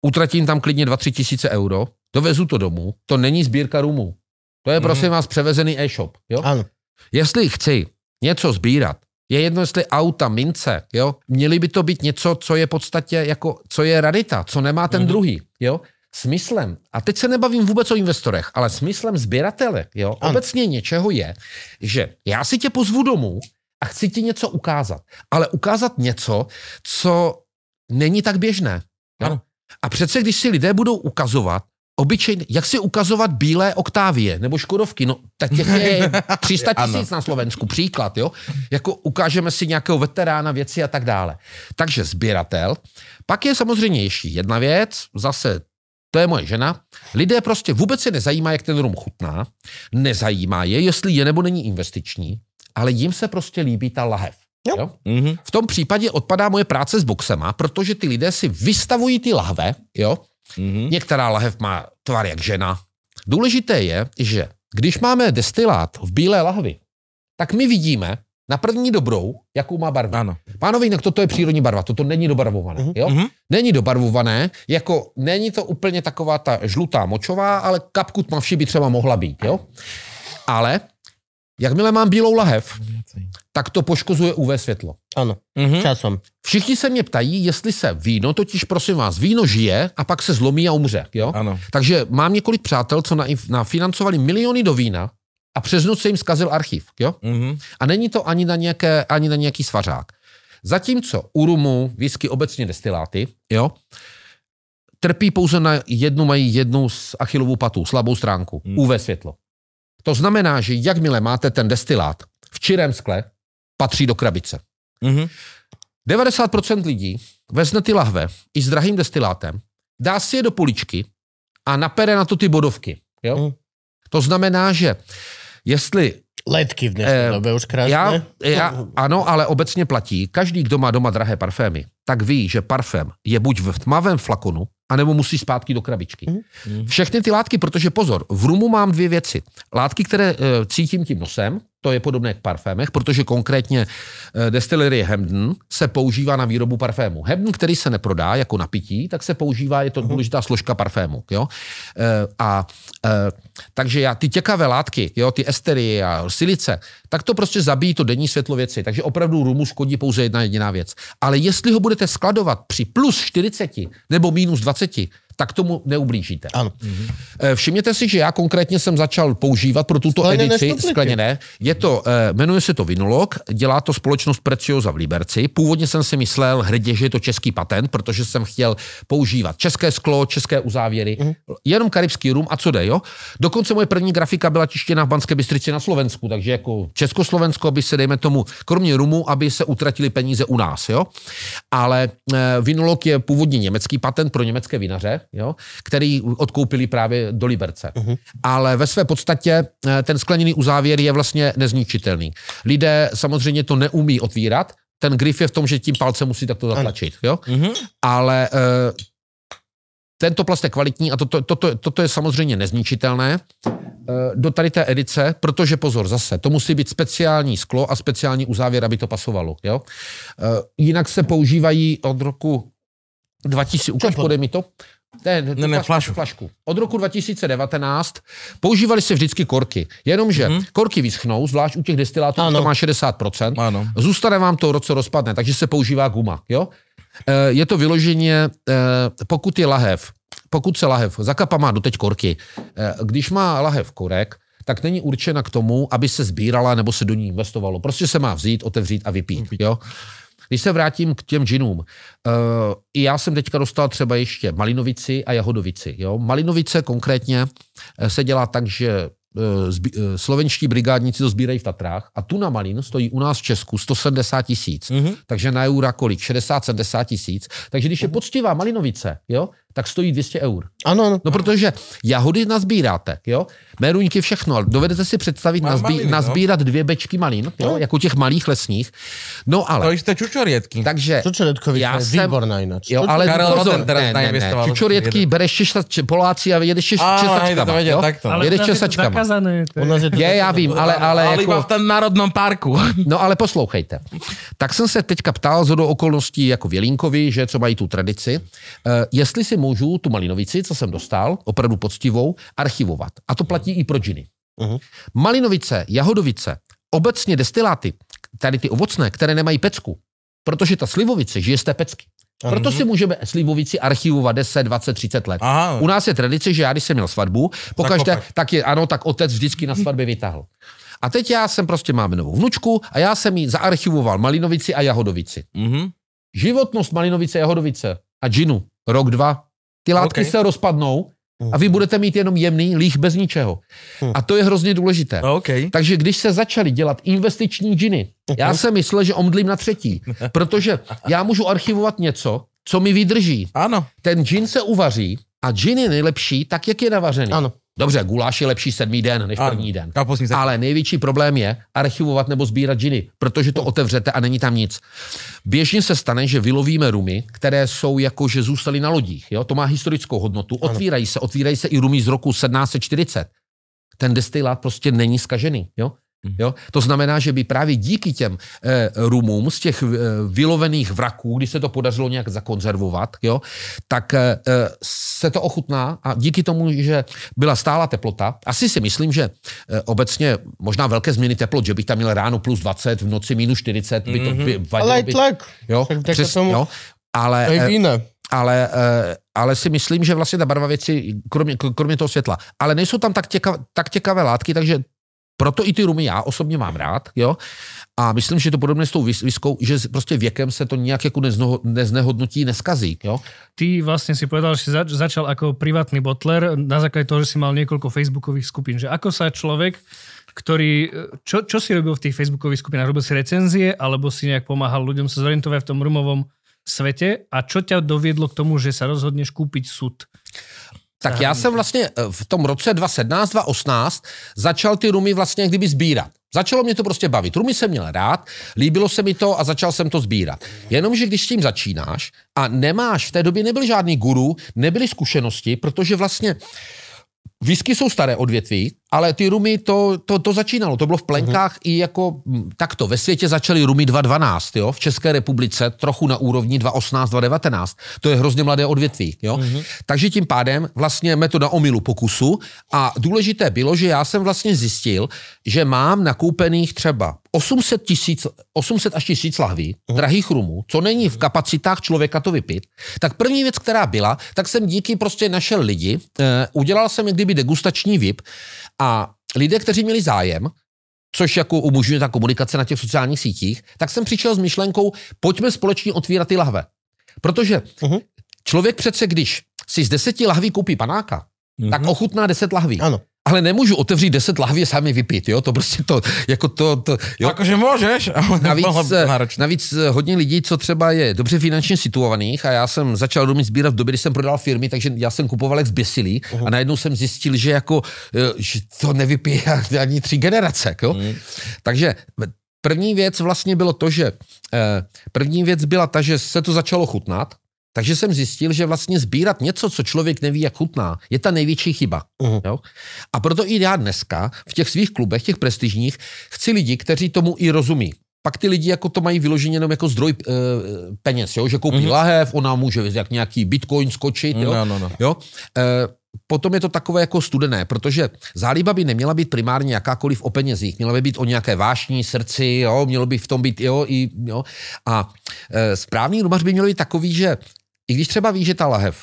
utratím tam klidně 2-3 tisíce euro, dovezu to domů, to není sbírka rumů. To je, prosím vás, převezený e-shop. Jo? Áno. Jestli chci něco sbírat, je jedno, jestli auta, mince, jo, měly by to být něco, co je v podstatě jako, co je rarita, co nemá ten mm-hmm. druhý, jo. Smyslem, a teď se nebavím vůbec o investorech, ale smyslem sběratele, jo, Ano. obecně něčeho je, že já si tě pozvu domů a chci ti něco ukázat, ale ukázat něco, co není tak běžné. Jo? Ano. A přece, když si lidé budou ukazovat, obyčejně, jak si ukazovat bílé oktávie nebo škodovky, no tak těch je 300 tisíc na Slovensku, příklad, jo? Jako ukážeme si nějakého veterána věci a tak dále. Takže sběratel. Pak je samozřejmě ještě jedna věc, zase to je moje žena. Lidé prostě vůbec se nezajímá, jak ten rum chutná, nezajímá je, jestli je nebo není investiční, ale jim se prostě líbí ta lahev. Jo. Jo? Mhm. V tom případě odpadá moje práce s boxema, protože ty lidé si vystavují ty lahve, jo? Mhm. Některá lahev má tvar jak žena. Důležité je, že když máme destilát v bílé lahvi, tak my vidíme na první dobrou, jakou má barvu. Ano. Pánové, jinak toto je přírodní barva, toto není dobarvované. Mhm. Jo? Mhm. Není dobarvované, jako není to úplně taková ta žlutá močová, ale kapku tmavší by třeba mohla být. Jo? Ale jakmile mám bílou lahev, tak to poškozuje UV světlo. Áno, Mhm. časom. Všichni se mě ptají, jestli se víno, totiž prosím vás, víno žije a pak se zlomí a umře. Jo? Ano. Takže mám několik přátel, co nainf- nafinancovali miliony do vína a přes noc se jim zkazil archiv. Jo? Mhm. A není to ani na, nějaké, ani na nějaký svařák. Zatímco u rumu, whisky, obecně destiláty, jo, trpí pouze na jednu, mají jednu z achilovou patu, slabou stránku, Hmm. UV světlo. To znamená, že jakmile máte ten destilát v čirém skle, patří do krabice. Mhm. 90% lidí vezme ty lahve i s drahým destilátem, dá si je do poličky a napere na to ty bodovky. Jo? Mm. To znamená, že jestli Letky v dnešnej Eh, dobe už krásne. já, já, ano, ale obecně platí, každý, kdo má doma drahé parfémy, tak ví, že parfém je buď v tmavém flakonu, anebo musí zpátky do krabičky. Mhm. Všechny ty látky, protože pozor, v rumu mám dvě věci. Látky, které e, cítím tím nosem, to je podobné k parfémech, protože konkrétně e, destilerie Hemden se používá na výrobu parfému. Hemden, který se neprodá jako napití, tak se používá, je to důležitá složka parfému. Jo? E, a e, takže já ty těkavé látky, jo, ty estery a silice, tak to prostě zabíjí to denní světlo věci. Takže opravdu rumu škodí pouze jedna jediná věc. Ale jestli ho budete skladovat při plus 40 nebo minus 20, tak tomu neublížíte. Áno. Eh, Všimněte si, že já konkrétně jsem začal používat pro tuto Skleněné edici štupliky. skleněné. Je to, eh, jmenuje se to Vinolog, dělá to společnost Preciosa v Liberci. Původně jsem si myslel hrdě, že je to český patent, protože jsem chtěl používat české sklo, české uzávěry, Mhm. jenom karibský rum a co jde, jo? Dokonce moje první grafika byla tištěna v Banské Bystrici na Slovensku, takže jako Československo by se, dejme tomu, kromě rumu, aby se utratili peníze u nás, jo? Ale eh, Vinolog je původně německý patent pro německé vinaře, jo? který odkoupili právě do Liberce. Uh-huh. Ale ve své podstatě eh, ten skleněný uzávěr je vlastně nezničitelný. Lidé samozřejmě to neumí otvírat, ten grif je v tom, že tím palcem musí takto zatlačit, jo? Mhm. ale eh, tento plast je kvalitní a toto, toto, toto je samozřejmě nezničitelné eh, do tady té edice, protože pozor, zase, to musí být speciální sklo a speciální uzávěr, aby to pasovalo. Jo? Eh, Jinak se používají od roku 2000, ukaž, podej mi to. Ne, ne, Ne, ne, flašu. flašku. Od roku 2019 používali se vždycky korky. Jenomže Mhm. mm-hmm. korky vyschnou, zvlášť u těch destilátů, Ano. to má 60%. Ano. Zůstane vám to, co rozpadne, takže se používá guma. Jo? Eh, Je to vyloženě, eh, pokud je lahev, pokud se lahev, zakapa má doteď korky, eh, když má lahev korek, tak není určena k tomu, aby se sbírala nebo se do ní investovalo. Prostě se má vzít, otevřít a vypít. Jo? Když se vrátím k těm džinům, uh, i já jsem teďka dostal třeba ještě malinovici a jahodovici. Jo? Malinovice konkrétně eh, se dělá tak, že eh, zbi- eh, slovenští brigádníci to sbírají v Tatrách a tuna malin stojí u nás v Česku 170 tisíc. Mhm. Takže na eura kolik? 60-70 tisíc. Takže když je poctivá malinovice, jo, tak stojí 200 eur. Áno, áno. No protože jahody nazbíráte, jo? Meruňky, všechno, ale dovedete si představit Má nazbí, maliny, no. nazbírat dvě bečky malin, jo? jako těch malých lesních. No To ale, isté čučoriedky. takže... Čučoredkovica Já je jsem- výborná ináč. Jo, ale Karel pozor, ne, ne, ne, čučoriedok. bereš česač, Poláci a jedeš česačkama. to vedia jo? Ale jedeš u nás je to česačkama. zakázané. To U je... to Je, já vím, ale, ale, ale iba v jako, tom národnom parku. No ale poslouchejte. Tak jsem se teďka ptal z do okolností jako Vělínkovi, že co mají tu tradici, eh, jestli si můžu tu malinovici, co jsem dostal, opravdu poctivou, archivovat. A to platí i pro džiny. Mhm. Malinovice, jahodovice, obecně destiláty, tady ty ovocné, které nemají pecku, protože ta slivovice žije z té pecky. Proto si můžeme slivovici archivovat 10, 20, 30 let. Aha. U nás je tradice, že já, když jsem měl svatbu, pokaždé, Zakopat. tak je, ano, tak otec vždycky na svatbě vytáhl. A teď já jsem prostě máme novou vnučku a já jsem jí zaarchivoval Malinovici a Jahodovici. Mhm. Životnost Malinovice, Jahodovice a džinu, rok, dva. Ty látky OK. se rozpadnou a vy budete mít jenom jemný líh bez ničeho. A to je hrozně důležité. OK. Takže když se začaly dělat investiční džiny, já jsem myslel, že omdlím na třetí, protože já můžu archivovat něco, co mi vydrží. Áno. Ten džin se uvaří a džin je nejlepší tak, jak je navařený. Áno. Dobře, guláš je lepší sedmý den než Áno. první den. Ale největší problém je archivovat nebo sbírat džiny, protože to otevřete a není tam nic. Běžně se stane, že vylovíme rumy, které jsou jako, že zůstaly na lodích. Jo? To má historickou hodnotu. Otvírají se, otvírají se i rumy z roku 1740. Ten destilát prostě není skažený. Jo? Jo? To znamená, že by právě díky těm eh, rumům z těch eh, vylovených vraků, kdy se to podařilo nějak zakonzervovat, jo, tak eh, eh, se to ochutná a díky tomu, že byla stála teplota, asi si myslím, že eh, obecně možná velké změny teplot, že bych tam měl ráno plus 20, v noci minus 40, by to by, vadilo Ale by, tlak. jo, přes, tomu- jo, ale, Aj eh, vína. ale, eh, ale si myslím, že vlastně ta barva věci, kromě, kromě toho světla, ale nejsou tam tak, těka, tak těkavé látky, takže proto i ty rumy já osobně mám rád, jo. A myslím, že to podobné s tou vis- viskou, že prostě věkem se to nějak jako neznoho, neznehodnotí, neskazí, jo. Ty vlastne si povedal, že si zač- začal ako privátny botler na základe toho, že si mal niekoľko facebookových skupín. Že ako sa človek, ktorý... Čo, čo si robil v tých facebookových skupinách? Robil si recenzie, alebo si nejak pomáhal ľuďom sa zorientovať v tom rumovom svete? A čo ťa doviedlo k tomu, že sa rozhodneš kúpiť sud? Tak já jsem vlastně eh, v tom roce 2017, 2018 začal ty rumy vlastně kdyby sbírat. Začalo mě to prostě bavit. Rumy jsem měl rád, líbilo se mi to a začal jsem to sbírat. Jenomže když s tím začínáš a nemáš, v té době nebyl žádný guru, nebyly zkušenosti, protože vlastně Whisky jsou staré odvětví, ale ty rumy to, to, to začínalo. To bylo v plenkách i jako mm, takto. Ve světě začaly rumy 2012, jo? v České republice trochu na úrovni 2018, 2019. To je hrozně mladé odvětví. Jo? Takže tím pádem vlastně metoda omylu pokusu a důležité bylo, že já jsem vlastně zjistil, že mám nakoupených třeba 800, tisíc, 800 až 1000 lahví, drahých rumů, co není v kapacitách člověka to vypít, tak první věc, která byla, tak jsem díky prostě našel lidi, eh, udělal jsem jak kdyby degustační VIP a lidé, kteří měli zájem, což jako umožňuje ta komunikace na těch sociálních sítích, tak jsem přišel s myšlenkou, pojďme společně otvírat ty lahve. Protože Mhm. člověk přece, když si z deseti lahví koupí panáka, tak ochutná deset lahví. Áno. Ale nemůžu otevřít deset lahví a sami vypít, jo? To prostě to, jako to, to jo? Akože môžeš, ale Navíc, eh, navíc eh, hodně lidí, co třeba je dobře finančně situovaných a já jsem začal domy sbírat v době, kdy jsem prodal firmy, takže já jsem kupoval jak zběsilý a najednou jsem zjistil, že jako, eh, že to nevypije ani tři generace, jo? Takže první věc vlastně bylo to, že eh, první věc byla ta, že se to začalo chutnat, takže jsem zjistil, že vlastně sbírat něco, co člověk neví, jak chutná, je ta největší chyba. Mhm. Jo? A proto i já dneska v těch svých klubech, těch prestižních, chci lidi, kteří tomu i rozumí. Pak ty lidi jako to mají vyloženě jenom jako zdroj e, peněz, jo? že koupí mm-hmm. lahev, ona může jak nějaký bitcoin skočit. Jo? No, no, no. Jo? E, potom je to takové jako studené, protože zálíba by neměla být primárně jakákoliv o penězích, měla by být o nějaké vášní srdci, jo? mělo by v tom být, jo, i, jo? a e, správný rumař by měl být takový, že i když třeba ví, že ta lahev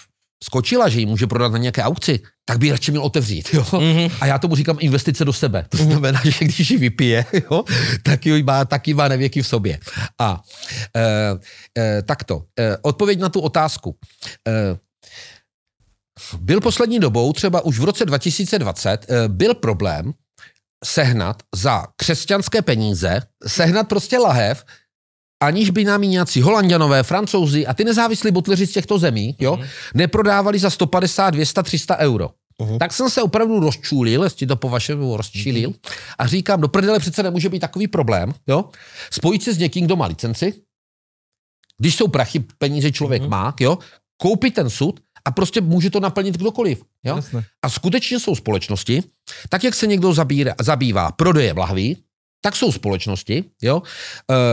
skočila, že ji může prodat na nějaké aukci, tak by ji radši měl otevřít. Jo? Mm-hmm. A já tomu říkám investice do sebe. To znamená, že když ji vypije, jo, tak ji má, tak ji má nevěky v sobě. A e, e, takto. E, odpověď na tu otázku. E, byl poslední dobou, třeba už v roce 2020, e, byl problém sehnat za křesťanské peníze, sehnat prostě lahev, aniž by nám nějací holanděnové, francouzi a ty nezávislí botleři z těchto zemí, jo, neprodávali za 150, 200, 300 euro. Uh-huh. Tak jsem se opravdu rozčulil, jestli to po vašemu rozčilil, a říkám, do prdele přece nemůže být takový problém, jo, spojit se s někým, kdo má licenci, když jsou prachy, peníze člověk uh-huh. má, jo, koupit ten sud a prostě může to naplnit kdokoliv. Jo? A skutečně jsou společnosti, tak jak se někdo zabírá, zabývá prodejem lahví, tak jsou společnosti, jo?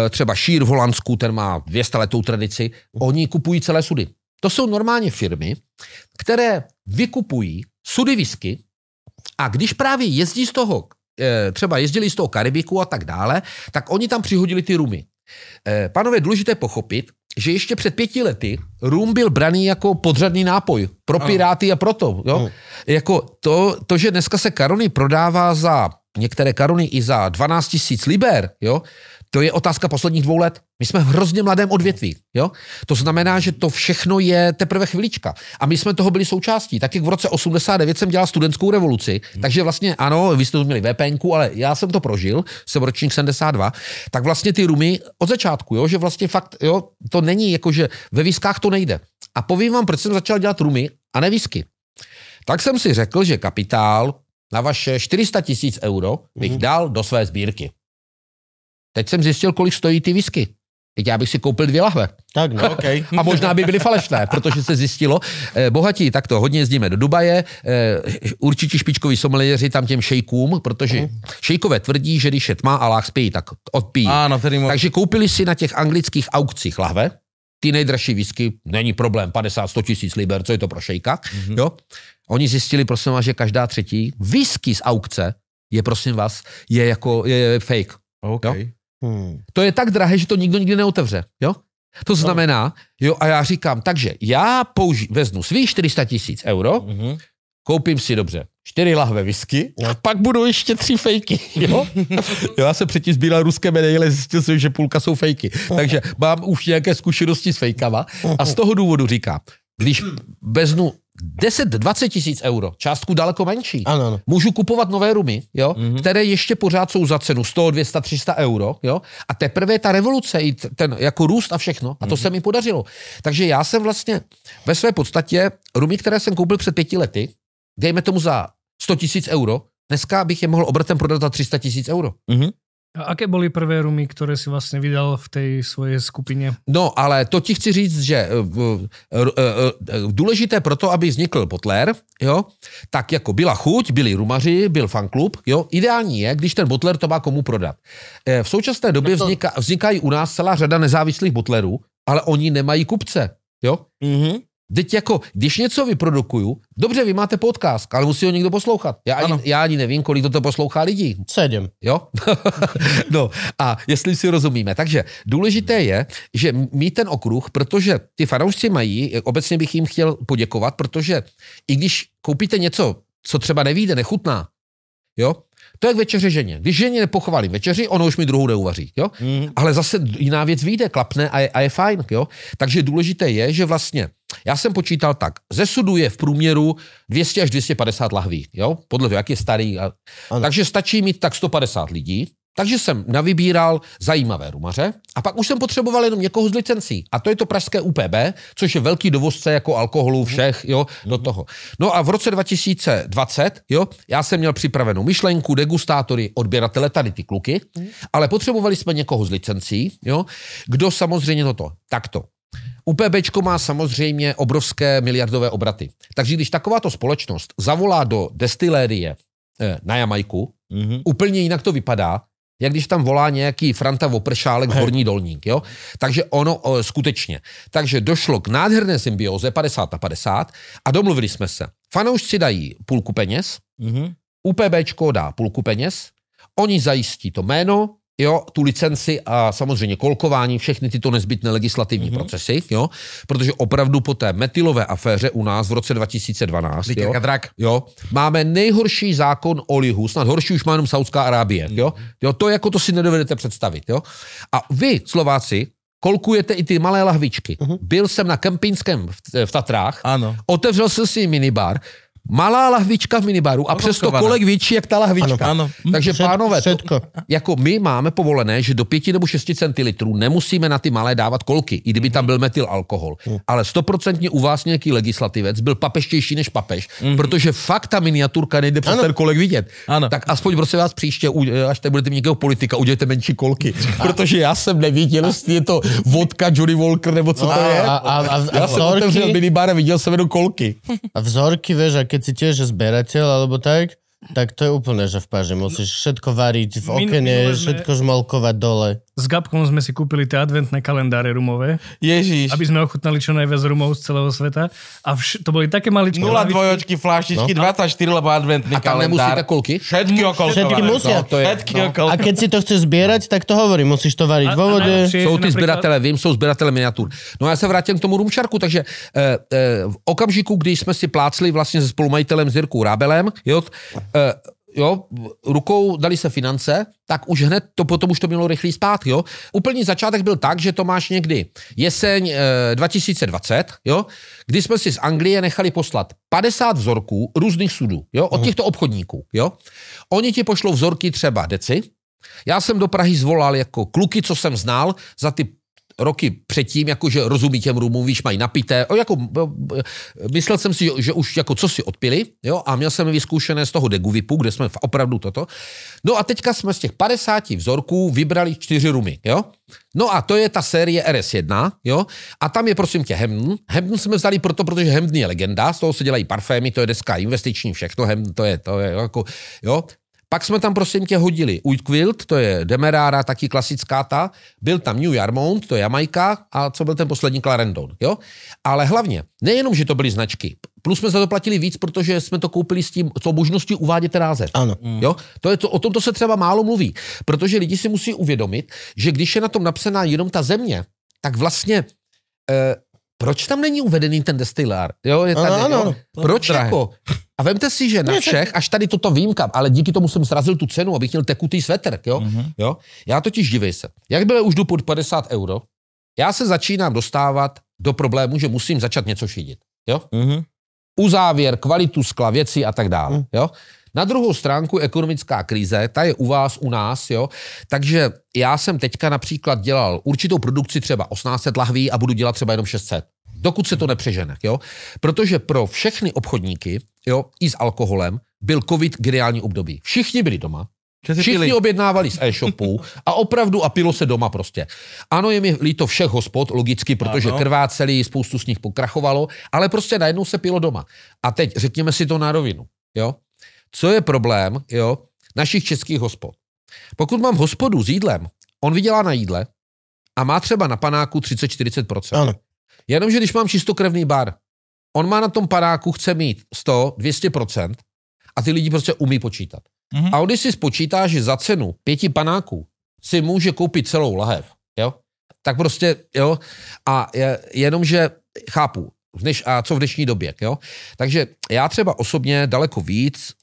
E, třeba Šír v Holandsku, ten má 200 letou tradici, oni kupují celé sudy. To jsou normálně firmy, které vykupují sudy whisky a když právě jezdí z toho, e, třeba jezdili z toho Karibiku a tak dále, tak oni tam přihodili ty rumy. E, pánové, je důležité pochopit, že ještě před pěti lety rum byl braný jako podřadný nápoj pro piráty a proto. Jo? Jako to, to, že dneska se karony prodává za některé karuny i za 12 tisíc liber, jo, to je otázka posledních dvou let. My jsme v hrozně mladém odvětví. Jo? To znamená, že to všechno je teprve chvilička. A my jsme toho byli součástí. Tak jak v roce 89 jsem dělal studentskou revoluci, hmm. takže vlastně ano, vy jste to měli VPN, ale já jsem to prožil, jsem ročník 72, tak vlastně ty rumy od začátku, jo, že vlastně fakt, jo, to není jako, že ve výskách to nejde. A povím vám, proč jsem začal dělat rumy a ne výsky. Tak jsem si řekl, že kapitál na vaše 400 tisíc euro bych hmm. dal do své sbírky. Teď jsem zjistil, kolik stojí ty whisky. Teď já bych si koupil dvě lahve. Tak no, okay. A možná by byly falešné, protože se zjistilo, eh, bohatí, tak to hodně jezdíme do Dubaje, eh, určitě špičkoví someliéři tam těm šejkům, protože uh. šejkové tvrdí, že když je tma a láh spí, tak odpí. Áno, tedy mo- Takže koupili si na těch anglických aukcích lahve, ty nejdražší whisky, není problém, 50-100 tisíc liber, co je to pro šejka, mm-hmm. jo. Oni zjistili, prosím vás, že každá třetí whisky z aukce je, prosím vás, je jako je fake. OK. Jo? Hmm. To je tak drahé, že to nikdo nikdy neotevře. Jo? To znamená, jo, a já říkám, takže já použi- vezmu svých 400 tisíc euro, Mhm. koupím si dobře čtyři lahve whisky a pak budou ještě tři fejky. Jo? jo, já jsem předtím sbíral ruské medaile, zjistil jsem, že půlka jsou fejky. Takže mám už nějaké zkušenosti s fejkama a z toho důvodu říkám, když vezmu 10-20 tisíc euro, částku daleko menší, Ano, ano. můžu kupovat nové rumy, jo, mm-hmm. které ještě pořád jsou za cenu 100, 200, 300 euro, jo, a teprve je ta revoluce, i ten jako růst a všechno, a to mm-hmm. se mi podařilo. Takže já jsem vlastně ve své podstatě rumy, které jsem koupil před pěti lety, dejme tomu za 100 tisíc euro, dneska bych je mohl obratem prodat za 300 tisíc euro. Mhm. A aké boli prvé rumy, ktoré si vlastne vydal v tej svojej skupine? No, ale to ti chci říct, že eh, eh, eh, důležité pro to, aby vznikl Botler, jo, tak jako byla chuť, byli rumaři, byl fanklub, jo, ideální je, když ten Botler to má komu prodat. V současné době to- vzniká, vznikají u nás celá řada nezávislých Botlerů, ale oni nemají kupce, jo. Mhm. Teď jako, když něco vyprodukuju, dobře, vy máte podcast, ale musí ho někdo poslouchat. Já Ano. ani, já ani nevím, kolik to poslouchá lidí. Sedem. Jo? no a jestli si rozumíme. Takže důležité je, že mít ten okruh, protože ty fanoušci mají, obecně bych jim chtěl poděkovat, protože i když koupíte něco, co třeba nevíde, nechutná, jo, to je k večeři ženě. Když ženě nepochválím večeři, ono už mi druhou neuvaří. Jo? Mhm. Ale zase jiná věc vyjde, klapne a je, a je fajn. Jo? Takže důležité je, že vlastně, já jsem počítal tak, ze sudu je v průměru 200 až 250 lahví, jo? podle toho, jak je starý. A... Ano. Takže stačí mít tak 150 lidí, takže jsem navybíral zajímavé rumaře a pak už jsem potřeboval jenom někoho z licencí. A to je to pražské UPB, což je velký dovozce jako alkoholu všech, jo, do toho. No a v roce 2020, jo, já jsem měl připravenou myšlenku, degustátory, odběratele, tady ty kluky, ale potřebovali jsme někoho z licencí, jo, kdo samozřejmě toto, takto. UPBčko má samozřejmě obrovské miliardové obraty. Takže když takováto společnost zavolá do destilérie eh, na Jamajku, Mhm. úplně jinak to vypadá, jak když tam volá nějaký Franta Vopršálek horní dolník. Jo? Takže ono o, skutečně. Takže došlo k nádherné symbioze 50 na 50 a domluvili jsme se. Fanoušci dají půlku peněz, Mhm. UPBčko dá půlku peněz, oni zajistí to jméno, jo, tu licenci a samozřejmě kolkování, všechny tyto nezbytné legislativní mm-hmm. procesy, jo, protože opravdu po té metylové aféře u nás v roce 2012, jo, drak. jo, máme nejhorší zákon o lihu, snad horší už má jenom Saudská Arábie, jo, jo, to jako to si nedovedete představit, jo. A vy, Slováci, kolkujete i ty malé lahvičky. Uh-huh. Byl jsem na kempinském v, v Tatrách, Áno. otevřel jsem si minibar, malá lahvička v minibaru a přesto kolek větší jak ta lahvička. Ano. Hm, Takže Všet- pánové, to, jako my máme povolené, že do 5 nebo 6 centilitrů nemusíme na ty malé dávat kolky, i kdyby tam byl metyl alkohol. Ale stoprocentně u vás nějaký legislativec byl papeštější než papež, protože fakt ta miniaturka nejde přes Ano. ten kolek vidět. Ano. Tak aspoň prosím vás příště, až tady budete mít nějakého politika, udělejte menší kolky, protože já jsem neviděl, jestli je to vodka Johnny Walker nebo co to A, je. a, a, a, a Já jsem otevřel vzorky, minibar a viděl jsem jenom kolky. a vzorky, a keď si tiež zberateľ alebo tak, tak to je úplne, že v paži musíš všetko variť v okene, všetko žmolkovať dole. S Gabkom sme si kúpili tie adventné kalendáre rumové, Ježiš. aby sme ochutnali čo najviac rumov z celého sveta. A vš- to boli také maličké. 0 lavičky. dvojočky, flaštičky, 24, lebo adventný A tam nemusíte kalendár. kolky? Všetky okolkové. Všetky musia. No, to je, Všetky no. A keď si to chceš zbierať, tak to hovorím, musíš to variť A- vo vode. že ty napríklad- sběratele, vím, jsou sběratele miniatur. No a já se vrátím k tomu rumčarku, takže eh, eh, v okamžiku, když jsme si plácli vlastně se spolumajitelem Zirkou Rábelem, jo, eh, jo, rukou dali se finance, tak už hned to potom už to mělo rychlý spát, jo. Úplný začátek byl tak, že to máš někdy jeseň eh, 2020, jo, kdy jsme si z Anglie nechali poslat 50 vzorků různých sudů, jo, od těchto obchodníků, jo. Oni ti pošlou vzorky třeba deci, já jsem do Prahy zvolal jako kluky, co jsem znal za ty roky předtím, jakože rozumí těm rumům, víš, mají napité, o, jako, myslel jsem si, že už jako co si odpili, jo, a měl jsem vyzkoušené z toho Deguvipu, kde jsme opravdu toto. No a teďka jsme z těch 50 vzorků vybrali čtyři rumy, jo. No a to je ta série RS1, jo, a tam je prosím tě Hemden. Hemden jsme vzali proto, protože Hemden je legenda, z toho se dělají parfémy, to je deska investiční, všechno, Hemden, to je, to je jako, jo, pak jsme tam prosím tě hodili Uitquilt, to je Demerara, taky klasická ta, byl tam New Yarmouth, to je Jamajka a co byl ten poslední Clarendon, jo? Ale hlavně, nejenom, že to byly značky, plus jsme za to platili víc, protože jsme to koupili s tím, co možností uvádět název. Ano. Jo? To je to, o tom to se třeba málo mluví, protože lidi si musí uvědomit, že když je na tom napsaná jenom ta země, tak vlastně eh, proč tam není uvedený ten destilár? Jo, je tady, Ano, ano, jo? Proč jako? A vemte si, že na všech, až tady toto výjimka, ale díky tomu jsem srazil tu cenu, abych měl tekutý sveter, jo? Mm-hmm. jo? Já totiž divej se. Jakmile už jdu pod 50 euro, já se začínám dostávat do problému, že musím začat něco šidit. Jo? Mhm. Uzávěr, kvalitu skla, věci a tak dále. Jo? Na druhou stránku ekonomická krize, ta je u vás, u nás, jo. Takže já jsem teďka například dělal určitou produkci třeba 1800 lahví a budu dělat třeba jenom 600. Dokud se to nepřežene, jo. Protože pro všechny obchodníky, jo, i s alkoholem, byl covid geniální období. Všichni byli doma, Všichni pili. objednávali z e-shopu a opravdu a pilo se doma prostě. Ano, je mi líto všech hospod, logicky, protože Ano. krváceli, spoustu z nich pokrachovalo, ale prostě najednou se pilo doma. A teď řekněme si to na rovinu, jo. Co je problém, jo, našich českých hospod? Pokud mám hospodu s jídlem, on vydělá na jídle a má třeba na panáku 30-40%. Ano. Jenomže když mám čistokrevný bar, on má na tom panáku, chce mít 100, 200% a ty lidi prostě umí počítat. Mhm. A on když si spočítá, že za cenu pěti panáků si může koupit celou lahev, jo, tak prostě, jo, a je, jenomže chápu, dneš, a co v dnešní době, jo. Takže já třeba osobně daleko víc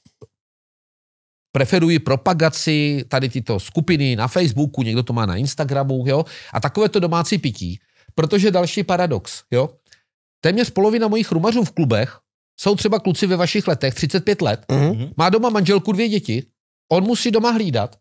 preferuji propagaci tady tyto skupiny na Facebooku, někdo to má na Instagramu, jo, a takové to domácí pití, protože další paradox, jo, téměř polovina mojich rumařů v klubech jsou třeba kluci ve vašich letech, 35 let, Mhm. má doma manželku, dvě děti, on musí doma hlídat,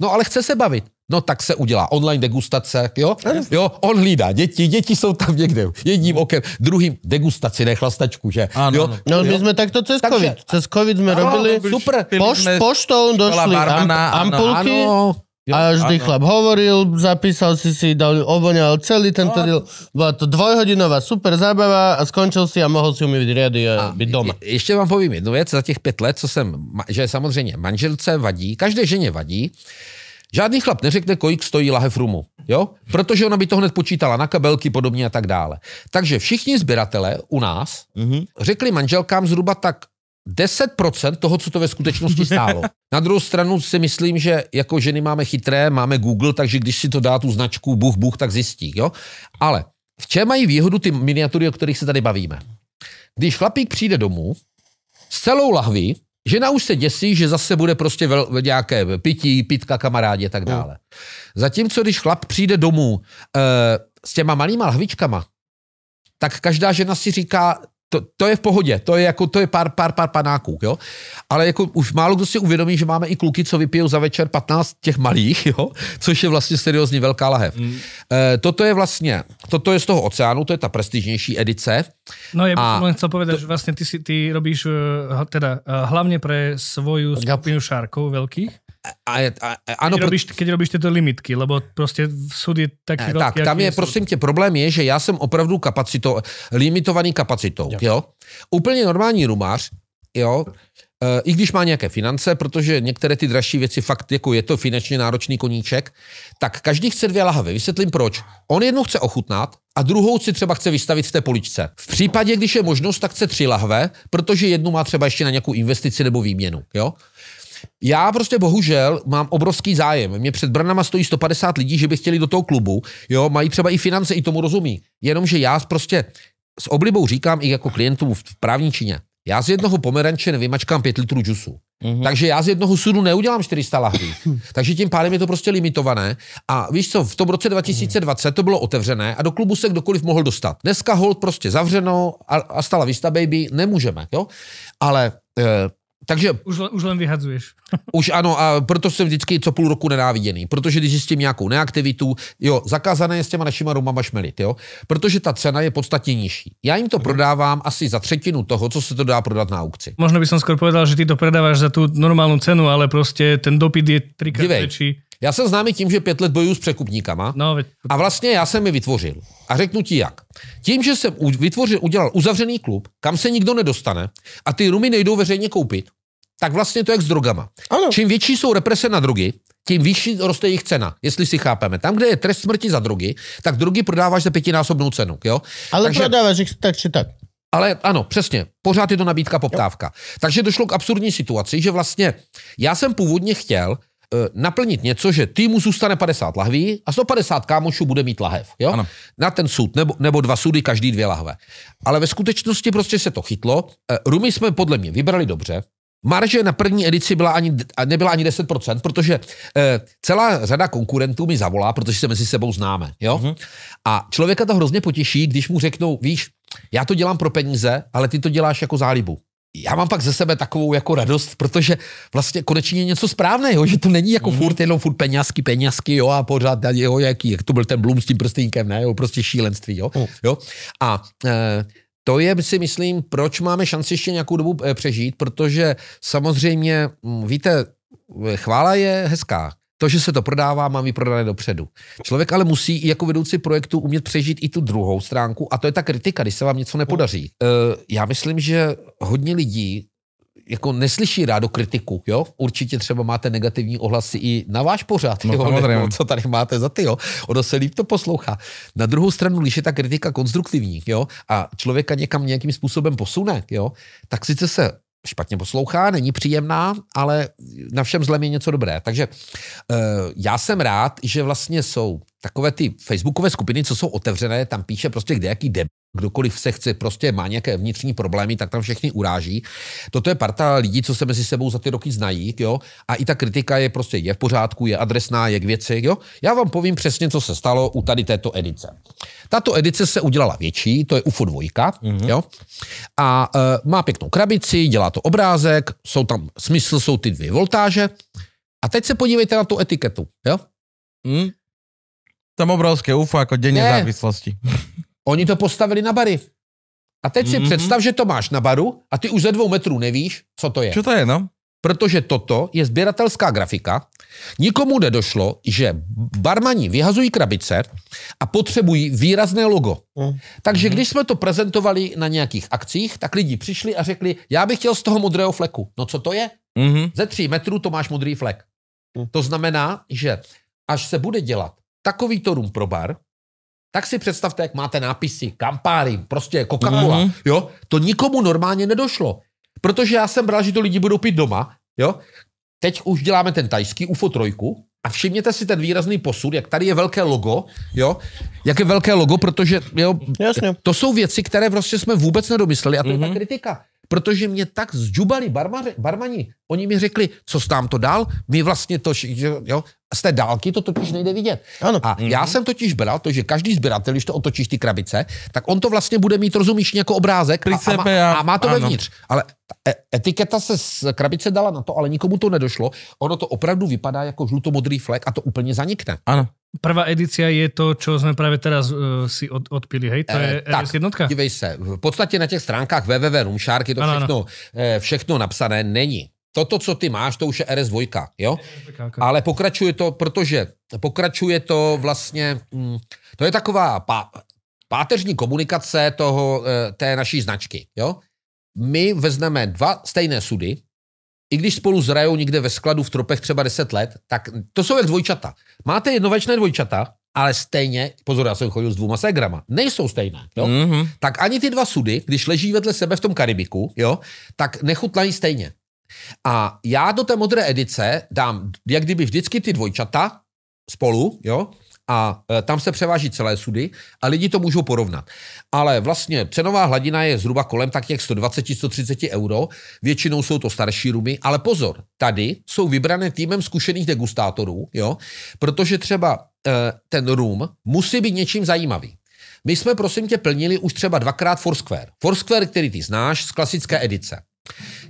no ale chce se bavit. No tak se udělá online degustace, jo? Jo, on hlídá děti, děti jsou tam někde, jedním okem, druhým degustaci, ne chlastačku, že? Áno, jo? No my jo? sme takto cez Takže- COVID. Cez COVID sme Áno, robili... super. Poš, poštou došli ampulky Áno, jo, a vždy áno. chlap hovoril, zapísal si si, dal, ovoňal celý tento No. deal. Bola to dvojhodinová super zábava a skončil si a mohl si umývať riady a, byť doma. Je, ještě vám povím jednu věc, za těch pět let, co jsem, že samozřejmě manželce vadí, každé ženě vadí, Žádný chlap neřekne, kolik stojí lahev rumu, jo? Protože ona by to hned počítala na kabelky, podobně a tak dále. Takže všichni sběratele u nás Mhm. řekli manželkám zhruba tak 10% toho, co to ve skutečnosti stálo. Na druhou stranu si myslím, že jako ženy máme chytré, máme Google, takže když si to dá tu značku buch, buch, tak zjistí. Jo? Ale v čem mají výhodu ty miniatury, o kterých se tady bavíme? Když chlapík přijde domů s celou lahví, žena už se děsí, že zase bude prostě vel, nějaké pití, pitka, kamarádi a tak dále. Zatímco když chlap přijde domů e, s těma malýma lahvičkama, tak každá žena si říká, to, to je v pohodě, to je jako, to je pár, pár, pár panáků, jo. Ale jako už málo kdo si uvědomí, že máme i kluky, co vypijou za večer 15 těch malých, jo, což je vlastně seriózní velká lahev. Mm. E, toto je vlastně, toto je z toho oceánu, to je ta prestižnější edice. No ja by A som len chcel povedať, že vlastne ty, si, ty robíš uh, teda uh, hlavne pre svoju skupinu šárkov veľkých. A, je- a, a, Ano, keď, robíš, keď robíš tieto limitky, lebo proste súd je taký Eh, veľký. Tak, tam je, sú. prosím tě, problém je, že já jsem opravdu kapacitou, limitovaný kapacitou, jo. jo? Úplně normální rumář, jo, E, I když má nějaké finance, protože některé ty dražší věci fakt jako je to finančně náročný koníček, tak každý chce dvě lahve. Vysvětlím proč. On jednu chce ochutnat a druhou si třeba chce vystavit v té poličce. V případě, když je možnost, tak chce tři lahve, protože jednu má třeba ještě na nějakou investici nebo výměnu. Jo? Já prostě bohužel mám obrovský zájem. Mě před Branama stojí 150 lidí, že by chtěli do toho klubu. Jo, mají třeba i finance, i tomu rozumí. Jenomže já prostě s oblibou říkám i jako klientům v právní čině. Já z jednoho pomeranče nevymačkám 5 litrů džusu. Mm-hmm. Takže já z jednoho sudu neudělám 400 lahví. Takže tím pádem je to prostě limitované. A víš co, v tom roce 2020 to bylo otevřené a do klubu se kdokoliv mohl dostat. Dneska hold prostě zavřeno a, a stala vista baby, nemůžeme, jo? Ale e, takže... Už len, už len vyhadzuješ. Už ano, a proto jsem vždycky co půl roku nenáviděný. Protože když zjistím nějakou neaktivitu, jo, zakázané je s těma našima rumama šmelit, jo, protože ta cena je podstatně nižší. Já jim to prodávám asi za třetinu toho, co se to dá prodat na aukci. Možno by som skôr povedal, že ty to predávaš za tu normálnu cenu, ale prostě ten dopyt je trikrát Dívej. Já jsem známý tím, že pět let bojuju s překupníkama No, a vlastně já jsem je vytvořil. A řeknu ti jak. Tím, že jsem vytvořil, udělal uzavřený klub, kam se nikdo nedostane a ty rumy nejdou veřejně koupit, tak vlastně to je jak s drogama. Ano. Čím větší jsou represe na drogy, tím vyšší roste jejich cena, jestli si chápeme. Tam, kde je trest smrti za drogy, tak drogy prodáváš za pětinásobnou cenu. Jo? Ale Takže- prodávaš ich tak či tak. ale ano, přesně. Pořád je to nabídka, poptávka. Takže došlo k absurdní situaci, že vlastně já jsem původně chtěl naplnit něco, že týmu zůstane 50 lahví a 150 kámošů bude mít lahev. Jo? Ano. Na ten sud, nebo, nebo dva sudy, každý dvě lahve. Ale ve skutečnosti prostě se to chytlo. Eh, Rumy jsme podle mě vybrali dobře. Marže na první edici byla ani, nebyla ani 10%, protože eh, celá řada konkurentů mi zavolá, protože se mezi sebou známe. Jo? Mm-hmm. A člověka to hrozně potěší, když mu řeknou, víš, já to dělám pro peníze, ale ty to děláš jako zálibu. Já mám pak ze sebe takovou jako radost, protože vlastně konečně je něco správného, že to není jako mm-hmm. furt jenom furt peňazky, peňazky, jo, a pořád, jo, jaký, jak to byl ten Bloom s tím prstínkem, ne, jo, prostě šílenství, jo, Mm. jo. A e, to je, si myslím, proč máme šanci ještě nějakou dobu eh, přežít, protože samozřejmě, mm, víte, chvála je hezká. To, že se to prodává, mám vyprodané dopředu. Člověk ale musí i jako vedoucí projektu umět přežít i tu druhou stránku a to je ta kritika, když se vám něco nepodaří. E, já myslím, že hodně lidí jako neslyší rádo kritiku, jo? Určitě třeba máte negativní ohlasy i na váš pořad, No, jo? Nebo co tady máte za ty, jo? Ono se líp to poslouchá. Na druhou stranu, když je ta kritika konstruktivní, jo? A člověka někam nějakým způsobem posune, jo? Tak sice se špatně poslouchá, není příjemná, ale na všem zlem je něco dobré. Takže uh, já jsem rád, že vlastně jsou takové ty facebookové skupiny, co jsou otevřené, tam píše prostě kde jaký deb kdokoliv se chce, prostě má nějaké vnitřní problémy, tak tam všechny uráží. Toto je parta lidí, co se mezi sebou za ty roky znají, jo, a i ta kritika je prostě je v pořádku, je adresná, je k věci, jo. Já vám povím přesně, co se stalo u tady této edice. Tato edice se udělala větší, to je UFO 2, mm-hmm. jo, a e, má pěknou krabici, dělá to obrázek, jsou tam, smysl jsou ty dvě voltáže, a teď se podívejte na tu etiketu, jo. Hm? Tam obrovské UFO jako deň Ne. Oni to postavili na bary. A teď si Mhm. mm-hmm. představ, že to máš na baru a ty už ze dvou metrů nevíš, co to je. Čo to je, no? Protože toto je sběratelská grafika. Nikomu nedošlo, že barmani vyhazují krabice a potřebují výrazné logo. Mm. Takže když jsme to prezentovali na nějakých akcích, tak lidi přišli a řekli, já bych chtěl z toho modrého fleku. No co to je? Mhm. Ze tří metrů to máš modrý flek. Hm. To znamená, že až se bude dělat takovýto rum pro bar, tak si představte, jak máte nápisy, Campari, prostě Coca-Cola, Mhm. jo, to nikomu normálně nedošlo. Protože já jsem bral, že to lidi budou pít doma, jo. Teď už děláme ten tajský UFO trojku a všimněte si ten výrazný posud, jak tady je velké logo, jo, jak je velké logo, protože, jo, Jasně. to jsou věci, které prostě jsme vůbec nedomysleli a to mm-hmm. je ta Mhm. kritika. Protože mě tak zžubali barmaře, barmani. Oni mi řekli, co s nám to dál, my vlastně to, jo, z té dálky to totiž nejde vidět. Ano. A já jsem totiž bral to, že každý sběratel, když to otočíš ty krabice, tak on to vlastně bude mít, rozumíš, jako obrázek a, a, má, a- má to ano. vevnitř. Ale e- etiketa se z krabice dala na to, ale nikomu to nedošlo. Ono to opravdu vypadá jako žlutomodrý flek a to úplně zanikne. Áno. Prvá edícia je to, čo sme práve teraz uh, si od, odpili, hej? To je Eh, tak, jednotka? Dívej se, v podstatě na těch stránkách www.roomshark je to Ano, všechno, eh, všechno napsané, není. Toto, co ty máš, to už je RS2, jo? Ale pokračuje to, protože pokračuje to vlastně, mm, to je taková pá, páteřní komunikace toho, eh, té naší značky, jo? My vezmeme dva stejné sudy, i když spolu zrajou někde ve skladu v tropech třeba 10 let, tak to jsou jak dvojčata. Máte jednovečné dvojčata, ale stejně, pozor, já jsem chodil s dvouma ségrama, nejsou stejné. Jo? Mm-hmm. Tak ani ty dva sudy, když leží vedle sebe v tom Karibiku, jo, tak nechutnají stejně. A já do té modré edice dám, jak kdyby vždycky ty dvojčata spolu, jo, a e, tam se převáží celé sudy a lidi to můžou porovnat. Ale vlastně cenová hladina je zhruba kolem tak jak 120-130 euro, většinou jsou to starší rumy, ale pozor, tady jsou vybrané týmem zkušených degustátorů, jo, protože třeba e, ten rum musí být něčím zajímavý. My jsme, prosím tě, plnili už třeba dvakrát Foursquare. Foursquare, který ty znáš z klasické edice.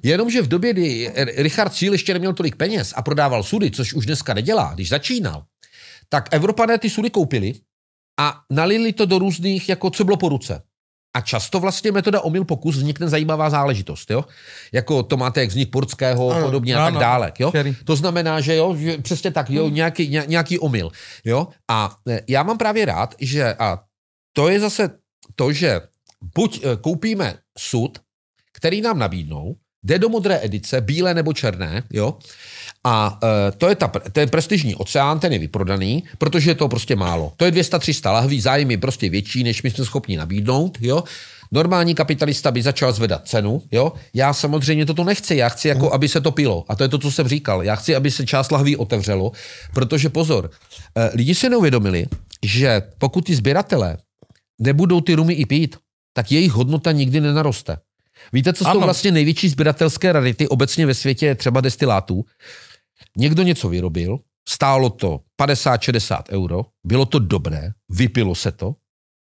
Jenomže v době, kdy Richard Cíl ještě neměl tolik peněz a prodával sudy, což už dneska nedělá, když začínal, tak Evropané ty sudy koupili a nalili to do různých, jako co bylo po ruce. A často vlastně metoda omyl pokus vznikne zajímavá záležitost, jo? Jako to máte jak vznik Portského ano, podobně ano, a tak dále, jo? To znamená, že jo, že přesně tak, jo, hmm. nějaký, nějaký omyl, jo? A e, já mám právě rád, že a to je zase to, že buď e, koupíme sud, který nám nabídnou, jde do modré edice, bílé nebo černé, jo, a e, to je ta, ten prestižní oceán, ten je vyprodaný, protože je to prostě málo. To je 200-300 lahví, zájem je prostě větší, než my jsme schopni nabídnout, jo. Normální kapitalista by začal zvedat cenu, jo. Já samozřejmě toto nechci, já chci, jako, aby se to pilo. A to je to, co jsem říkal. Já chci, aby se část lahví otevřelo, protože pozor, e, lidi si neuvědomili, že pokud ty sběratelé nebudou ty rumy i pít, tak jejich hodnota nikdy nenaroste. Víte, co ano. jsou vlastně největší sběratelské rarity obecně ve světě třeba destilátů? Někdo něco vyrobil, stálo to 50-60 euro, bylo to dobré, vypilo se to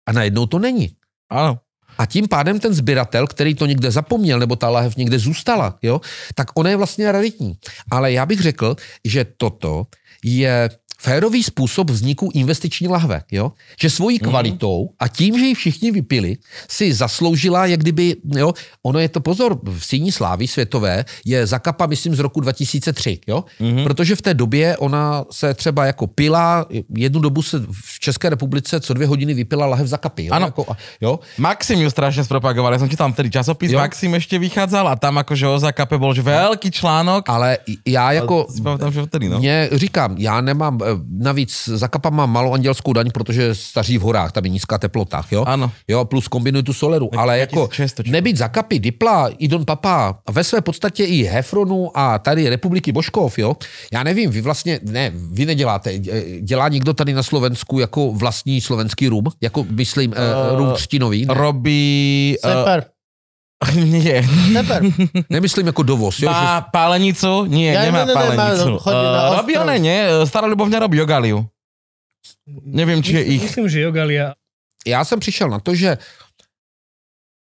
a najednou to není. Ano. A tím pádem ten sběratel, který to někde zapomněl, nebo ta lahev někde zůstala, jo, tak ona je vlastně raritní. Ale já bych řekl, že toto je férový způsob vzniku investiční lahve, jo? že svojí mhm. kvalitou a tím, že ji všichni vypili, si zasloužila, jak kdyby, jo, ono je to pozor, v síní slávy světové je zakapa, myslím, z roku 2003, jo? Mm-hmm. protože v té době ona se třeba jako pila, jednu dobu se v České republice co dvě hodiny vypila lahev zakapy. Jo? Ano. Jako, jo? Maxim ju strašně zpropagoval, já jsem tam tedy časopis jo? Maxim ještě vycházel a tam jakože o zakape byl velký článok. Ale já jako, tam, že vtedy, no. mě říkám, já nemám, navíc zakapa mám malou andělskou daň, protože staří v horách, tam je nízká teplota, jo? Ano. Jo, plus kombinuji tu soleru, tak ale jako nebýt zakapy, Dipla, Idon Papa a ve své podstatě i Hefronu a tady Republiky Boškov, jo? Já nevím, vy vlastně, ne, vy neděláte, dělá někdo tady na Slovensku jako vlastní slovenský rum, jako myslím uh, rum třtinový? Ne? Robí... Uh, Nie. Neber. Nemyslím jako dovoz. Jo, Má pálenicu? Nie, ja, nemá ne, ne, pálenicu. Ne, uh, robí ona, nie? Stará Ľubovňa robí Jogaliu. Nevím, či je ich. Myslím, že Jogalia. Já jsem přišel na to, že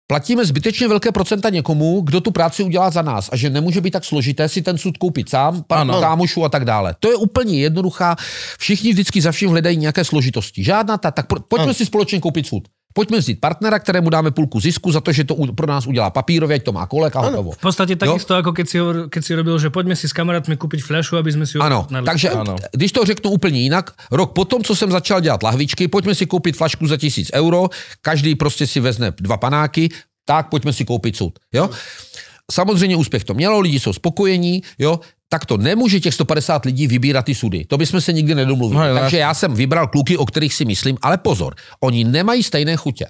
platíme zbytečně velké procenta někomu, kdo tu práci udělá za nás a že nemůže být tak složité si ten sud koupit sám, pár kámošů a tak dále. To je úplně jednoduchá. Všichni vždycky za vším hledají nějaké složitosti. Žádná ta, tak pojďme ano. si společně koupit sud. Pojďme vzít partnera, kterému dáme půlku zisku za to, že to pro nás udělá papírově, ať to má kolek a hotovo. V podstatě takisto, jako keď si, keď si robil, že pojďme si s kamarátmi koupit flašu, aby jsme si Ano, takže ano. když to řeknu úplně jinak, rok potom, co jsem začal dělat lahvičky, pojďme si koupit flašku za tisíc euro, každý prostě si vezne dva panáky, tak pojďme si koupit sud. Jo? Samozřejmě úspěch to mělo, lidi jsou spokojení, jo, tak to nemůže těch 150 lidí vybírat ty sudy. To bychom se nikdy nedomluvili. No, Takže já jsem vybral kluky, o kterých si myslím, ale pozor, oni nemají stejné chutě.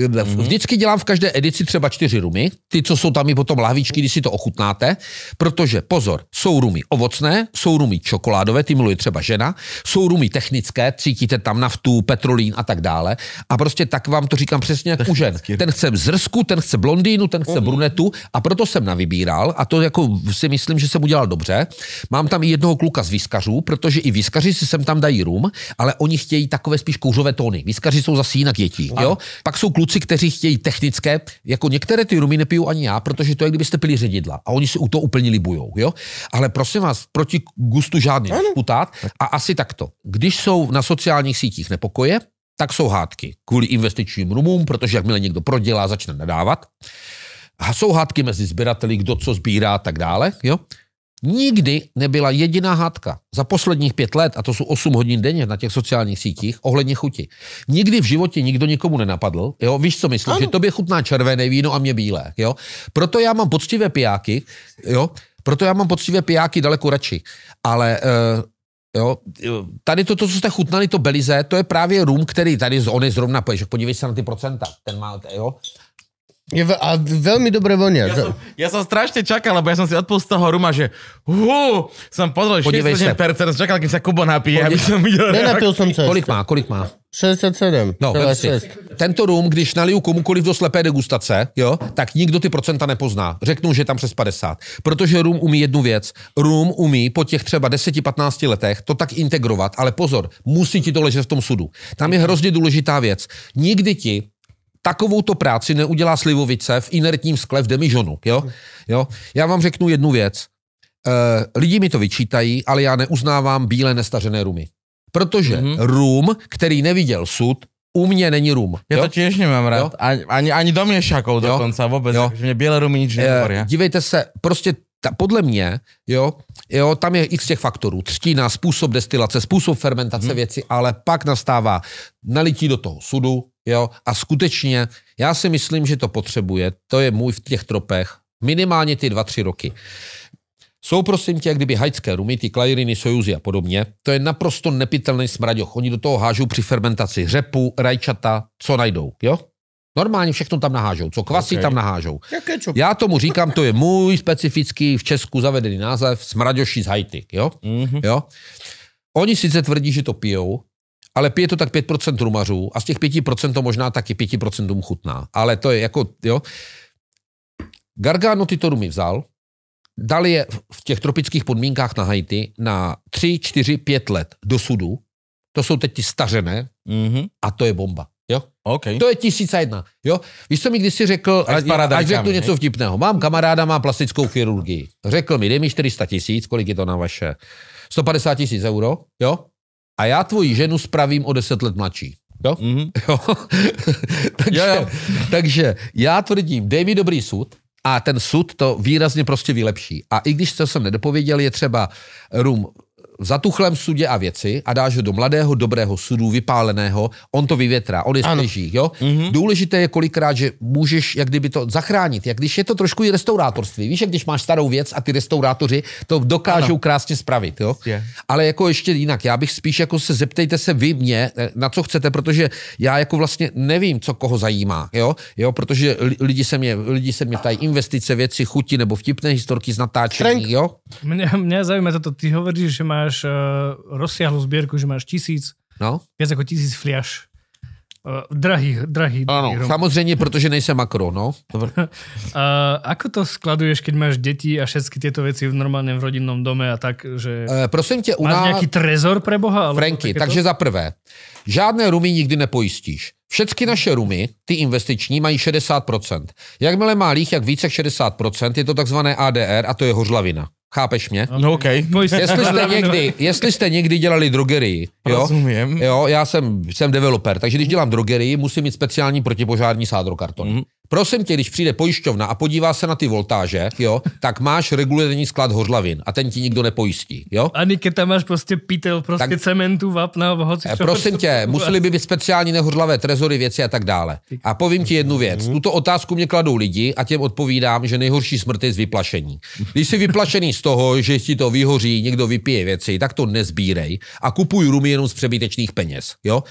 Mm-hmm. Vždycky dělám v každé edici třeba čtyři rumy, ty, co jsou tam i potom lahvičky, když si to ochutnáte, protože pozor, jsou rumy ovocné, jsou rumy čokoládové, ty miluje třeba žena, jsou rumy technické, cítíte tam naftu, petrolín a tak dále. A prostě tak vám to říkám přesně jak u žen. Ten chce zrsku, ten chce blondýnu, ten chce mm-hmm. brunetu a proto jsem navybíral a to jako si myslím, že jsem udělal dobře. Mám tam i jednoho kluka z výskařů, protože i výskaři si sem tam dají rum, ale oni chtějí takové spíš kouřové tóny. Výskaři jsou zase jinak dětí. Jo? Pak jsou kluci, kteří chtějí technické, jako některé ty rumy nepiju ani já, protože to je, kdybyste pili ředidla a oni si u toho úplně libujou. Jo? Ale prosím vás, proti gustu žádný disputát a asi takto. Když jsou na sociálních sítích nepokoje, tak jsou hádky kvůli investičním rumům, protože jakmile někdo prodělá, začne nadávat. A jsou hádky mezi sběrateli, kdo co sbírá a tak dále. Jo? Nikdy nebyla jediná hádka za posledních pět let, a to jsou 8 hodin denně na těch sociálních sítích, ohledně chuti. Nikdy v životě nikdo nikomu nenapadl, jo, víš, co myslím, ano. že tobě chutná červené víno a mě bílé, jo. Proto já mám poctivé pijáky, jo, Proto já mám poctivé pijáky daleko radši. Ale uh, Jo, tady to, to, co jste chutnali, to Belize, to je právě rum, který tady on je zrovna, podívej se na ty procenta, ten má, jo, je ve, a veľmi dobre vonia. Ja som, ja som strašne čakal, lebo ja som si odpol z toho ruma, že hú, som pozrel 67%, čakal, kým sa Kubo napije, aby som videl. Nenapil som sa. Kolik má, kolik má? 67. No, 6. Tento rum, když naliju komukoliv do slepé degustace, jo, tak nikdo ty procenta nepozná. Řeknu, že je tam přes 50. Protože rum umí jednu věc. Rum umí po těch třeba 10-15 letech to tak integrovat, ale pozor, musí ti to ležet v tom sudu. Tam je hrozně důležitá věc. Nikdy ti takovouto práci neudělá slivovice v inertním skle v demižonu. Jo? Jo? Já vám řeknu jednu věc. E, lidi mi to vyčítají, ale já neuznávám bílé nestařené rumy. Protože mm-hmm. rum, který neviděl sud, u mě není rum. Já to těž nemám rád. Ani, ani, ani do měšakov dokonce vůbec. Jo. Mě bílé rumy nič nehovoria. E, dívejte se, prostě ta, podle mě, jo, jo, tam je x těch faktorů. Třtina, způsob destilace, způsob fermentace hmm. věci, ale pak nastává nalití do toho sudu, jo, a skutečně já si myslím, že to potřebuje, to je můj v těch tropech, minimálně ty dva, tři roky. Jsou prosím tě, kdyby hajcké rumy, ty klajriny, sojuzy a podobně, to je naprosto nepitelný smraďoch. Oni do toho hážou při fermentaci řepu, rajčata, co najdou, jo? Normálně všechno tam nahážou, co kvasí okay. tam nahážou. Já tomu říkám, to je můj specifický v Česku zavedený název smraďoši z Haiti, jo? Mm-hmm. jo? Oni sice tvrdí, že to pijou, ale pije to tak 5% rumařů a z těch 5% to možná taky 5% chutná. Ale to je jako, jo. Gargano tyto rumy vzal, dal je v těch tropických podmínkách na Haiti na 3, 4, 5 let do sudu. To jsou teď ty stařené mm-hmm. a to je bomba. Jo? Okay. To je tisíc a jedna. Jo? Víš, co mi kdysi řekl, ať, ať řeknu něco vtipného. Mám kamaráda, má plastickou chirurgii. Řekl mi, dej mi 400 tisíc, kolik je to na vaše? 150 tisíc euro, jo? A já tvoji ženu spravím o 10 let mladší. Jo? Mm-hmm. jo? takže, jo, jo. takže já tvrdím, dej mi dobrý sud, a ten sud to výrazně prostě vylepší. A i když to jsem nedopověděl, je třeba rum zatuchlém sudě a věci a dáš ho do mladého, dobrého sudu, vypáleného, on to vyvětrá, on je svěží, jo. Mm-hmm. Důležité je kolikrát, že můžeš jak kdyby to zachránit, jak když je to trošku i restaurátorství. Víš, jak když máš starou věc a ty restaurátoři to dokážou ano. krásně spravit, jo. Yeah. Ale jako ještě jinak, já bych spíš jako se zeptejte se vy mě, eh, na co chcete, protože já jako vlastně nevím, co koho zajímá, jo, jo, protože lidi se mě, lidi se mě ptají investice, věci, chuti nebo vtipné historky z natáčení, Frank, jo. Mě, mě zajímá toto, ty hovoríš, že má máš uh, rozsiahlu zbierku, že máš tisíc, no? viac ako tisíc fliaš. Uh, drahý, drahý. Ano, drahý samozřejmě, protože nejsem makro, no. uh, ako to skladuješ, keď máš deti a všetky tieto veci v normálne v rodinnom dome a tak, že... Uh, prosím tě, u nás... Máš nějaký trezor pre Boha? Franky, takže za prvé, žádné rumy nikdy nepojistíš. Všechny naše rumy, ty investiční, mají 60%. Jakmile má líh jak více 60%, je to takzvané ADR a to je hořlavina. Chápeš mě? No okay. Jestli jste někdy, jestli jste někdy dělali drogerii, jo? Rozumím. Jo, já jsem, jsem developer, takže když dělám drogerii, musím mít speciální protipožární sádrokarton. Mm. Prosím tě, když přijde pojišťovna a podívá se na ty voltáže, jo, tak máš regulární sklad hořlavin a ten ti nikdo nepojistí, jo? Ani když tam máš prostě pítel, prostě tak, cementu, vápna, hoci eh, Prosím tě, museli by být speciální nehořlavé trezory, věci a tak dále. A povím ti jednu věc. Mm. Tuto otázku mě kladou lidi a těm odpovídám, že nejhorší smrt je z vyplašení. Když jsi vyplašený z toho, že ti to vyhoří, někdo vypije věci, tak to nezbírej a kupuj rumy jenom z přebytečných peněz, jo?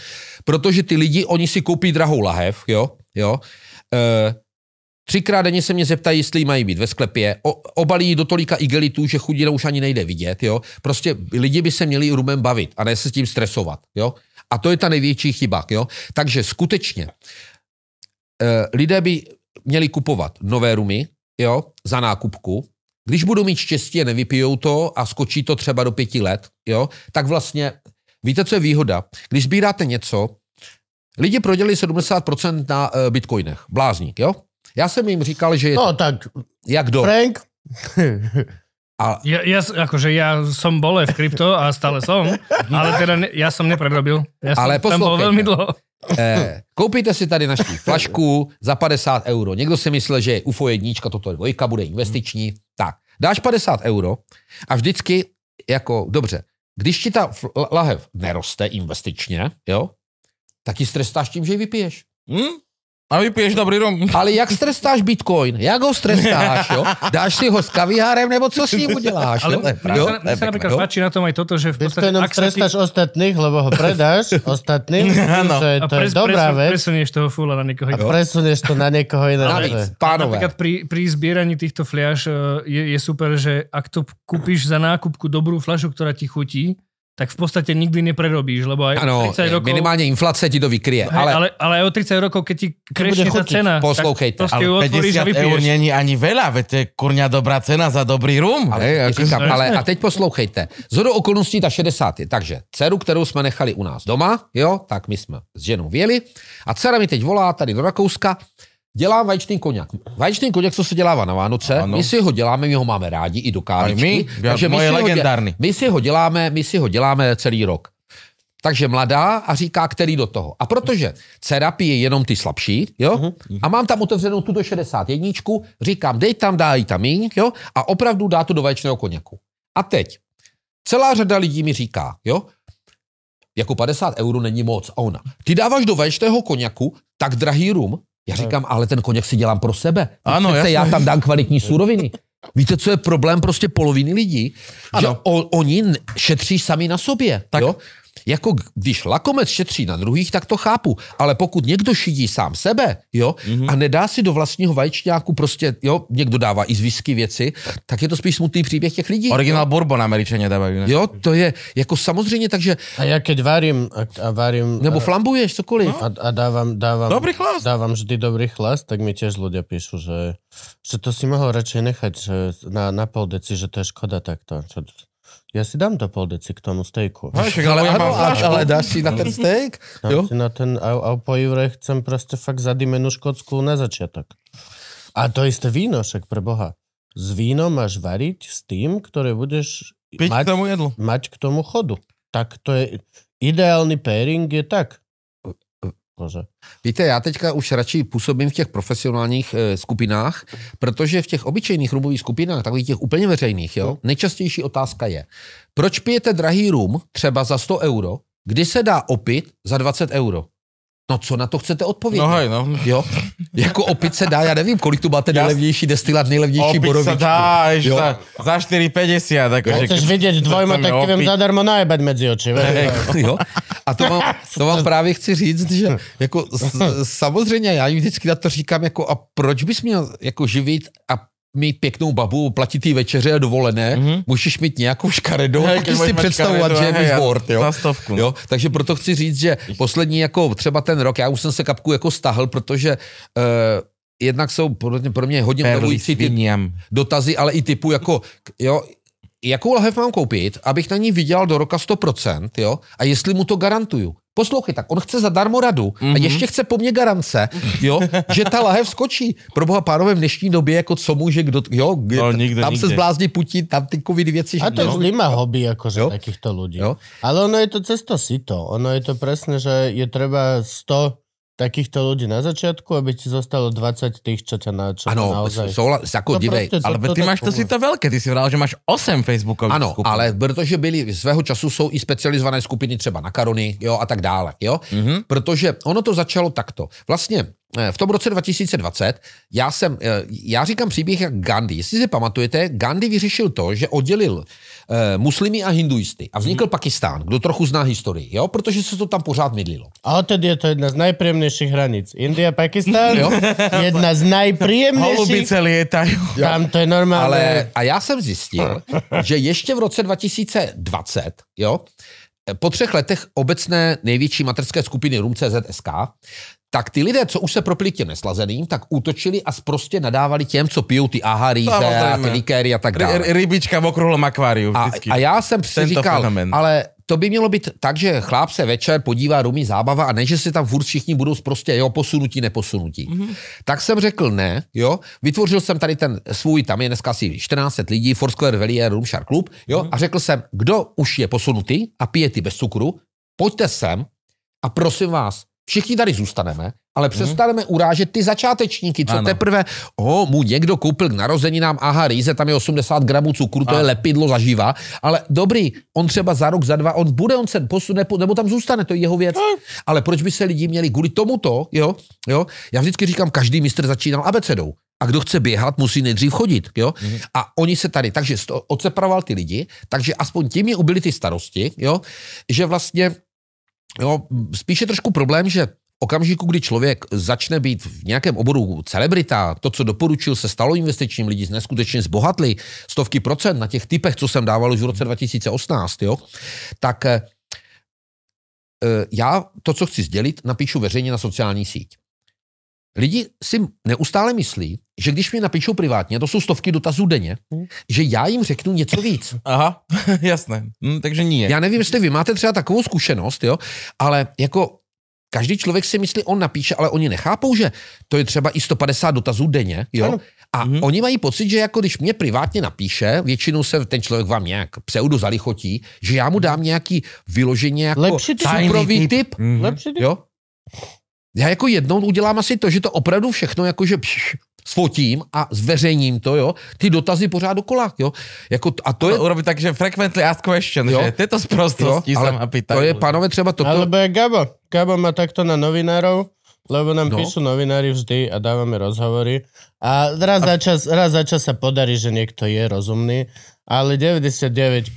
Protože ty lidi, oni si koupí drahou lahev, jo? Jo? Uh, Třikrát denně se mě zeptají, jestli mají být ve sklepě. O, obalí do tolika igelitů, že chudina už ani nejde vidět. Jo? Prostě lidi by se měli rumem bavit a ne se s tím stresovat. Jo? A to je ta největší chyba. Jo? Takže skutečně uh, lidé by měli kupovat nové rumy jo? za nákupku. Když budou mít štěstí a nevypijou to a skočí to třeba do pěti let, jo? tak vlastně víte, co je výhoda? Když sbíráte něco, Lidi prodělili 70% na uh, bitcoinech. Blázník, jo? Já jsem jim říkal, že je No tak, jak do... Frank? A... Ja, ja, akože ja som bol v krypto a stále som, ale teda ne, ja som neprerobil. Ja som ale tam bol veľmi dlho. Eh, koupíte si tady naši flašku za 50 euro. Někdo si myslel, že UFO jednička, toto je dvojka, bude investiční. Tak, dáš 50 euro a vždycky, jako, dobře, když ti ta lahev neroste investičně, jo, tak ji strestáš tím, že ji vypiješ. Hmm? A vypiješ dobrý rum. Ale jak strestáš Bitcoin? Jak ho strestáš, jo? Dáš si ho s kaviárem, nebo co s ním uděláš? Ale jo? mne sa, napríklad jo? páči na tom aj toto, že v podstate... Bitcoinom strestáš ty... ostatných, lebo ho predáš ostatným, no. že to pres, je dobrá pres, vec. presunieš toho fula na niekoho iného. A presunieš to na niekoho iného. Navíc, pánové. Napríklad pri, pri zbieraní týchto fliaž e, je, je super, že ak to kúpiš za nákupku dobrú fľašu, ktorá ti chutí, tak v podstate nikdy neprerobíš, lebo aj ano, 30 rokov... minimálne inflácia ti to vykrie. Hej, ale, ale, ale aj o 30 rokov, keď ti krešne tá cena, Poslouchejte. tak ale 50 eur není ani veľa, veď to je kurňa dobrá cena za dobrý rum. Ale, hej, ako... říkám, ale a teď poslouchejte. Z okolností ta 60 je. Takže dceru, kterou jsme nechali u nás doma, jo, tak my jsme s ženou věli a dcera mi teď volá tady do Rakouska, dělám vaječný koněk. Vaječný koněk, co se dělává na Vánoce, ano. my si ho děláme, my ho máme rádi i do kávičky. My, takže my si, legendárny. Ho, my si ho děláme, my si ho děláme celý rok. Takže mladá a říká, který do toho. A protože dcera pije jenom ty slabší, jo, uh-huh. a mám tam otevřenou tuto 61, říkám, dej tam, daj tam míň, jo, a opravdu dá to do vaječného koněku. A teď, celá řada lidí mi říká, jo, jako 50 euro není moc. A ona, ty dáváš do vaječného koněku tak drahý rum, já říkám, ale ten koněk si dělám pro sebe. Ano, Přece já tam dám kvalitní suroviny. Víte, co je problém prostě poloviny lidí? Ano. Že o, oni šetří sami na sobě. Tak, jo? Jako když lakomec šetří na druhých, tak to chápu. Ale pokud někdo šidí sám sebe, jo, mm-hmm. a nedá si do vlastního vaječňáku prostě, jo, někdo dává i z whisky věci, tak je to spíš smutný příběh těch lidí. Originál bourbon američané dávají. Ne? Jo, to je jako samozřejmě, takže... A já keď varím, a, a varím... Nebo flambuješ, cokoliv. No. A, a dávám, dávám, dobrý chlas. dávám vždy dobrý chlas, tak mi tiež ľudia píšu, že, že to si mohol radšej nechať že na, na pol deci, že to je škoda takto. Čo, ja si dám to pol deci k tomu stejku. No, však, ale, ale, ale, ale dáš si na ten steak? Dám jo? si na ten, a, a po Ivre chcem proste fakt zadimenú škótsku na začiatok. A to isté víno, však pre Boha. S vínom máš variť s tým, ktoré budeš Piť mať, k tomu jedlu. mať k tomu chodu. Tak to je, ideálny pairing je tak. Bože. Víte, já teďka už radši působím v těch profesionálních e, skupinách, protože v těch obyčejných rumových skupinách, takových těch úplně veřejných, jo, no. nejčastější otázka je, proč pijete drahý rum třeba za 100 euro, kdy se dá opit za 20 euro? No co na to chcete odpovědět? No hej, no. Jo? Jako opit se dá, já nevím, kolik tu máte nejlevnější destilat, nejlevnější borovičku. Opit se dá jo? za, za 4,50. Jako, no, chceš vidět dvojmo, tak ti vím zadarmo najebať mezi oči. jo? A to vám, to vám právě chci říct, že jako samozřejmě já jim vždycky na to říkám, jako a proč bys měl jako živit a mít pěknou babu, platit ty večeře a dovolené, mm-hmm. můžeš mít nějakou škaredou a si představovat, že je mi Word, jo? No. jo? Takže proto chci říct, že poslední jako třeba ten rok, já už jsem se kapku jako stahl, protože uh, jednak jsou pro mě hodně motivující ty dotazy, ale i typu jako, jo, jakou lahev mám koupit, abych na ní vydělal do roka 100%, jo? A jestli mu to garantuju. Poslouchej, tak on chce zadarmo radu mm-hmm. a mhm. ještě chce po mně garance, jo, že ta lahev skočí. Pro boha pánové v dnešní době, jako co může, kdo, jo, no, nikde, tam nikde. se zblázní Putin, tam ty covid věci. A to je zlýma hobby, jakože takýchto ľudí. Jo? Ale ono je to cesto to. Ono je to presne, že je treba 100 takýchto ľudí na začiatku, aby ti zostalo 20 tých, čo ťa na čo Ano, naozaj... souhla, jako divej. Ale ty máš to si to velké, ty si vral, že máš 8 Facebookových Ano, skupin. ale protože byli svého času jsou i specializované skupiny třeba na karony, jo, a tak dále, jo. Mm-hmm. Protože ono to začalo takto. Vlastně Eh, v tom roce 2020, já jsem, eh, já říkám příběh jak Gandhi. Jestli si pamatujete, Gandhi vyřešil to, že oddělil eh, muslimy a hinduisty a vznikl hmm. Pakistán, kdo trochu zná historii, jo, protože se to tam pořád mydlilo. A tedy je to jedna z nejpříjemnějších hranic. India, Pakistán, jo? jedna z nejpříjemnějších. Holubice lietají. Tam to je normálně. Ale, a já jsem zjistil, že ještě v roce 2020, jo, po třech letech obecné největší materské skupiny RUM.CZ.SK tak ty lidé, co už se propili těm neslazeným, tak útočili a prostě nadávali těm, co pijou ty aha rýze a ty likéry a tak dále. Rybička v okruhlom akváriu. A, a já jsem si Tento říkal, fenomen. ale to by mělo být tak, že chláp se večer podívá, rumí zábava a ne, že si tam furt všichni budou prostě jo, posunutí, neposunutí. Mm-hmm. Tak jsem řekl ne, jo, vytvořil jsem tady ten svůj, tam je dneska asi 14 lidí, Foursquare Velier Room Shark Club, jo, mm-hmm. a řekl jsem, kdo už je posunutý a pije ty bez cukru, pojďte sem a prosím vás, Všichni tady zůstaneme, ale přestaneme mm. urážet ty začátečníky, co ano. teprve, o, mu někdo koupil k narozeninám, aha, rýze, tam je 80 gramů cukru, to ano. je lepidlo zaživa, ale dobrý, on třeba za rok, za dva, on bude, on se posune, nebo tam zůstane, to je jeho věc. Mm. Ale proč by se lidi měli kvůli tomuto, jo, jo, já vždycky říkám, každý mistr začínal abecedou. A kdo chce běhat, musí nejdřív chodit. Jo? Mm-hmm. A oni se tady, takže odseparoval ty lidi, takže aspoň tím je ubyly ty starosti, jo? že vlastně jo, spíše trošku problém, že okamžiku, kdy člověk začne být v nějakém oboru celebrita, to, co doporučil, se stalo investičním, lidi neskutečně zbohatli, stovky procent na těch typech, co jsem dával už v roce 2018, jo, tak eh, já to, co chci sdělit, napíšu veřejně na sociální síť. Lidi si neustále myslí, že když mě napíšou privátně, to jsou stovky dotazů denně, hmm. že já jim řeknu něco víc. Aha, jasné. Hm, takže nie. Já nevím, jestli vy máte třeba takovou zkušenost, jo, ale jako každý člověk si myslí, on napíše, ale oni nechápou, že to je třeba i 150 dotazů denně, jo. Ano. A mm-hmm. oni mají pocit, že jako když mě privátně napíše, většinou se ten člověk vám nějak pseudo zalichotí, že já mu dám nějaký vyloženě jako Lepší typ. typ. Mm-hmm. Lepší typ. Jo? Já jako jednou udělám asi to, že to opravdu všechno jakože pš, sfotím a zveřejním to, jo, ty dotazy pořád dokola, jo. Jako, a to je... Urobit tak, že frequently ask question, jo? že tyto zprostosti jo, ale To je, pánové, třeba toto... Alebo je Gabo. Gabo má takto na novinárov, lebo nám no. píšu novinári vždy a dávame rozhovory. A raz, a... Za čas, raz za čas sa podarí, že niekto je rozumný ale 99%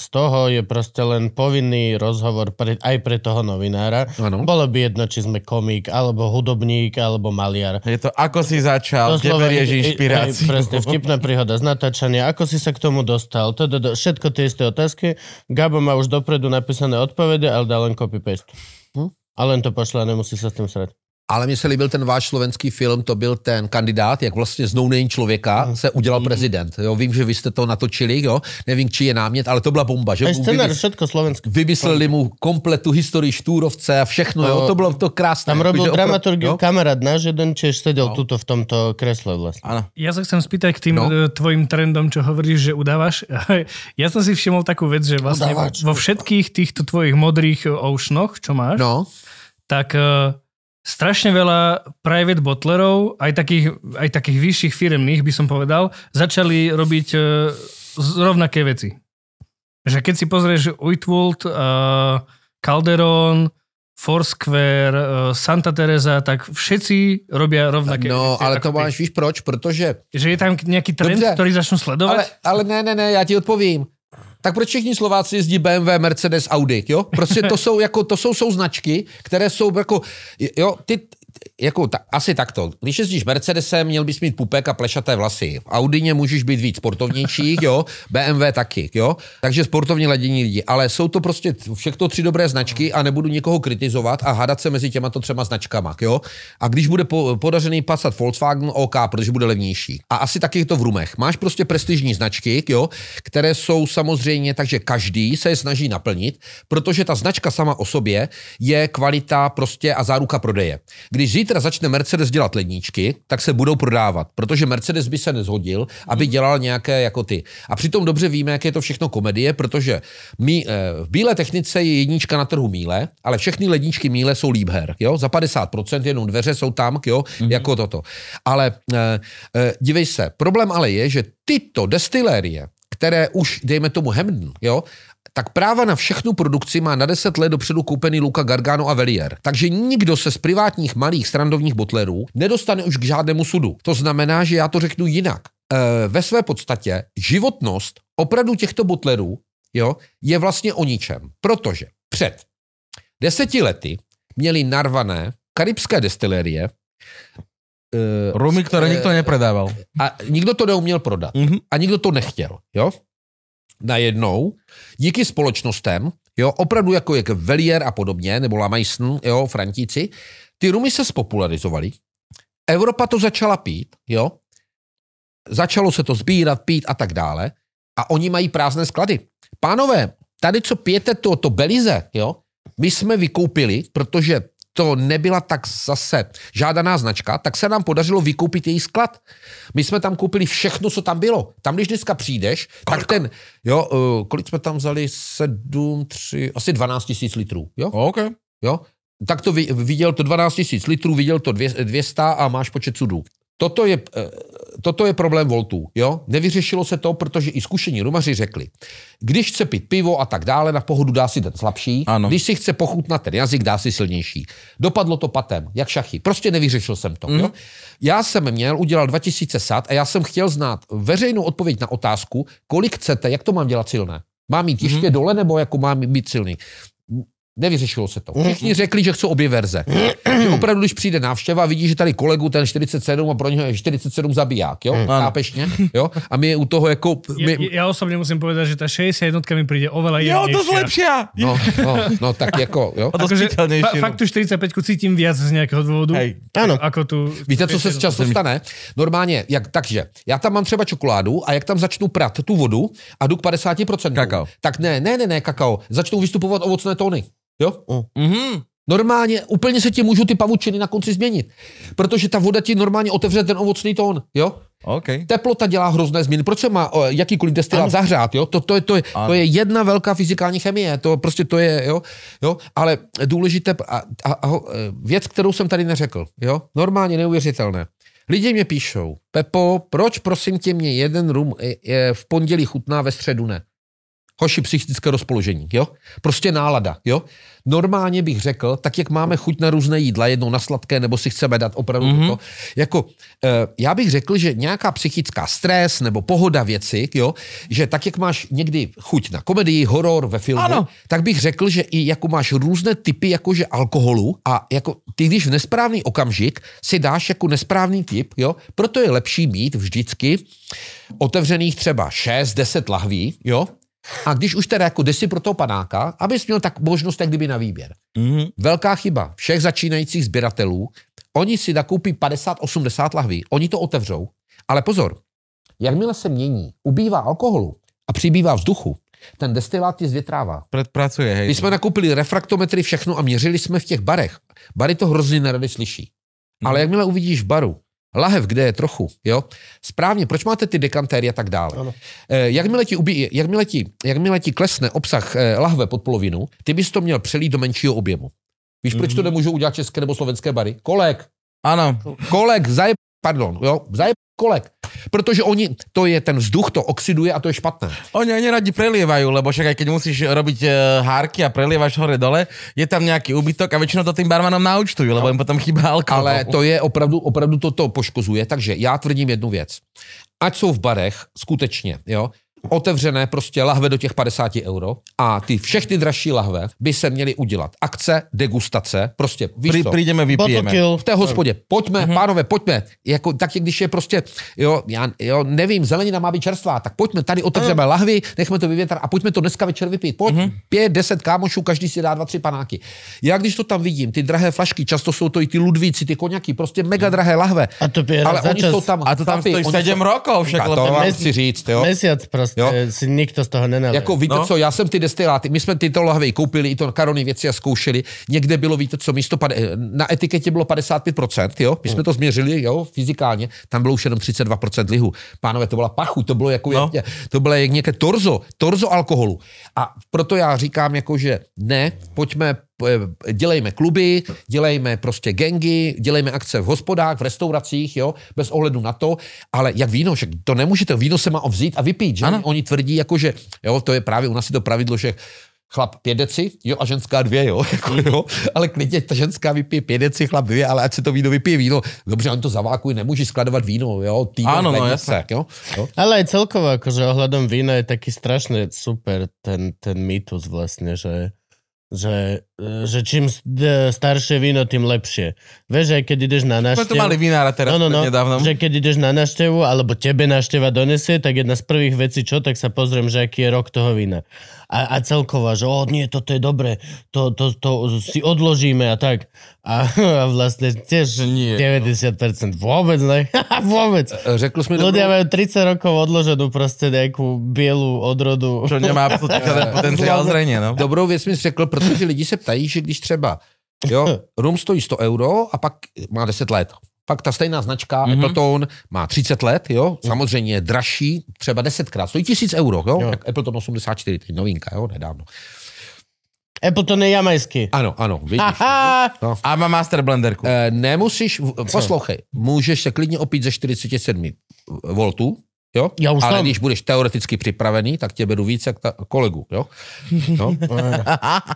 z toho je proste len povinný rozhovor pre, aj pre toho novinára. Ano. Bolo by jedno, či sme komik, alebo hudobník, alebo maliar. Je to ako si začal, kde berieš inšpiráciu. Presne, vtipná príhoda z natáčania, ako si sa k tomu dostal, to, to, to, všetko tie isté otázky. Gabo má už dopredu napísané odpovede, ale dá len copy-paste. Hm? A len to pošle a nemusí sa s tým srať. Ale mně se líbil ten váš slovenský film, to byl ten kandidát, jak vlastně z no člověka se udělal mm. prezident. Jo, vím, že vy jste to natočili, jo, nevím, či je námět, ale to byla bomba. Že scénar, všetko slovenské. Vymysleli mu kompletu historii Štúrovce a všechno, to, jo, to bylo to krásné. Tam robil dramaturgiu no? kamarát náš, jeden Češ sedel no. tuto v tomto kresle vlastne. Ano. Ja sa chcem spýtať k tým no. E, tvojim trendom, čo hovoríš, že udávaš. Ja som si všimol takú vec, že vlastne Udávač. vo všetkých týchto tvojich modrých oceanoch, čo máš, no. tak uh, strašne veľa private botlerov, aj takých, aj takých vyšších firemných, by som povedal, začali robiť uh, rovnaké veci. Že keď si pozrieš Uitwald, uh, Calderon, Foursquare, uh, Santa Teresa, tak všetci robia rovnaké No, ale to máš, víš proč? Protože... Že je tam nejaký trend, Dobře, ktorý začnú sledovať? Ale, ale ne, ne, ne, já ti odpovím tak proč všichni Slováci jezdí BMW, Mercedes, Audi, jo? Prostě to jsou, jako, to jsou, jsou značky, které jsou jako, jo, ty, jako ta, asi takto. Když jezdíš Mercedesem, měl bys mít pupek a plešaté vlasy. V Audině můžeš být víc sportovnější, jo, BMW taky, jo. Takže sportovně ladění lidi. Ale jsou to prostě všechno tři dobré značky a nebudu nikoho kritizovat a hádat se mezi těma to třema značkama, jo. A když bude po, podařený Passat Volkswagen, OK, protože bude levnější. A asi taky je to v rumech. Máš prostě prestižní značky, jo, které jsou samozřejmě, takže každý se je snaží naplnit, protože ta značka sama o sobě je kvalita prostě a záruka prodeje. Když zítra začne Mercedes dělat ledničky, tak se budou prodávat, protože Mercedes by se nezhodil, aby mhm. dělal nějaké jako ty. A přitom dobře víme, jak je to všechno komedie, protože my, eh, v bílé technice je jednička na trhu míle, ale všechny ledničky míle jsou Liebherr, jo, za 50% jenom dveře jsou tam, jo, mm-hmm. jako toto. Ale e, e, dívej se, problém ale je, že tyto destilérie, které už, dejme tomu Hemden, jo, tak práva na všechnu produkci má na 10 let dopředu koupený Luca Gargano a Velier. Takže nikdo se z privátních malých strandovních botlerů nedostane už k žádnému sudu. To znamená, že já to řeknu jinak. E, ve své podstatě životnost opravdu těchto botlerů jo, je vlastně o ničem. Protože před deseti lety měli narvané karibské destilérie Uh, Rumy, které nikdo nepredával. A nikdo to neuměl prodat. Mm-hmm. A nikdo to nechtěl. Jo? Najednou díky společnostem, jo, opravdu jako jak Velier a podobně, nebo Lamajsn, jo, Frantíci, ty rumy se spopularizovaly, Evropa to začala pít, jo, začalo se to sbírat, pít a tak dále. A oni mají prázdné sklady. Pánové, tady co pijete to, to Belize, jo, my jsme vykoupili, protože to nebyla tak zase žádaná značka, tak se nám podařilo vykoupit její sklad. My jsme tam koupili všechno, co tam bylo. Tam, když dneska přijdeš, Kolik? tak ten, jo, uh, kolik jsme tam vzali? Sedm, tři, asi 12 tisíc litrů, jo? OK. Jo, tak to viděl to 12 000 litrů, viděl to 200 a máš počet sudů. Toto je, eh, toto je problém voltů. Jo? Nevyřešilo se to, protože i zkušení rumaři řekli, když chce pít pivo a tak dále, na pohodu dá si ten slabší, ano. když si chce pochutnat ten jazyk, dá si silnější. Dopadlo to patem, jak šachy. Prostě nevyřešil jsem to. Mm. Jo? Já jsem měl, udělal 2000 sad a já jsem chtěl znát veřejnou odpověď na otázku, kolik chcete, jak to mám dělat silné. Mám mít ještě mm. dole nebo jako mám být silný? Nevyřešilo se to. Všichni řekli, že chcou obě verze. že opravdu, když přijde návštěva, vidí, že tady kolegu ten 47 a pro něho je 47 zabiják, jo? Mm. Chápeš? Jo? A my u toho jako... My... Ja, ja osobně musím povedat, že ta 60 mi přijde oveľa Jo, to zlepší. No, no, no, tak jako, jo. A že, fa, fakt tu 45 cítím víc z nějakého důvodu. Hej. Ano. Ako tu Víte, co se často stane? Normálně, jak, takže, já tam mám třeba čokoládu a jak tam začnu prat tu vodu a jdu k 50%. Kakao. Tak ne, ne, ne, ne, kakao. Začnou vystupovat ovocné tóny. Jo? Mm-hmm. Normálně úplně se ti můžou ty pavučiny na konci změnit, protože ta voda ti normálně otevře ten ovocný tón, jo? Okay. Teplota dělá hrozné změny. Proč se má jakýkoliv destilát zahřát, jo? To, to, je, to, je, to je jedna velká fyzikální chemie, to prostě to je, jo? jo? Ale důležité, a, a, a, věc, kterou jsem tady neřekl, jo? Normálně neuvěřitelné. Lidi mě píšou, Pepo, proč prosím tě mě jeden rum je v pondělí chutná, ve středu ne? Hoši, psychické rozpoložení, jo? Prostě nálada, jo? Normálně bych řekl, tak jak máme chuť na různé jídla, jednou na sladké, nebo si chceme dát opravdu mm-hmm. to, jako, e, já bych řekl, že nějaká psychická stres nebo pohoda věci, jo, že tak, jak máš někdy chuť na komedii, horor ve filmu, ano. tak bych řekl, že i jako máš různé typy jakože alkoholu a jako ty, když v nesprávný okamžik si dáš jako nesprávný typ, jo, proto je lepší mít vždycky otevřených třeba 6-10 lahví, jo, a když už teda jako si pro toho panáka, abys měl tak možnost jak kdyby na výběr. Mm-hmm. Velká chyba všech začínajících sběratelů, oni si nakoupí 50-80 lahví, oni to otevřou, ale pozor, jakmile se mění, ubývá alkoholu a přibývá vzduchu, ten destilát je zvětrává. Pracuje, hej. My jsme nakoupili refraktometry, všechno a měřili jsme v těch barech. Bary to hrozně nerady slyší. Mm. Ale jakmile uvidíš v baru lahev, kde je trochu, jo, správně, proč máte ty dekantéry a tak dále. Ano. Eh, jakmile, ti ubí, jakmile, ti, jakmile ti klesne obsah eh, lahve pod polovinu, ty bys to měl přelít do menšího objemu. Víš, mm-hmm. proč to mhm. nemůžou udělat české nebo slovenské bary? Kolek. Ano. Kolek, zajeb, pardon, jo, zajeb kolek. Protože oni, to je ten vzduch, to oxiduje a to je špatné. Oni, oni radi prelievajú, lebo však aj keď musíš robiť uh, hárky a prelievaš hore dole, je tam nějaký úbytok a většinou to tým barmanom naučtujú, lebo no. jim potom chýba alkohol. Ale to je opravdu, opravdu toto poškozuje, takže já tvrdím jednu věc. Ať jsou v barech, skutečně, jo, otevřené prostě lahve do těch 50 euro a ty všechny dražší lahve by se měly udělat. Akce, degustace, prostě víš co? Přijdeme, vypijeme. V té hospodě, pojďme, uh-huh. pánové, pojďme. Jako, tak když je prostě, jo, já jo, nevím, zelenina má být čerstvá, tak pojďme, tady otevřeme uh-huh. lahvy, nechme to vyvětrat a pojďme to dneska večer vypít. Pojď, uh-huh. pět, deset kámošů, každý si dá dva, tři panáky. Já když to tam vidím, ty drahé flašky, často jsou to i ty ludvíci, ty koněky, prostě mega drahé lahve. A to ale oni to tam a to tam stojí 7 rokov, však. To vám chci říct, jo. Mesiac prostě, jo? si nikto z toho nenalil. Jako víte no? co, já jsem ty destiláty, my jsme tyto lahve koupili, i to karony věci a zkoušeli. Někde bylo, víte co, místo, na etiketě bylo 55%, jo, my jsme to změřili, jo, fyzikálně, tam bylo už jenom 32% lihu. Pánové, to byla pachu, to bylo jako, no. jak, to bylo jak nějaké torzo, torzo alkoholu. A proto já říkám jako, že ne, pojďme dělejme kluby, dělejme prostě gengy, dělejme akce v hospodách, v restauracích, jo, bez ohledu na to, ale jak víno, že to nemůžete, víno se má vzít a vypít, že? Ano. Oni tvrdí, jako, že, jo, to je právě u nás je to pravidlo, že chlap pět deci, jo, a ženská dvě, jo, jako, jo, ale klidně ta ženská vypije pět deci, chlap dvě, ale ať se to víno vypije víno, dobře, on to zavákují, nemůže skladovat víno, jo, týden, Áno, no, jasne. jo, jo. Ale aj celkovo, akože ohľadom vína je taký strašne super ten, ten mýtus vlastne, že že, že čím staršie víno, tým lepšie. Vieš, aj keď ideš na návštevu... Sme tu mali vinára teraz no, no, no, nedávno. Že keď ideš na návštevu, alebo tebe návšteva donesie, tak jedna z prvých vecí, čo, tak sa pozriem, že aký je rok toho vína. A, a celková, že o, nie, toto je dobré, to, to, to si odložíme a tak. A, a vlastne tiež nie. 90% vôbec ne. vôbec. Řekl sme Ľudia dobrou... majú 30 rokov odloženú proste nejakú bielu odrodu. Čo nemá potenciál zrejne, no. Dobrou věc mi řekl, protože lidi se ptají, že když třeba jo, rum stojí 100 euro a pak má 10 let. Pak ta stejná značka mm-hmm. Appleton má 30 let, jo, samozřejmě je dražší, třeba 10 krát, stojí 1000 euro, jo, jo. jak Appleton 84, teď novinka, jo, nedávno. Appleton je jamajský. Ano, ano, vidíš. Aha! A má master blenderku. Eh, nemusíš, poslouchej, můžeš se klidně opít ze 47 voltů, jo? Já už Ale jsem. když budeš teoreticky připravený, tak tě beru víc jak ta, kolegu, jo? No.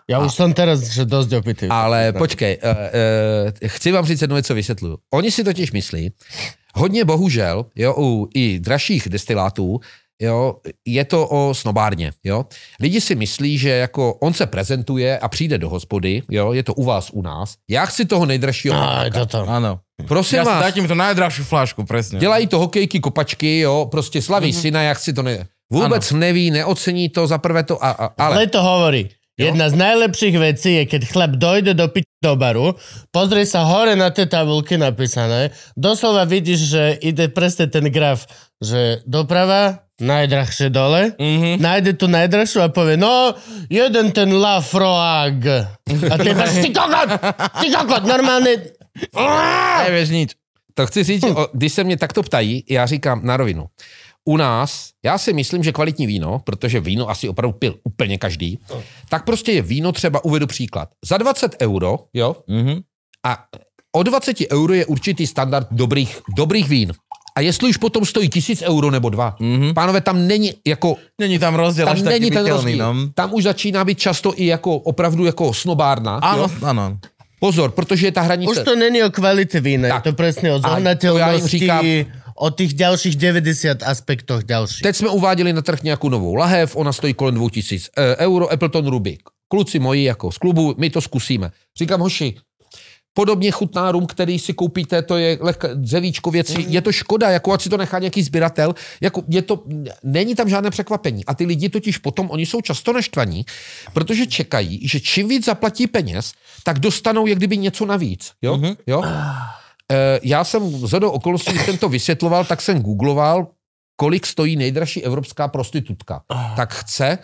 Ja už som teraz že dosť opitý. Ale počkej, uh, uh, chci vám říct jednu věc, co vysvětluju. Oni si totiž myslí, hodně bohužel, jo, u i dražších destilátů, jo, je to o snobárně, jo. Lidi si myslí, že jako on se prezentuje a přijde do hospody, jo, je to u vás, u nás. Já chci toho nejdražšího. Aj, toto. Áno. Prosím Ja vás, dajte mi to najdražšiu flašku, presne. dělají to hokejky, kopačky, jo, prostě slaví mm-hmm. syna, jak si to ne... Vůbec ano. neví, neocení to, za prvé to, a, a, ale... Ale to hovorí. Jedna z najlepších vecí je, keď chlap dojde do piť do baru, pozrie sa hore na tie tabulky napísané, doslova vidíš, že ide presne ten graf, že doprava, najdrahšie dole, mm-hmm. nájde tú najdrahšiu a povie, no, jeden ten Lafroag. A ty máš, si kokot, si kokot, normálne... Nevieš nič. To chci říct, když se mě takto ptají, já říkám na rovinu. U nás, já si myslím, že kvalitní víno, protože víno asi opravdu pil úplně každý, tak prostě je víno třeba, uvedu příklad. Za 20 euro, jo, Mhm. a o 20 euro je určitý standard dobrých, dobrých vín. A jestli už potom stojí tisíc euro nebo dva, mm-hmm. pánové, tam není jako Není tam rozdiel tam není ten rozdíl. no. Tam už začíná být často i jako opravdu jako snobárna. Áno, jo? áno. Pozor, protože je ta hranice. Už to není o kvalite vína, Tak. je to presne o A to ja im zohnateľnosti, říkám- o tých ďalších 90 aspektoch ďalších. Teď jsme uváděli na trh nějakou novou lahev, ona stojí kolem 2000 eh, euro, Appleton Rubik. Kluci moji jako z klubu, my to zkusíme. Říkám, hoši, podobně chutná rum, který si koupíte, to je lehka, dřevíčko věci, je to škoda, jako ať si to nechá nějaký sběratel, jako je to, není tam žádné překvapení. A ty lidi totiž potom, oni jsou často naštvaní, protože čekají, že čím víc zaplatí peněz, tak dostanou jak kdyby něco navíc. Jo? Mm-hmm. jo? Eh, Já jsem z do okolností, když jsem to vysvětloval, tak jsem googloval, kolik stojí nejdražší evropská prostitutka. Tak chce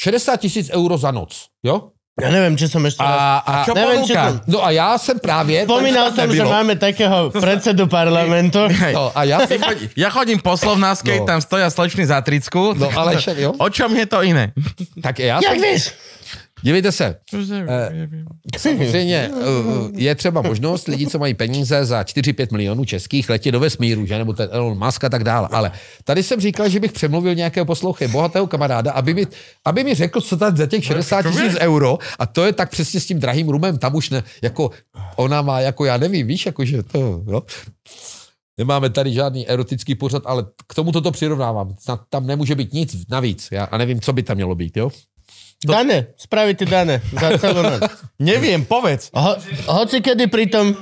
60 tisíc euro za noc. Jo? Ja neviem, či ešte raz... A, a čo Neviem, či som... No a já jsem právě... Spomínal som, že máme takého predsedu parlamentu. No, a já jsem... Ja chodím po Slovnáskej, No. tam stoja slečny za tricku. No ale jo. O čom je to iné? Tak já Jak jsem... vieš? Dívejte se, samozřejmě eh, je třeba možnost lidí, co mají peníze za 4-5 milionů českých, letět do vesmíru, že? nebo ten Elon Musk a tak dále. Ale tady jsem říkal, že bych přemluvil nějakého poslouchy, bohatého kamaráda, aby mi, aby mi řekl, co tam za těch 60 tisíc euro, a to je tak přesně s tím drahým rumem, tam už ne, jako ona má, jako já nevím, víš, jako že to, jo. Nemáme tady žádný erotický pořad, ale k tomu toto přirovnávám. Snad tam nemůže být nic navíc. Já a nevím, co by tam mělo být, jo? Dane, spravíte dane za celú noc. Neviem, povedz. Ho, hoci kedy pritom...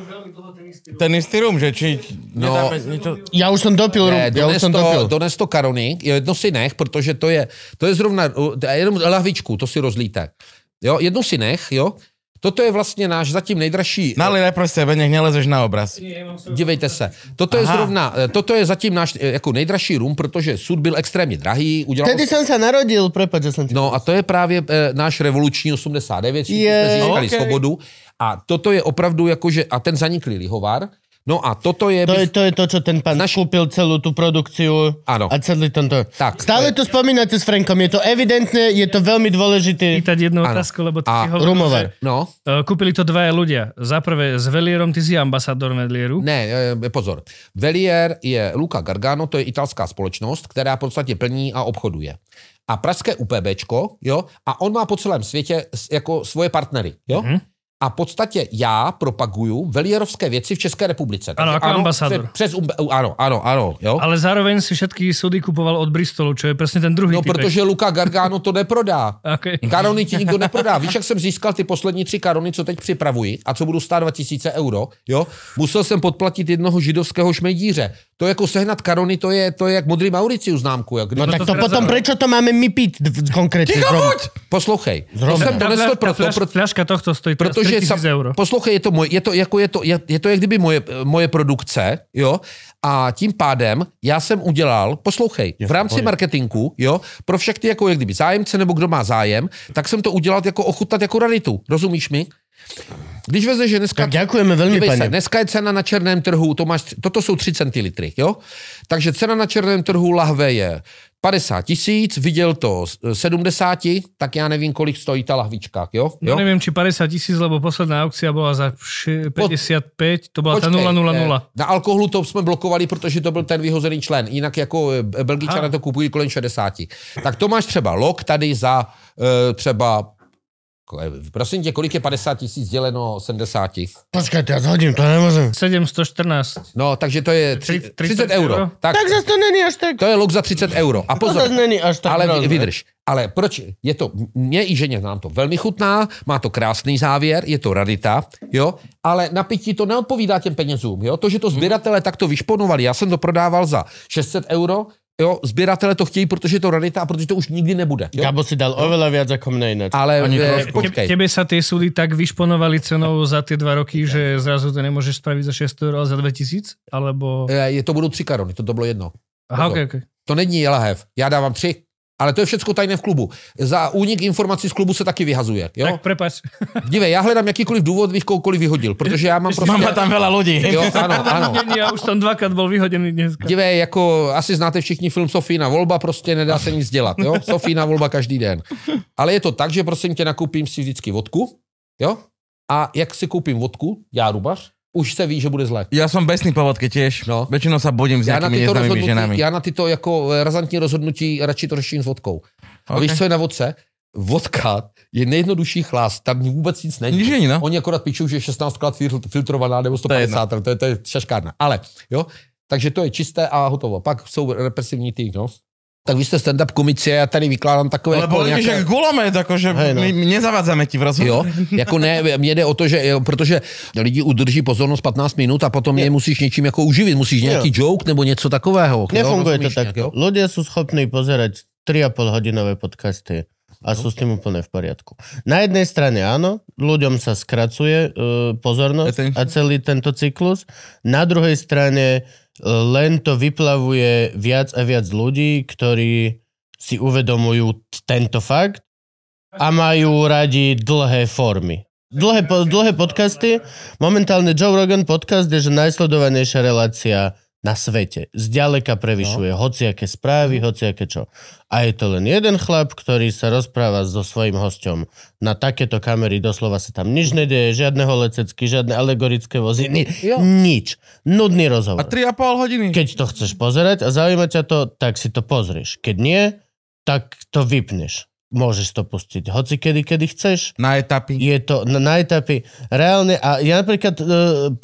Ten istý rum, že či... No. nedáme niečo... Ja už som dopil rum, Ne, ja už dones, som dopil. to, dones to karony, jedno si nech, protože to je, to je zrovna, jenom lahvičku, to si rozlíte. Jo, jednu si nech, jo. Toto je vlastně náš zatím nejdražší, Nali najprv sebe, nech nelezeš na obraz. dívejte se, toto je Aha. zrovna, eh, toto je zatím náš eh, jako nejdražší rum, protože sud byl extrémně drahý, udělal Vtedy som sa narodil, prepáč, že ti... No a to je právě e, náš revoluční 89, všichni Je, jsme získali okay. svobodu. A toto je opravdu jakože, a ten zaniklý lihovar, no a toto je... To bych- je, to je to, čo ten pán Naš- kúpil celú tú produkciu Áno. a celý tento... Tak, Stále to spomínate s Frankom, je to evidentné, je to veľmi dôležité. Pýtať jednu Áno. otázku, lebo ty A rumovar. že, No, e, kúpili to dvaja ľudia. Za prvé s Velierom, ty si ambasador Medlieru. Ne, eh, pozor. Velier je Luca Gargano, to je italská společnost, která v podstatě plní a obchoduje. A pražské UPBčko, jo, a on má po celém světě jako svoje partnery, jo. Mhm. A v podstatě já propaguju velierovské věci v České republice. Ano, jako ambasador. Přes, přes, umbe- ano, ano, ano, jo. Ale zároveň si všetky súdy kupoval od Bristolu, čo je presne ten druhý No, typek. protože Luca Gargano to neprodá. Okay. Karony ti nikdo neprodá. Víš, jak jsem získal ty poslední tři karony, co teď připravuji a co budou stát 2000 euro, jo? Musel jsem podplatit jednoho židovského šmejdíře. To jako sehnat karony, to je, to je jak modrý Mauriciu známku. Jak No kdyby... tak to to potom, prečo to máme my d- konkrétne? Ticho Zrovna? buď! Poslouchej. To Zrovna. jsem donesl proto, proto, fľaška tohto stojí protože 3000 sam, eur. poslouchej, je to, moje, je to, jako je to, je, je to jak kdyby moje, moje produkce, jo, a tím pádem já jsem udělal, poslouchej, v rámci marketingu, jo, pro všechny jako jak kdyby zájemce nebo kdo má zájem, tak jsem to udělal jako ochutnat jako raritu, rozumíš mi? Když vezeš, že dneska... Tak ďakujeme veľmi, Dívej se, dneska je cena na černém trhu, to máš, toto jsou 3 centilitry, jo? Takže cena na černém trhu lahve je 50 tisíc, viděl to z 70, tak já nevím, kolik stojí ta lahvička, jo? No jo? neviem, či 50 tisíc, lebo posledná aukcia bola za ši- 55, to bola tá Počkej, 000. eh, Na alkoholu to jsme blokovali, protože to byl ten vyhozený člen. Jinak jako eh, Belgičané to kupují kolem 60. Tak to máš třeba lok tady za eh, třeba Prosím tě, kolik je 50 tisíc děleno 70? Počkajte, ja zhodím, to nemôžem. 714. No, takže to je Tri- 30, 30 30 euro. euro. Tak, Tak zase to není až tak. to je lok za 30 euro. A To pozor, zase není až tak ale vy- hrozné. vydrž. Ale proč? Je to, mě i ženě nám to velmi chutná, má to krásný závěr, je to radita, jo, ale na pití to neodpovídá těm penězům, jo. To, že to sběratele takto vyšponovali, já jsem to prodával za 600 euro, jo, sběratele to chtějí, protože je to radita a protože to už nikdy nebude. Jo? Gabo si dal oveľa viac ako mne ináč. Ale Ani e, počkej, Tebe sa tie súdy tak vyšponovali cenou za tie dva roky, že zrazu to nemôžeš spraviť za 600 eur, ale za 2000? Alebo... e, je to budou tři karony, to, to bylo jedno. Aha, okay, okay. To není lahev, já dávám tři. Ale to je všechno tajné v klubu. Za únik informací z klubu se taky vyhazuje. Jo? Tak prepač. Dívej, já hledám jakýkoliv důvod, bych kohokoliv vyhodil, protože já mám prostě... Mám tam veľa ľudí. Jo, ano, ano. Ja už som dvakrát bol vyhodený dneska. Dívej, jako asi znáte všichni film Sofína volba, prostě nedá se nic dělat, jo? Sofína volba každý den. Ale je to tak, že prosím tě nakoupím si vždycky vodku, jo? A jak si koupím vodku, já rubař, už se ví, že bude zle. Ja som besný po vodke tiež. No. Väčšinou sa bodím s Já tyto neznámymi ženami. já na tyto jako eh, razantní rozhodnutí radši to řeším s vodkou. A Ok. víš, co je na vodce? Vodka je nejjednodušší chlás, tam vůbec nic není. Nič není, no. Oni akorát píšou, že je 16 krát fil- filtrovaná nebo To je 150, to je, to je, to je šaškárna. Ale, jo, takže to je čisté a hotovo. Pak jsou represivní ty, no. Tak vy jste stand-up komici a já tady vykládám takové Lebo jako vidíš, jak gulomet, akože Hej, no. my, my nezavádzame ti v rozhovoru. Jo, jako ne, mě jde o to, že jo, protože lidi udrží pozornost 15 minut a potom je musíš něčím jako uživit, musíš nějaký joke nebo něco takového. Nefunguje to rozumíš nějak, takto. Ľudia sú schopní pozerať 3,5 hodinové podcasty a sú s tým úplne v poriadku. Na jednej strane áno, ľuďom sa skracuje uh, pozornosť Attention. a celý tento cyklus. Na druhej strane uh, len to vyplavuje viac a viac ľudí, ktorí si uvedomujú tento fakt a majú radi dlhé formy. Dlhé, dlhé podcasty, momentálne Joe Rogan podcast je že najsledovanejšia relácia na svete. Zďaleka prevyšuje no. hociaké správy, hociaké čo. A je to len jeden chlap, ktorý sa rozpráva so svojím hosťom na takéto kamery, doslova sa tam nič nedeje, žiadne holececky, žiadne alegorické vozy, ni, Jo. nič. Nudný A rozhovor. 3,5 hodiny. Keď to chceš pozerať a zaujíma ťa to, tak si to pozrieš. Keď nie, tak to vypneš. Môžeš to pustiť hoci kedy, kedy chceš. Na etapy. Je to na, na etapy reálne a ja napríklad e,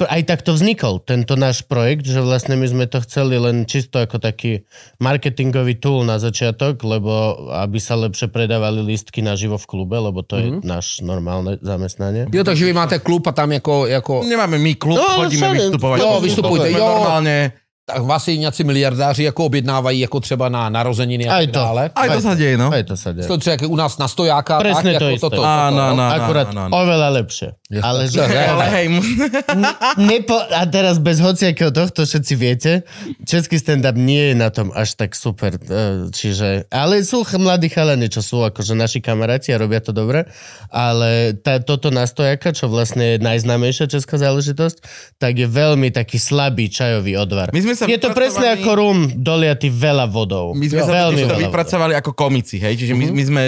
aj takto vznikol tento náš projekt, že vlastne my sme to chceli len čisto ako taký marketingový tool na začiatok, lebo aby sa lepšie predávali lístky naživo v klube, lebo to je náš normálne zamestnanie. Jo, takže vy máte klub a tam jako, jako Nemáme my klub, No, chodíme všade. vystupovať. Jo, vystupujte, jo. Normálne. Tak vás si nějací miliardáři jako objednávají jako třeba na narozeniny a tak to. dále. Aj to sa deje, no. Aj to sa deje. To třeba jak u nás na stojáka, Presne tak, to jako toto. Áno, áno, áno. Akurát áno, áno. oveľa lepšie. Ale, že, Ale hej, Nepo, a teraz bez hociakého tohto všetci viete, český stand-up nie je na tom až tak super. e, Čiže, ale sú mladí chalani, čo sú akože naši kamaráti a robia to dobre, ale tá, toto nastojaka, čo vlastne je najznámejšia česká záležitosť, tak je veľmi taký slabý čajový odvar. My sme sa je to presne ako rum doliatý veľa vodou. My sme sa veľmi to vypracovali ako komici, hej, čiže my, my sme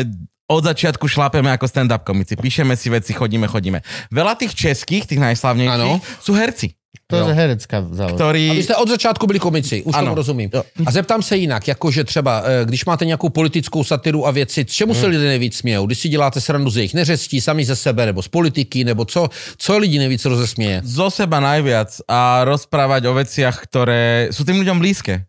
od začiatku šlapeme ako stand-up komici. Píšeme si veci, chodíme, chodíme. Veľa tých českých, tých najslavnejších, Ano. sú herci, To je herecká záležitosť. ktorí... A vy jste od začátku byli komici, už Ano. tomu rozumím. A zeptám se jinak, jakože třeba, eh, když máte nějakou politickou satiru a věci, čemu se lidé nejvíc smějou? Když si děláte srandu z jejich neřestí, sami ze sebe, nebo z politiky, nebo co, co lidi nejvíc rozesměje? zo seba najviac a rozprávať o veciach, ktoré sú tým ľuďom blízke.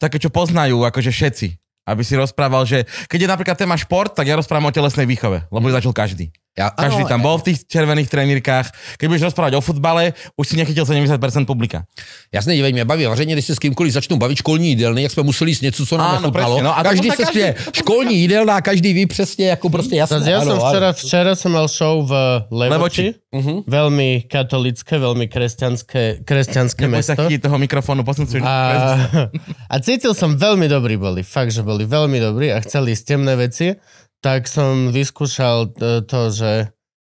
Také, čo poznajú, akože všetci. Aby si rozprával, že keď je napríklad téma šport, tak ja rozprávam o telesnej výchove, lebo ju začal každý. Já, Každý tam bol v tých červených trenírkách. Keď budeš rozprávať o futbale, už si nechytil 70% publika. Jasně, dívej, mě baví vařeně, když se s kýmkoliv začnou bavit školní jídelny, jak jsme museli jíst něco, co nám nechutnalo. presne, no a každý se každý-. Školní jídelna, každý ví přesně, jako prostě jasné. Ja ano, som ano. včera, včera som mal show v Levoči. Levoči. Mhm. Veľmi katolické, veľmi kresťanské, kresťanské chytiť toho mikrofónu, posun si A, a cítil som veľmi dobrý boli, fakt, že boli veľmi dobrí a chceli ísť temné veci, tak som vyskúšal e, to, že,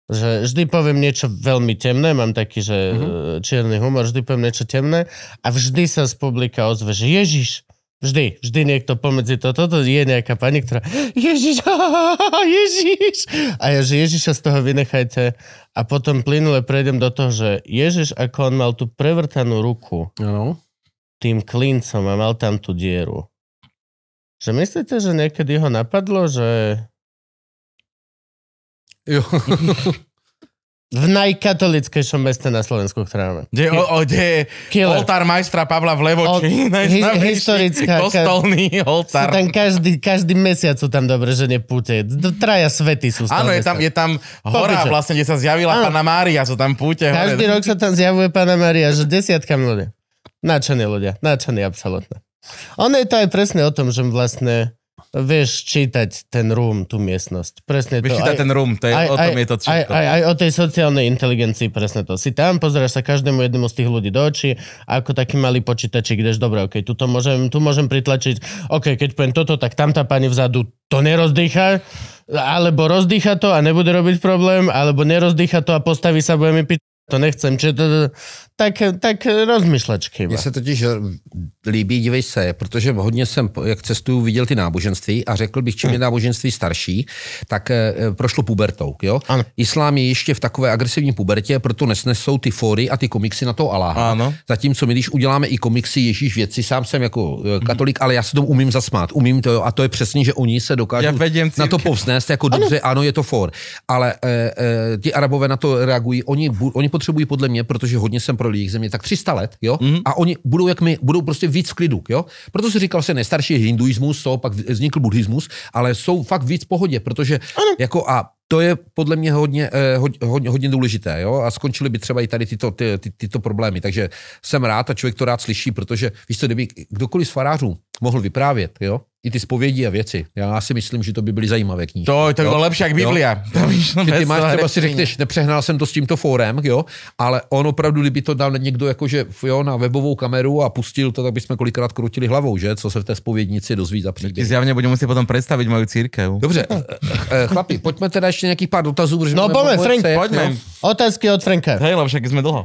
že vždy poviem niečo veľmi temné, mám taký, že mm-hmm. čierny humor, vždy poviem niečo temné a vždy sa z publika ozve, že Ježiš, Vždy, vždy niekto pomedzi to, toto je nejaká pani, ktorá Ježiš, Ježiš. A ja, že Ježiša z toho vynechajte. A potom plynule prejdem do toho, že Ježiš, ako on mal tú prevrtanú ruku Ano. tým klincom a mal tam tú dieru. Že myslíte, že niekedy ho napadlo, že Jo. v najkatolickejšom meste na Slovensku, ktoré máme. Kde, o, o, kde je Killer. oltár majstra Pavla v Levoči. O- hi- historická- Kostolný oltár. tam každý, každý mesiac sú tam dobre, že nepúte. D- Traja svety sú Áno, je tam, je tam hora Popiče. vlastne, kde sa zjavila Áno. Pana Mária, sú tam púte. Každý hore. rok sa tam zjavuje Pána Maria, že desiatka ľudia. Načení ľudia, načení absolútne. Ono je to aj presne o tom, že vlastne vieš čítať ten room, tú miestnosť. Presne to. Vyčítať ten rum, to je, o tom je to aj, všetko. aj, aj o tej sociálnej inteligencii, presne to. Si tam, pozeráš sa každému jednému z tých ľudí do očí ako taký malý počítačík ideš, dobre, ok, tuto môžem, tu môžem pritlačiť, ok, keď poviem toto, tak tam tá pani vzadu to nerozdýcha, alebo rozdýcha to a nebude robiť problém, alebo nerozdýcha to a postaví sa, bude mi piť, to nechcem, čiže to, tak, tak rozmyšľačky. Mně se totiž eh, líbí, dívej se, protože hodně jsem, jak cestuju, viděl ty náboženství a řekl bych, čím je náboženství starší, tak eh, prošlo pubertou. Jo? Ano. Islám je ještě v takové agresivní pubertě, proto nesnesou ty fóry a ty komiksy na to Aláha. Ano. Zatímco my, když uděláme i komiksy Ježíš věci, sám jsem jako eh, katolik, ale já se tomu umím zasmát. Umím to, jo, a to je přesně, že oni se dokážou na to povznést, jako dobře, ano, je to for. Ale e, e, ti arabové na to reagují, oni, oni potřebují podle mě, protože hodně jsem pro jejich země, tak 300 let, jo, mm-hmm. a oni budou jak my, budou prostě víc v klidu, jo. Proto si říkal se nejstarší je hinduismus, to pak vznikl buddhismus, ale jsou fakt víc v pohodě, protože jako a to je podle mě hodně, eh, hodně, hodně, hodně důležité, jo, a skončily by třeba i tady tyto, ty, ty, tyto problémy, takže jsem rád a člověk to rád slyší, protože víš co, kdyby kdokoliv z farářů mohl vyprávět, jo, i ty zpovědi a věci, já si myslím, že to by byly zajímavé knížky. To, to jo. bylo lepší jak Biblia. Ty máš třeba si řekneš, nepřehnal jsem to s tímto fórem, jo, ale on opravdu, kdyby to dal někdo jakože jo, na webovou kameru a pustil to, tak bychom kolikrát krutili hlavou, že, co se v té spovědnici dozví za Ty příběh. zjavne budem musieť potom predstaviť moju církev. Dobře, eh, eh, chlapi, pojďme teda ještě nějakých pár dotazů. protože No, máme poďme, po Frank, jo. Otázky od Franka. Hej, však sme dlho.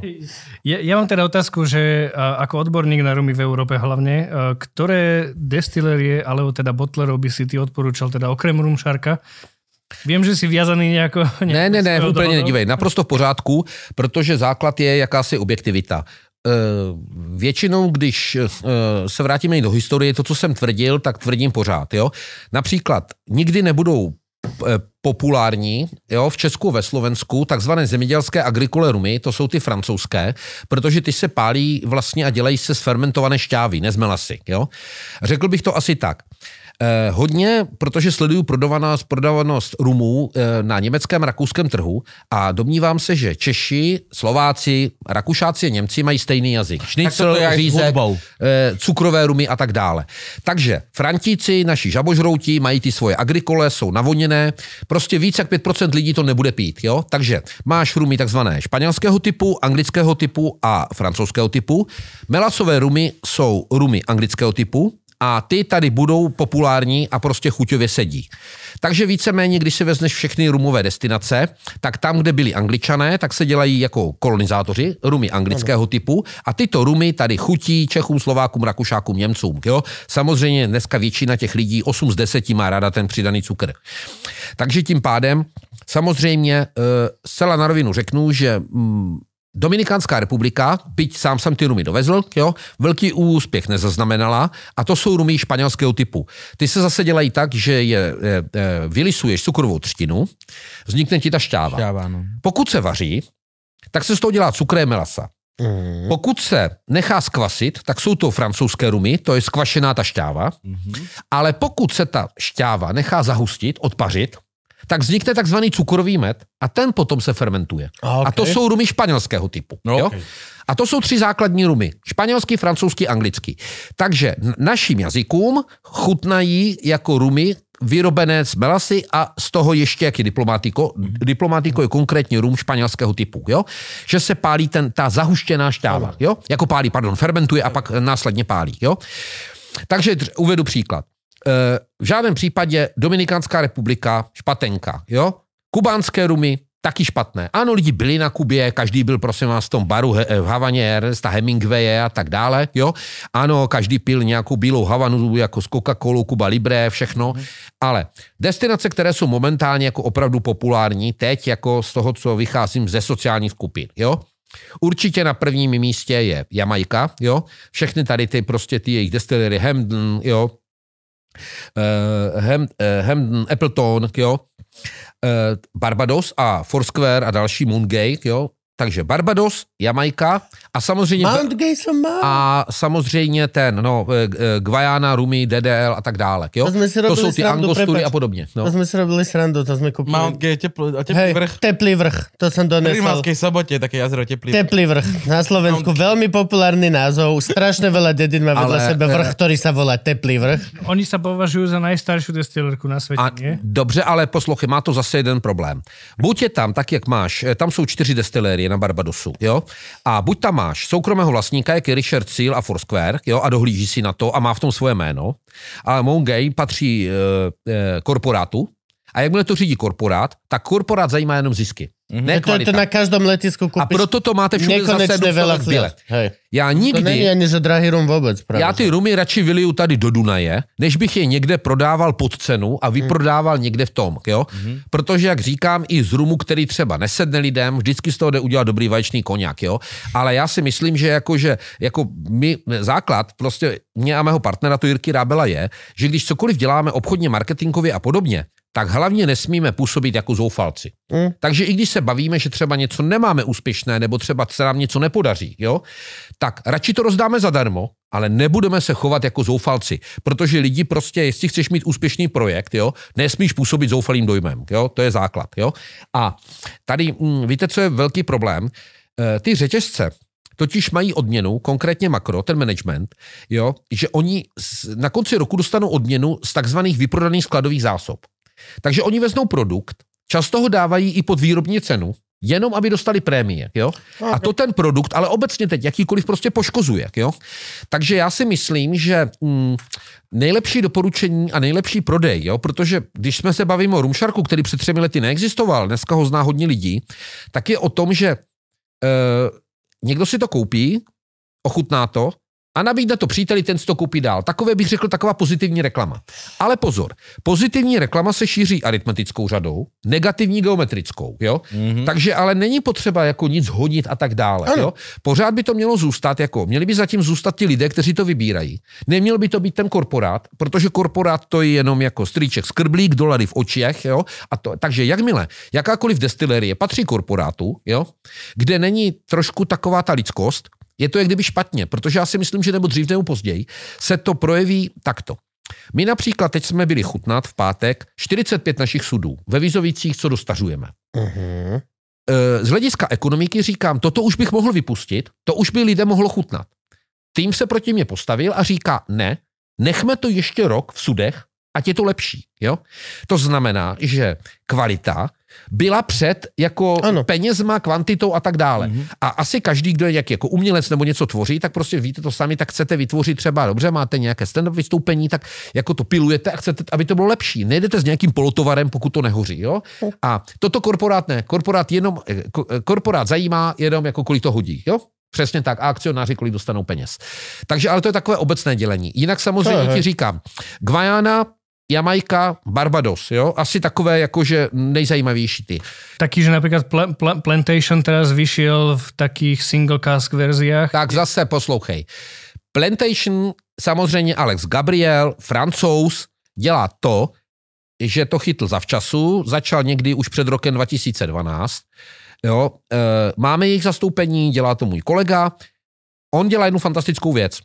Ja, ja mám teda otázku, že a, ako odborník na rumy v Európe hlavne, a, ktoré destilerie alebo teda botlerov by si ty odporúčal, teda okrem rumšarka? Viem, že si viazaný nejako... Ne, ne, ne, úplně nedívej, naprosto v pořádku, protože základ je jakási objektivita. Eh, Většinou, když eh, se vrátíme i do historie, to, co jsem tvrdil, tak tvrdím pořád. Jo? Například nikdy nebudou populární jo, v Česku, ve Slovensku, takzvané zemědělské agrikole rumy, to jsou ty francouzské, protože ty se pálí vlastně a dělají se z fermentované šťávy, ne z melasy. Jo? Řekl bych to asi tak. Eh, hodně, protože sleduju prodávanost, prodávanost rumů eh, na německém, rakouském trhu a domnívám se, že Češi, Slováci, Rakušáci a Němci mají stejný jazyk. to aj s řízek, eh, cukrové rumy a tak dále. Takže Frantíci, naši žabožrouti, mají ty svoje agrikole, jsou navoněné, prostě víc jak 5% lidí to nebude pít. Jo? Takže máš rumy takzvané španělského typu, anglického typu a francouzského typu. Melasové rumy jsou rumy anglického typu, a ty tady budou populární a prostě chuťově sedí. Takže víceméně, když si vezmeš všechny rumové destinace, tak tam, kde byli angličané, tak se dělají jako kolonizátoři, rumy anglického typu a tyto rumy tady chutí Čechům, Slovákům, Rakušákům, Němcům. Jo? Samozřejmě dneska většina těch lidí, 8 z 10 má ráda ten přidaný cukr. Takže tím pádem samozřejmě eh, zcela na rovinu řeknu, že mm, Dominikánská republika, byť sám jsem ty rumy dovezl, jo, velký úspěch nezaznamenala a to jsou rumy španělského typu. Ty se zase dělají tak, že je, je, je vylisuješ cukrovou třtinu, vznikne ti ta šťáva. Šťáva, no. Pokud se vaří, tak se z toho dělá cukré melasa. Mm. Pokud se nechá skvasit, tak jsou to francouzské rumy, to je skvašená ta šťáva, ale pokud se ta šťáva nechá zahustit, odpařit, tak vznikne takzvaný cukrový med a ten potom se fermentuje. Ok. A to jsou rumy španělského typu. No, jo? ok. A to jsou tři základní rumy. Španělský, francouzský, anglický. Takže našim jazykům chutnají jako rumy vyrobené z melasy a z toho ještě jaký diplomatiko. Diplomatiko je konkrétně rum španělského typu, jo? Že se pálí ten, ta zahuštěná šťáva, jo? Jako pálí, pardon, fermentuje a pak následně pálí, jo? Takže uvedu příklad. E, v žádném případě Dominikánská republika špatenka, jo? Kubánské rumy taky špatné. Ano, lidi byli na Kubě, každý byl, prosím vás, v tom baru he- v Havaně Ernesta Hemingwaye a tak dále, jo. Ano, každý pil nějakou bílou Havanu, jako z Coca-Colu, Kuba Libre, všechno. Ale destinace, které jsou momentálně jako opravdu populární, teď jako z toho, co vycházím ze sociálních skupin, jo. Určitě na prvním místě je Jamaika, jo. Všechny tady ty prostě ty jejich destilery, Hamden, jo. Uh, Ham, uh, Hamden, Appleton, jo. Uh, Barbados a Foursquare a další Moongate, jo. Takže Barbados, Jamaika a samozřejmě... Mount. A samozřejmě ten, no, eh, eh, Guayana, Rumi, DDL a tak dále. Jo? To jsme si to jsou ty srandu, angostury prepač. a podobně. To No. sme si robili srandu, to sme kúpili. Mount Gay, teplý, teplý Hej, vrch. teplý vrch, to som Pri donesol. Rímavskej sobote, také jazero teplý vrch. Teplý vrch. Na Slovensku veľmi populárny názov. Strašne veľa dedín má vedľa Ale- sebe vrch, ktorý sa volá Teplý vrch. Oni sa považujú za najstaršiu destilerku na svete, A, nie? dobře, ale poslouchej, má to zase jeden problém. Buď je tam tak, jak máš, eh, tam jsou čtyři destilérie na Barbadosu, jo? A buď tam máš soukromého vlastníka, jak je Richard Seal a Foursquare, jo? A dohlíží si na to a má v tom svoje jméno. Ale Mount Gay patří e, e, korporátu, a jakmile to řídí korporát, tak korporát zajímá jenom zisky. Ne To je to na každom letisku A kúpiš proto to máte všude Dusseldorf fliel. bilet. Hej. Já To není nikdy, ani, že drahý rum vôbec. Práve. já ty rumy radši vyliju tady do Dunaje, než bych je někde prodával pod cenu a vyprodával někde v tom, jo? Protože, jak říkám, i z rumu, který třeba nesedne lidem, vždycky z toho jde udělat dobrý vaječný koněk, jo? Ale já si myslím, že jako, že jako my, základ prostě mě a mého partnera, to Jirky Rábela je, že když cokoliv děláme obchodně, marketingově a podobně, tak hlavně nesmíme působit jako zoufalci. Mm. Takže i když se bavíme, že třeba něco nemáme úspěšné, nebo třeba se nám něco nepodaří, jo, tak radši to rozdáme zadarmo, ale nebudeme se chovat jako zoufalci, protože lidi prostě, jestli chceš mít úspěšný projekt, jo, nesmíš působit zoufalým dojmem, jo, to je základ, jo. A tady, mm, víte, co je velký problém? E, ty řetězce, totiž mají odměnu, konkrétně makro, ten management, jo, že oni z- na konci roku dostanou odměnu z takzvaných vyprodaných skladových zásob. Takže oni veznou produkt, často ho dávají i pod výrobní cenu, jenom aby dostali prémie, jo? A to ten produkt, ale obecně teď jakýkoliv prostě poškozuje, jo? Takže já si myslím, že mm, nejlepší doporučení a nejlepší prodej, jo? Protože když jsme se bavíme o Rumšarku, který před třemi lety neexistoval, dneska ho zná hodně lidí, tak je o tom, že e, někdo si to koupí, ochutná to a nabídne to příteli, ten si to koupí dál. Takové bych řekl taková pozitivní reklama. Ale pozor, pozitivní reklama se šíří aritmetickou řadou, negativní geometrickou, jo? Mm-hmm. Takže ale není potřeba jako nic hodit a tak dále, Ano. jo? Pořád by to mělo zůstat jako, měli by zatím zůstat ti lidé, kteří to vybírají. Neměl by to být ten korporát, protože korporát to je jenom jako strýček skrblík, dolary v očích, jo? A to, takže jakmile jakákoliv destilerie patří korporátu, jo? Kde není trošku taková ta lidskost, je to jak kdyby špatně, protože já si myslím, že nebo dřív nebo později se to projeví takto. My například teď jsme byli chutnat v pátek 45 našich sudů ve Vizovicích, co dostařujeme. Uh-huh. Z hlediska ekonomiky říkám, toto už bych mohl vypustit, to už by lidé mohlo chutnat. Tým se proti mě postavil a říká, ne, nechme to ještě rok v sudech, ať je to lepší. Jo? To znamená, že kvalita byla před jako ano. Penězma, kvantitou a tak dále. Mm-hmm. A asi každý, kdo je jak jako umělec nebo něco tvoří, tak prostě víte to sami, tak chcete vytvořit třeba dobře, máte nějaké stand-up vystoupení, tak jako to pilujete a chcete, aby to bylo lepší. Nejdete s nějakým polotovarem, pokud to nehoří. Jo? A toto korporát ne. Korporát jenom, eh, eh, korporát zajímá jenom, jako kolik to hodí. Jo? Přesně tak. A akcionáři, kolik dostanou peněz. Takže ale to je takové obecné dělení. Jinak samozřejmě ti říkám, Guayana, Jamaika, Barbados, jo? Asi takové jakože nejzajímavější ty. Taký, že napríklad pl- pl- Plantation teraz vyšiel v takých single cask verziách. Tak zase poslouchej. Plantation, samozřejmě Alex Gabriel, francouz, dělá to, že to chytl zavčasu, začal někdy už před rokem 2012. Jo, e, máme jejich zastoupení, dělá to můj kolega. On dělá jednu fantastickou věc.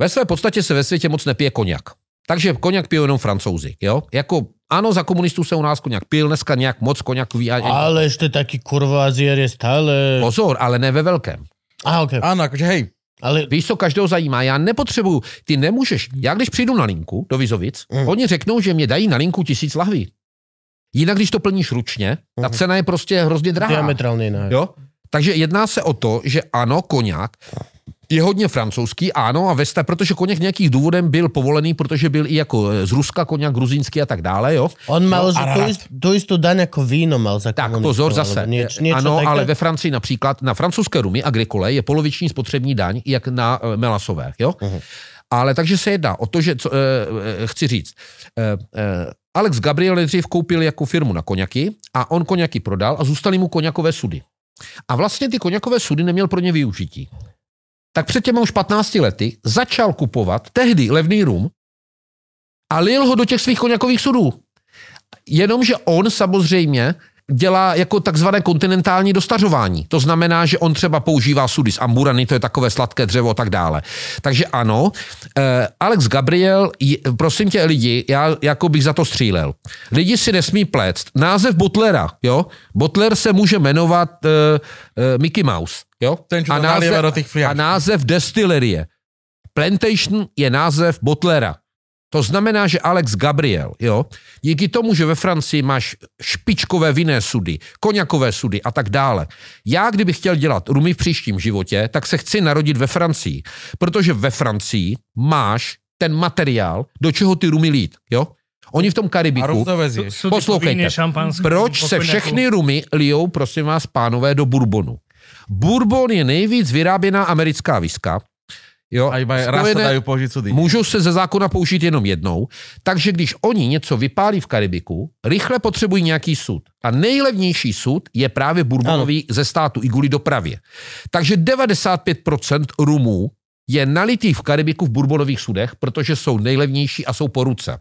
Ve své podstatě se ve světě moc nepije koněk. Takže koněk pijou jenom francouzi. Jo? Jako, ano, za komunistů se u nás koněk pil, dneska nějak moc koněkový. A, Ale ešte taký kurva azier je stále... Pozor, ale ne ve velkém. Á, okay. Áno, akože hej, Ale Víš, co každého zajímá? Já nepotřebuju, ty nemůžeš. Já když přijdu na linku do Vizovic, Mm. mm. oni řeknou, že mě dají na linku tisíc lahví. Jinak, když to plníš ručně, ta Mhm. cena je prostě hrozně drahá. diametrálne iná. Jo? Takže jedná se o to, že ano, koněk Je hodně francouzský, ano, a Vesta, protože koněk nějakých důvodem byl povolený, protože byl i jako e, z Ruska koněk gruzínský a tak dále, jo. On mal, Jo, že tu, rád. ist, tu istú daň ako víno mal za Tak pozor zase. Nieč, niečo ano, také? ale ve Francii například na francouzské rumy agrikole je poloviční spotřební daň, jak na e, melasové, jo? Mhm. Ale takže se jedná o to, že, co, e, e, chci říct, e, e, Alex Gabriel nejdřív koupil jako firmu na koněky a on koněky prodal a zůstaly mu koněkové sudy. A vlastně ty koněkové sudy neměl pro ně využití. Tak před těma už 15 lety začal kupovat tehdy levný rum a lil ho do těch svých koněkových sudů. Jenomže on samozřejmě dělá jako takzvané kontinentální dostařování. To znamená, že on třeba používá sudy z amburany, to je takové sladké dřevo a tak dále. Takže ano, eh, Alex Gabriel, prosím tě lidi, já jako bych za to střílel. Lidi si nesmí pléct. Název Butlera, jo? Butler se může jmenovat eh, eh, Mickey Mouse, jo? Ten, a, nalieva do těch a název destilerie. Plantation je název Butlera. To znamená, že Alex Gabriel, jo, díky tomu, že ve Francii máš špičkové vinné sudy, koněkové sudy a tak dále. Já, kdybych chtěl dělat rumy v příštím životě, tak se chci narodit ve Francii, protože ve Francii máš ten materiál, do čeho ty rumy lít, jo. Oni v tom Karibiku, Poslouchejte. proč se všechny rumy lijou, prosím vás, pánové, do bourbonu? Bourbon je nejvíc vyráběná americká viska, Jo, sudy. Můžou se ze zákona použít jenom jednou, takže když oni něco vypálí v Karibiku, rychle potřebují nějaký sud. A nejlevnější sud je právě bourbonový ze státu i kvůli dopravě. Takže 95% rumů je nalitý v Karibiku v bourbonových sudech, protože jsou nejlevnější a jsou po ruce.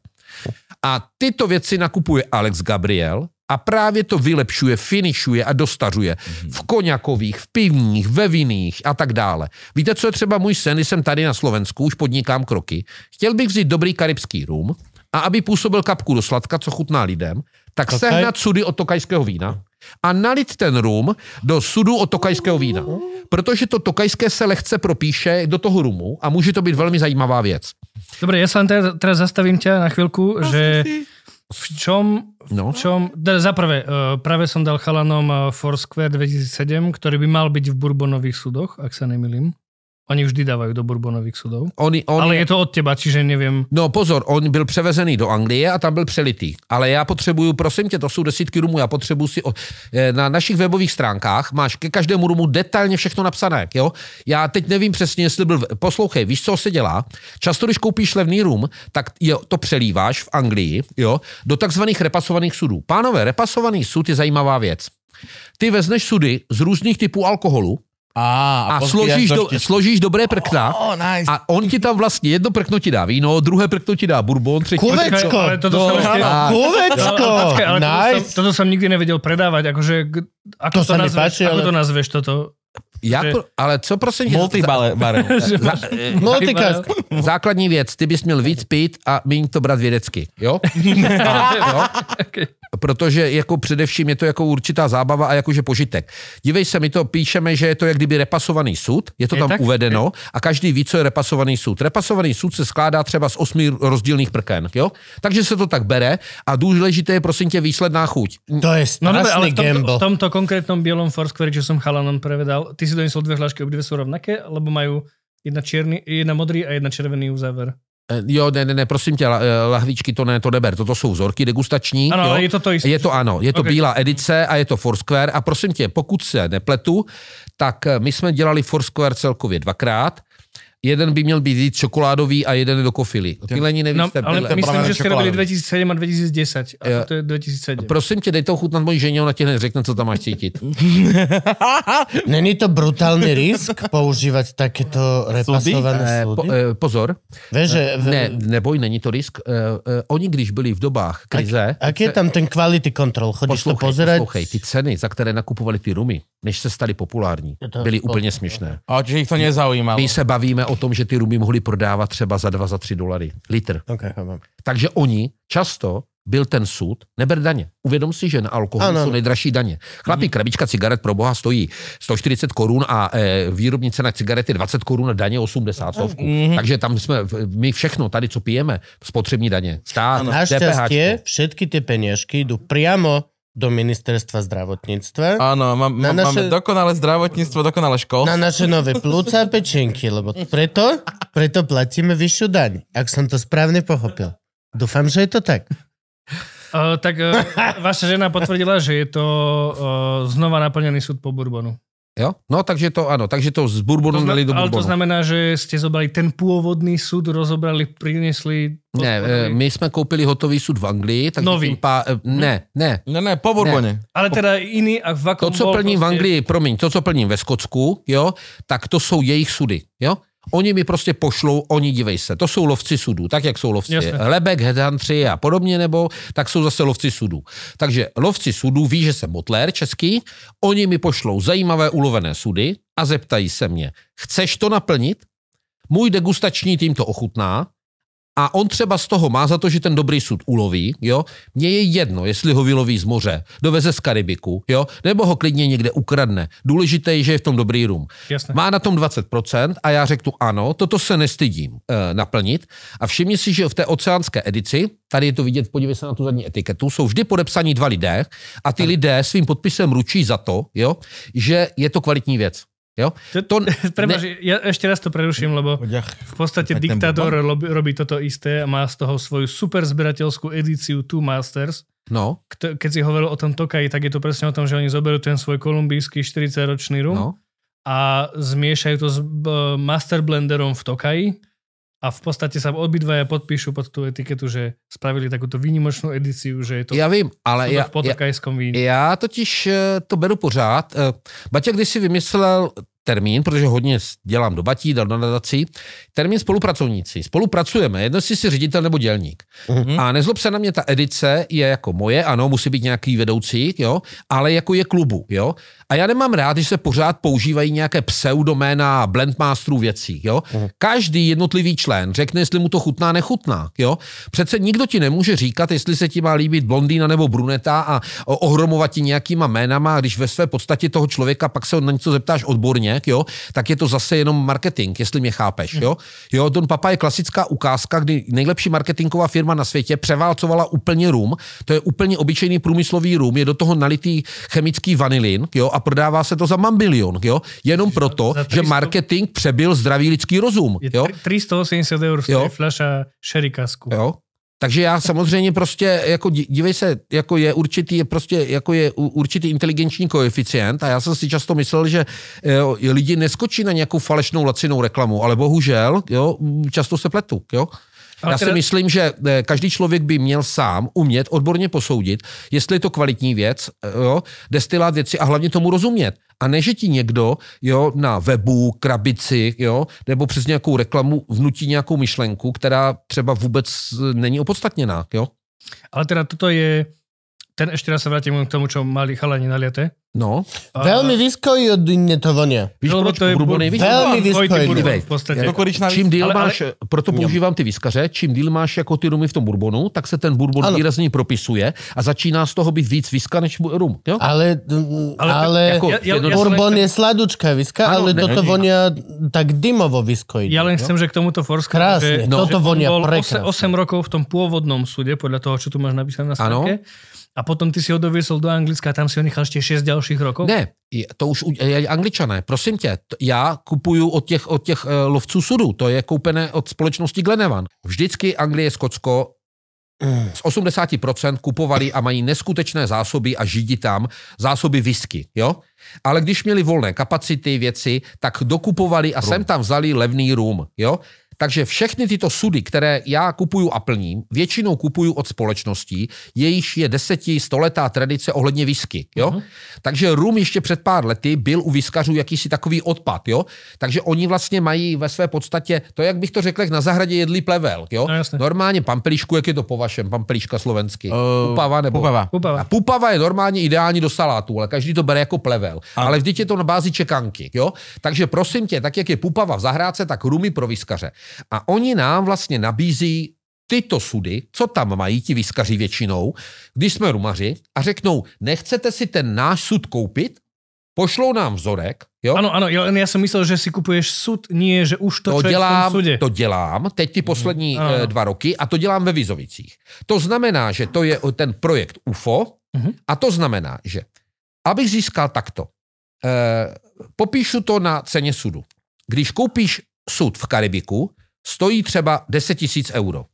A tyto věci nakupuje Alex Gabriel a právě to vylepšuje, finišuje a dostařuje v koněkových, v pivních, ve vinných a tak dále. Víte, co je třeba můj sen, když jsem tady na Slovensku, už podnikám kroky. Chtěl bych vzít dobrý karibský rum a aby působil kapku do sladka, co chutná lidem, tak Ok. okay. sehnat sudy od tokajského vína a nalit ten rum do sudu od tokajského vína. Protože to tokajské se lehce propíše do toho rumu a může to být velmi zajímavá věc. Dobre, ja sa len teraz, teraz zastavím ťa na chvíľku, že v čom, No. v čom, teda za prvé, eh, práve som dal chalanom eh, Foursquare 2007, ktorý by mal byť v Bourbonových sudoch, ak sa nemýlim. Oni vždy dávajú do Bourbonových sudov. On, on Ale je to od teba, čiže neviem. No pozor, on byl převezený do Anglie a tam byl přelitý. Ale já potřebuju, prosím tě, to jsou desítky rumů, já potřebuju si... O, eh, na našich webových stránkách máš ke každému rumu detailně všechno napsané, jo? Já teď nevím přesně, jestli byl... Poslouchej, víš, co se dělá? Často, když koupíš levný rum, tak jo, to přelíváš v Anglii, jo, do takzvaných repasovaných sudů. Pánové, repasovaný sud je zajímavá věc. Ty vezneš sudy z různých typů alkoholu Á, a, pozbíjaš složíš, do, složíš dobré prkna Ó, nice. a on ti tam vlastně jedno prkno ti dá víno, druhé prkno ti dá bourbon, třetí... Kuvečko! Ale toto ešte... a- Kuvečko! Ale, počkaj, ale toto, som nikdy nevedel predávať, akože ako To to, nazveš, páči, ako ale- to nazveš toto? Jak, ale co prosím tě, Multibare. Že za, máš- eh, Multicast. základní věc, ty bys měl víc pít a méně to brát vědecky, jo? A, jo? Protože jako především je to jako určitá zábava a jakože požitek. Dívej se, my to píšeme, že je to jak kdyby repasovaný sud, je to Je tam tak? uvedeno a každý ví, co je repasovaný sud. Repasovaný sud se skládá třeba z osmi rozdílných prken, jo? Takže se to tak bere a důležité je prosím tě výsledná chuť. To je No ale strašný v tomto, gamble. v tomto konkrétnom bielom Foursquare, čo som chalanom prevedal, ty si doniesol dve hlášky, obidve sú rovnaké, lebo majú jedna čierny, jedna modrý a jedna červený uzáver. Eh, Jo, ne, ne, ne, prosím tě, eh, lahvičky to ne, to neber, toto jsou vzorky degustační. Ano, jo? je to to isté. Je to ano, je to Ok. okay. bílá edice a je to Foursquare a prosím tě, pokud se nepletu, tak eh, my jsme dělali Foursquare celkově dvakrát. Jeden by měl být víc čokoládový a jeden do kofily. No, nevíte, ale pile- myslím, práve že ste robili čokoládový. 2007 a 2010. A Jo. to je 2007. Prosím tě, dej to chutnat mojí ženě, ona ti hned řekne, co tam máš cítit. Není to brutálny risk používať takéto repasované Eh, po, eh, pozor, Vieš, že... ne, neboj, není to risk. Eh, eh, oni, když byli v dobách krize, Aký je tam ten quality control? Chodíš to poslouchej, pozerať? poslouchej, ty ceny, za které nakupovali ty rumy, než se stali populární, to- byly úplně směšné. A čiže ich to nezaujímalo. My se bavíme o tom, že ty rumy mohli prodávat třeba za dva, za tři dolary. Litr. Okay, chápem. Takže oni často byl ten sud, neber daně. Uvědom si, že na alkohol Ano. jsou nejdražší daně. Chlapi, krabička cigaret pro boha stojí 140 korun a e, výrobní cena cigarety 20 korun a daně 80 stovku. Takže tam jsme, my všechno tady, co pijeme, spotřební daně. Stát, Našťastie všetky tie peniažky idú priamo do ministerstva zdravotníctva Áno, má, Na naše- máme dokonalé zdravotníctvo, dokonalé školstvo. na naše nové plúca a pečenky, lebo preto, preto platíme vyššiu daň, ak som to správne pochopil. Dúfam, že je to tak. Uh, tak uh, vaša žena potvrdila, že je to uh, znova naplnený súd po Bourbonu. Jo? No, takže to ano, takže to z Bourbonu To do ale to Bourbonu. znamená, že ste zobrali ten pôvodný súd, rozobrali, priniesli... Ne, eh, my jsme koupili hotový sud v Anglii, takže Nový. tím pá, eh, ne, ne. Ne, ne, po Bourbone. Ale teda iný a v To, co bol plním v Anglii, promiň, to, co plním ve Skotsku, jo, tak to jsou jejich sudy, jo. Oni mi prostě pošlou, oni dívej se, to jsou lovci sudů, tak jak jsou lovci Jasně. lebek, headhuntři a podobně, nebo tak jsou zase lovci sudů. Takže lovci sudů ví, že jsem botlér český, oni mi pošlou zajímavé ulovené sudy a zeptají se mě, chceš to naplnit? Můj degustační tým to ochutná a on třeba z toho má za to, že ten dobrý sud uloví, jo. Mně je jedno, jestli ho vyloví z moře, doveze z Karibiku, jo, nebo ho klidně někde ukradne. Důležité je, že je v tom dobrý rum. Jasné. Má na tom 20% a já řeknu ano, toto se nestydím e, naplnit. A všimni si, že v té oceánské edici, tady je to vidět, podívej se na tu zadní etiketu, jsou vždy podepsaní dva lidé a ty lidé svým podpisem ručí za to, jo, že je to kvalitní věc. Jo? To, To ne- ja ešte raz to preruším, lebo v podstate diktátor robí, robí toto isté a má z toho svoju super zberateľskú edíciu Two Masters. No, Kto- Keď si hovoril o tom Tokaji, tak je to presne o tom, že oni zoberú ten svoj kolumbijský 40-ročný rum no. a zmiešajú to s b- master blenderom v Tokaji a v podstate sa obidvaja podpíšu pod tú etiketu, že spravili takúto výnimočnú edíciu, že je to Já vím, ale já, v potokajskom víne. Já totiž eh, to beru pořád. Eh, Baťa když si vymyslel termín, protože hodně dělám do batí, dal na nadací, termín spolupracovníci. Spolupracujeme, jedno si si ředitel nebo dělník. Mhm. A nezlob se na mě, ta edice je jako moje, ano, musí být nějaký vedoucí, jo, ale jako je klubu, jo. A já nemám rád, když se pořád používají nějaké pseudoména blendmasterů věcí, jo. Každý jednotlivý člen řekne, jestli mu to chutná, nechutná, jo. Přece nikdo ti nemůže říkat, jestli se ti má líbit blondýna nebo bruneta a ohromovat ti nějakýma jménama, když ve své podstatě toho člověka pak se na něco zeptáš odborně, jo, tak je to zase jenom marketing, jestli mě chápeš, jo. Jo, Don Papa je klasická ukázka, kdy nejlepší marketingová firma na světě převálcovala úplně rum, to je úplně obyčejný průmyslový rum, je do toho nalitý chemický vanilin, jo, a prodává se to za mambilion, jo, jenom proto, za že 300 marketing přebyl zdravý lidský rozum, Je jo. tri- 380 eur Jo. stojí fľaša šerikasku. Jo? Takže já samozřejmě prostě, jako dí- dívej se, jako je určitý, je prostě, jako je určitý inteligenční koeficient a já jsem si často myslel, že jo, lidi neskočí na nějakou falešnou lacinou reklamu, ale bohužel, jo, často se pletu, jo. Ale Já si teda- myslím, že eh, každý člověk by měl sám umět odborně posoudit, jestli je to kvalitní věc, eh, jo, destilát věci a hlavně tomu rozumět. A ne, že ti někdo jo, na webu, krabici, jo, nebo přes nějakou reklamu vnutí nějakou myšlenku, která třeba vůbec eh, není opodstatněná. Jo? Ale teda toto je... Ten ešte raz sa vrátim k tomu, čo mali chalani naliate. No, Veľmi vyskojdne to vonia. víš, Lebo proč to je bourbon bur- je víš? Veľmi Dvojitý vyskojný. bourbon Dívej, v podstate. Kukuričná Čím díl Ale- ale- máš, proto používám ty vyskaře, čím díl máš jako ty rumy v tom bourbonu, tak se ten bourbon Ano. výrazně propisuje a začíná z toho být víc viska než rum. Jo? Ale, Ale ale, jako ja, ja, ja, bourbon je sladučká viska, Áno, ale ne- toto ne- vonia tak dymovo vyskojdne. ja len chcem, že k tomuto Forsku, Krásne, že, no. toto on vonia bol prekrásne. 8, rokov v tom pôvodnom súde, podľa toho, čo tu máš napísané na stránke. A potom ty si ho doviesol do Anglicka a tam si ho nechal ešte 6 ďalších rokov. Ne, to už angličané, prosím tě, já kupuju od těch, od těch uh, lovců sudu, to je koupené od společnosti Glenevan. Vždycky Anglie, Skotsko Mm. z 80% kupovali a mají neskutečné zásoby a židi tam zásoby whisky, jo? Ale když měli volné kapacity, věci, tak dokupovali a sem tam vzali levný rum, jo? Takže všechny tyto sudy, které já kupuju a plním, většinou kupuju od společností, jejíž je deseti, stoletá tradice ohledně whisky, jo? Uh-huh. Takže rum ještě před pár lety byl u viskařů jakýsi takový odpad, jo? Takže oni vlastně mají ve své podstatě, to jak bych to řekl, jak na zahradě jedlí plevel, jo? No. Normálně pampelišku, jak je to po vašem, pampeliška slovensky? Eh, Pupava nebo? Pupava. Pupava. A pupava je normálně ideální do salátu, ale každý to bere jako plevel. Ale vždyť je to na bázi čekanky, jo? Takže prosím tě, tak jak je pupava v zahrádce, tak rumy pro viskaře. A oni nám vlastně nabízí tyto sudy, co tam mají ti viskaři většinou, když jsme rumaři a řeknou, nechcete si ten náš sud koupit? Pošlou nám vzorek, jo? Áno, ja, len ja som myslel, že si kupuješ súd, nie, že už to, To je v tom dělám, súde. to dělám teď ty poslední Ano. eh, dva roky a to dělám ve Vizovicích. To znamená, že to je ten projekt UFO, Uh-huh. A to znamená, že abych získal takto, eh, popíšu to na ceně sudu. Když koupíš sud v Karibiku, stojí třeba 10 tisíc euro.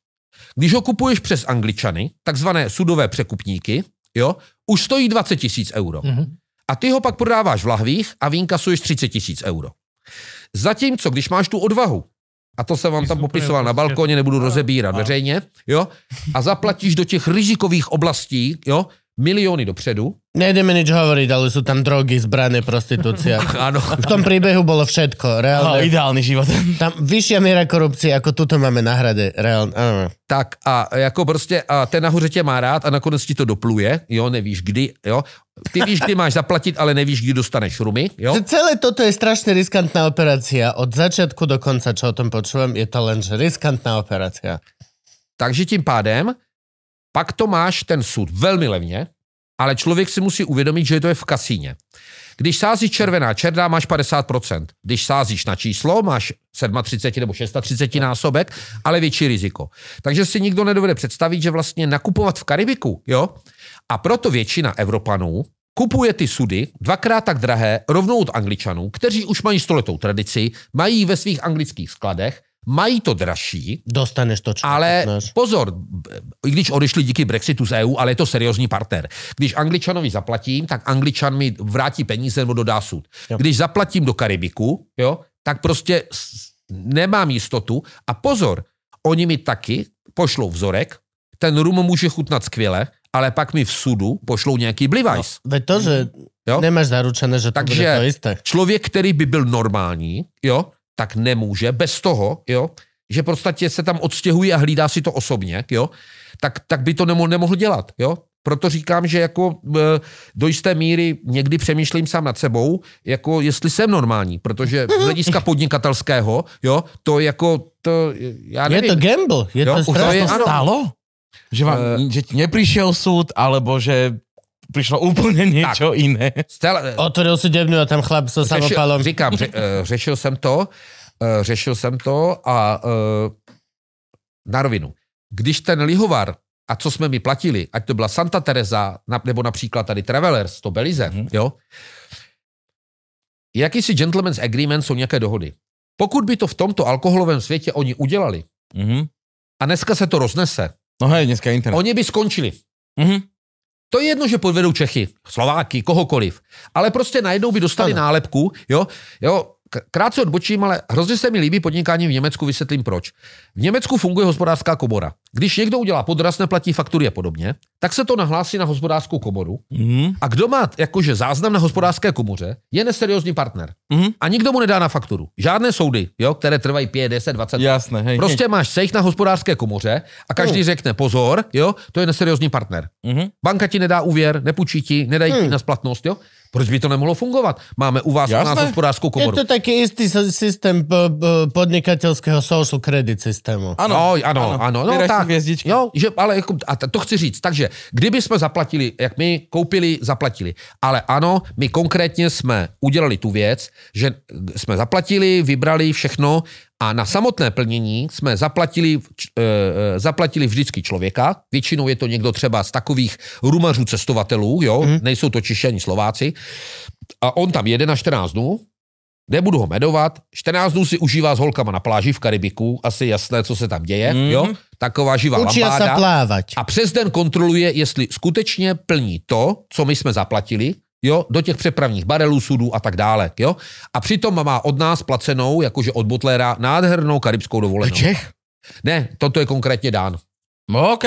Když ho kupuješ přes Angličany, takzvané sudové překupníky, jo, už stojí 20 tisíc euro. Uh-huh. A ty ho pak prodáváš v lahvích a vynkasuješ 30 tisíc euro. Zatímco, když máš tu odvahu, a to jsem vám tam popisoval na balkoně, nebudu rozebírat veřejně, jo, a zaplatíš do těch rizikových oblastí, jo, milióny dopředu. Nejdeme nič hovoriť, ale sú tam drogy, zbranie, prostitúcia. Áno. V tom príbehu bolo všetko. Reálne. No, ideálny život. Tam vyššia miera korupcie, ako tuto máme na hrade. Reálne. Áno. Tak a jako prostě a ten nahoře tě má rád a nakonec ti to dopluje, jo, nevíš kdy, jo. Ty víš, kdy máš zaplatit, ale nevíš, kdy dostaneš rumy, jo. Že celé toto je strašne riskantná operácia. Od začiatku do konca, čo o tom počúvam, je to len že riskantná operácia. Takže tím pádem pak to máš ten sud velmi levně, ale člověk si musí uvědomit, že to je v kasíně. Když sázíš červená černá, máš 50%. Když sázíš na číslo, máš 37 nebo 630 násobek, ale větší riziko. Takže si nikdo nedovede představit, že vlastně nakupovat v Karibiku, jo? A proto většina Evropanů kupuje ty sudy dvakrát tak drahé rovnou od Angličanů, kteří už mají stoletou tradici, mají ve svých anglických skladech mají to dražší. Dostaneš to, čo Ale dostaneš. pozor, i když odešli díky Brexitu z EU, ale je to seriózní partner. Když Angličanovi zaplatím, tak Angličan mi vrátí peníze nebo dodá sud. Jo. Když zaplatím do Karibiku, jo, tak prostě nemám jistotu. A pozor, oni mi taky pošlou vzorek, ten rum může chutnat skvěle, ale pak mi v sudu pošlou nějaký blivajs. Veď to, že Jo? nemáš zaručené, že to Takže- bude to isté. člověk, který by byl normální, jo, tak nemůže bez toho, jo, že podstatě se tam odstěhuje a hlídá si to osobně, jo, tak, tak by to nemohl, nemohl dělat, jo. Proto říkám, že jako e, do jisté míry někdy přemýšlím sám nad sebou, jako jestli jsem normální, protože z hlediska podnikatelského, jo, to jako, to, já Je nevím. to gamble. Je Jo, to už to strašné. je- to áno. stalo? Že, vám, že ti neprišiel súd, alebo že prišlo úplne niečo iné. Stel, Otvoril si devňu a tam chlap so řešil, samopalom. říkám, ře, eh, řešil jsem to, eh, řešil jsem to a eh, na rovinu. Když ten lihovar, a co jsme mi platili, ať to byla Santa Teresa, nebo například tady Travelers, to Belize, Mhm. jo, jakýsi gentleman's agreement jsou nějaké dohody. Pokud by to v tomto alkoholovém světě oni udělali Mhm. a dneska se to roznese, No hej, dneska internet. oni by skončili. Mhm. To je jedno, že podvedou Čechy, Slováky, kohokoliv. Ale prostě najednou by dostali Ano. nálepku, jo, jo, krátce odbočím, ale hrozně se mi líbí podnikání v Německu, vysvětlím proč. V Německu funguje hospodářská komora. Když někdo udělá podraz, neplatí faktury a podobně, tak se to nahlásí na hospodářskou komoru. Mhm. A kdo má jakože záznam na hospodářské komoře, je neseriózní partner. Mhm. A nikdo mu nedá na fakturu. Žádné soudy, jo, které trvají 5, 10, 20 Jasné, hej. Prostě máš sejch na hospodářské komoře a každý řekne pozor, jo, to je neseriózní partner. Mhm. Banka ti nedá úvěr, nepůjčí ti, nedají ti na splatnost, jo? Proč by to nemohlo fungovat? Máme u vás u nás Jasné. hospodářskou Je komoru. to taký istý s- systém po- po- podnikateľského social credit systému. Áno, No, ano, ano, no Vyraž si tak. hviezdičky. Jo, že, ale jako, a to chci říct, takže kdyby jsme zaplatili, jak my koupili, zaplatili, ale ano, my konkrétně jsme udělali tu věc, že jsme zaplatili, vybrali všechno a na samotné plnění jsme zaplatili, e, zaplatili vždycky člověka, většinou je to někdo třeba z takových rumařů cestovatelů, jo, mm. nejsou to ani Slováci, a on tam jede na 14 dnů, Nebudu ho medovat. 14 dnů si užívá s holkama na pláži v Karibiku, asi jasné, co se tam děje, Mhm. jo? Taková živá Učia sa lambáda. plávať. A přes den kontroluje, jestli skutečně plní to, co my jsme zaplatili, jo, do těch přepravních barelů, sudů a tak dále, jo. A přitom má od nás placenou, jakože od Butlera, nádhernou karibskou dovolenou. Čech? Ne, toto je konkrétně dán. No, OK.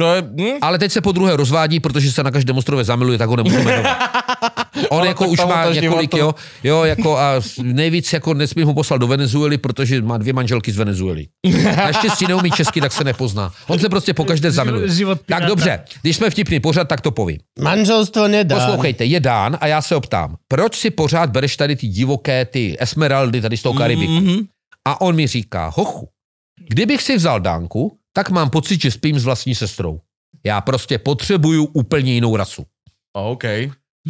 To je... Hm? Ale teď se po druhé rozvádí, protože se na každém ostrově zamiluje, tak ho nemůžu jmenovat. On Ale jako už má několik, životu. jo, jo, jako a nejvíc jako nesmím ho poslat do Venezuely, protože má dvě manželky z Venezuely. Naštěstí neumí česky, tak se nepozná. On se prostě po každé zamiluje. Život Tak dobře, když jsme vtipný pořad, tak to povím. Manželstvo nedá. Poslouchejte, je dán a já se optám, proč si pořád bereš tady ty divoké, ty esmeraldy tady z toho Karibiku? Mhm. A on mi říká, hochu, kdybych si vzal dánku, tak mám pocit, že spím s vlastní sestrou. Já prostě potřebuju úplně jinou rasu. OK.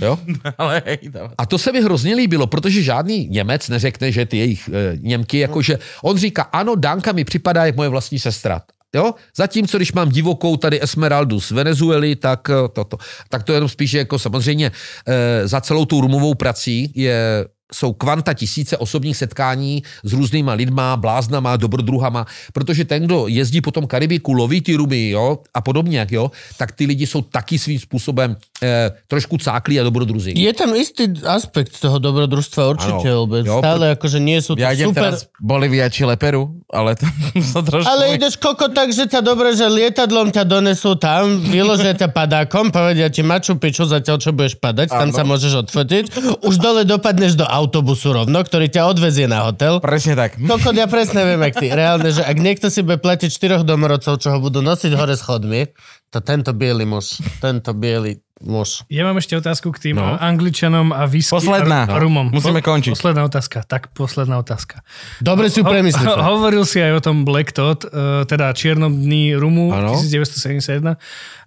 Jo? Ale hej. A to se mi hrozně líbilo, protože žádný Němec neřekne, že ty jejich e, Němky, jakože on říká, ano, Dánka mi připadá jak moje vlastní sestra. Jo? Zatímco, když mám divokou tady Esmeraldu z Venezuely, tak eh, to, to, tak to jenom spíš jako samozřejmě e, za celou tou rumovou prací je jsou kvanta tisíce osobních setkání s různýma lidma, bláznama, dobrodruhama, protože ten, kdo jezdí po tom Karibiku, loví ty rumy, jo, a podobně, jo, tak ty lidi jsou taky svým způsobem eh, trošku cáklí a dobrodruzi. Je tam istý aspekt toho dobrodružstva určite, Áno. lebo Jo, stále akože nie sú to Ja idem super... teraz Bolívia či Leperu, ale to sa trošku... Ale ideš koko tak, že ťa dobre, že lietadlom ťa donesú tam, vyložia ťa padákom, povedia ti Machu Picchu zatiaľ, čo budeš padať, tam Áno. sa môžeš odfotiť. Už dole dopadneš do autobusu rovno, ktorý ťa odvezie na hotel. Presne tak. Kokot, ja presne viem, ak ty. Reálne, že ak niekto si bude platiť štyroch domorodcov, čo ho budú nosiť hore schodmi, to tento biely muž, tento biely muž. Ja mám ešte otázku k tým No. no. angličanom a whisky Posledná. a rumom. Musíme končiť. Posledná otázka. Tak, posledná otázka. Dobre si ju premyslíš. Ho- hovoril si aj o tom Black Tot, eh, teda čiernom dni rumu Áno. 1971.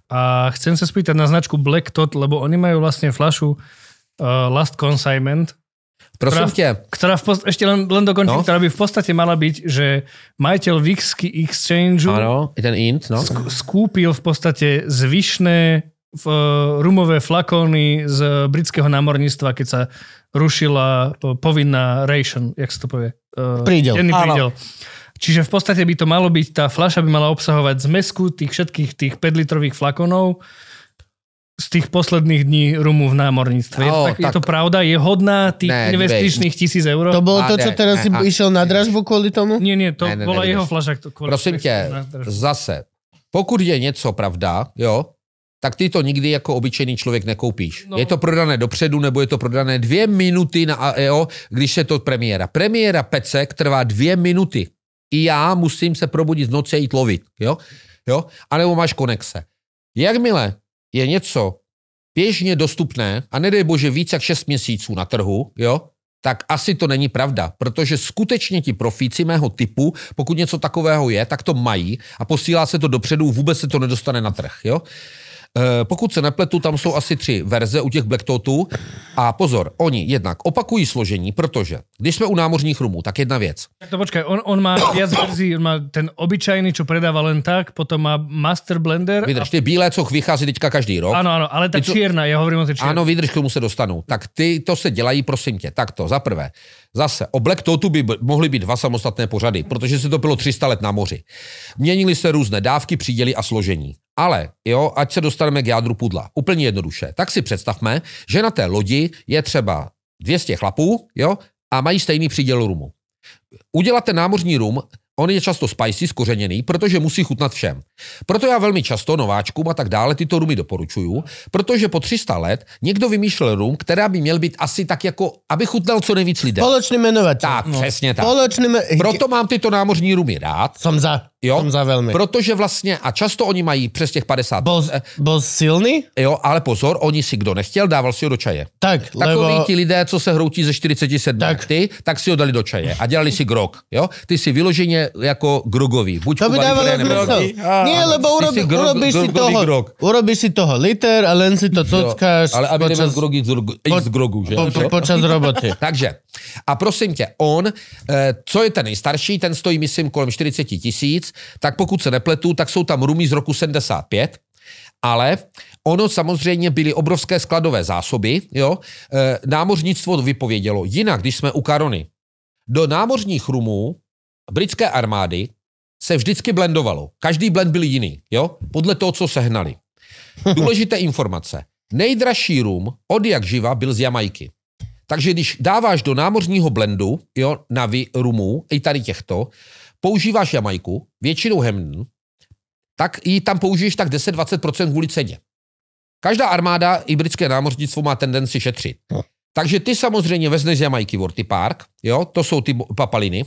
A chcem sa spýtať na značku Black Tot, lebo oni majú vlastne flašu uh, Last Consignment, Prosím Ktorá- tě, ktorá v post- ešte len, len dokončím, No. ktorá by v podstate mala byť, že majiteľ Whisky Exchange ano, i ten int, no. sk- skúpil v podstate zvyšné v, rumové flakóny z britského námorníctva, keď sa rušila eh, povinná ration, jak sa to povie? Eh, Prídel. Denný prídel. Čiže v podstate by to malo byť, tá fľaša by mala obsahovať zmesku tých všetkých tých 5 litrových flakonov z tých posledných dní rumu v námorníctve. Je, to, Ó, tak, je tak- to pravda? Je hodná tých Ne, investičných tisíc eur? To bolo A to, čo ne, teraz si ne, išiel na dražbu kvôli tomu? Nie, nie, to Ne, ne, bola nevidíš. jeho fľaša. to- kvôli- Prosím tě, zase, pokud je něco pravda, jo, tak ty to nikdy jako obyčejný člověk nekoupíš. No. Je to prodané dopředu, nebo je to prodané dvě minuty na AEO, když je to premiéra. Premiéra Pecek trvá dvě minuty. I já musím se probudit v noci a jít lovit, jo? jo? A nebo máš konexe. Jakmile je něco běžně dostupné, a nedej bože víc jak 6 měsíců na trhu, jo, tak asi to není pravda, protože skutečně ti profíci mého typu, pokud něco takového je, tak to mají a posílá se to dopředu, vůbec se to nedostane na trh. Jo? E, Pokud se nepletu, tam jsou asi tři verze u těch Blacktotů. A pozor, oni jednak opakují složení, protože když jsme u námořních rumů, tak jedna věc. Tak to počkaj, on, on má viac verzií, on má ten obyčajný, čo predáva len tak, potom má Master Blender. Vydrž, ty bílé, co vychází teďka každý rok. Áno, áno, ale tá Ty čierna, ja hovorím o čiernej. Ano, vydrž, k tomu se dostanu. Tak ty, to se dělají, prosím tě, takto, za prvé. Zase, o Black Totu by mohly být dva samostatné pořady, protože se to bylo 300 let na moři. Měnily se různé dávky, příděly a složení. Ale, jo, ať se dostaneme k jádru pudla. Úplně jednoduše. Tak si představme, že na té lodi je třeba 200 chlapů, jo, a mají stejný příděl rumu. Udělat ten námořní rum, on je často spicy, skořeněný, protože musí chutnat všem. Proto já velmi často nováčkům a tak dále tyto rumy doporučuju, protože po 300 let někdo vymýšlel rum, která by měl být asi tak jako, aby chutnal co nejvíc lidem. Spoločný menovateľ. Tak, přesně tak. Spoločný me... Proto mám tyto námořní rumy rád, Som za. Jo, Som za veľmi. protože vlastně, a často oni mají přes těch 50 Bol, eh, bol silný? jo, ale pozor, oni si kdo nechtěl, dával si ho do čaje. Tak, Takový lebo... ti lidé, co se hroutí ze 47 Tak. ty, tak si ho dali do čaje a dělali si grog. Jo? Ty si vyloženě jako grogový. Buď To by dávalo grogy. Nie, lebo urobi, si grog- urobíš, si toho, grog. urobíš si toho liter a len si to cockáš Ale aby počas, grogy z, grog- i z grogu, že? po, po, počas roboty. Takže, a prosím tě, on, eh, co je ten nejstarší, ten stojí, myslím, kolem 40 tisíc, tak pokud se nepletu, tak jsou tam rumy z roku 75, ale ono samozřejmě byly obrovské skladové zásoby, jo. Eh, námořnictvo vypovědělo. Jinak, když jsme u Karony, do námořních rumů britské armády se vždycky blendovalo. Každý blend byl jiný, jo, podle toho, co sehnali. Důležité informace. Nejdražší rum od jak živa byl z Jamajky. Takže když dáváš do námořního blendu, jo, na rumů, i tady těchto, používáš Jamajku, většinou Hemden, tak ji tam použiješ tak 10-20% kvůli ceně. Každá armáda i britské námořnictvo má tendenci šetřit. Takže ty samozřejmě vezmeš z Jamajky Worty Park, jo, to jsou ty papaliny,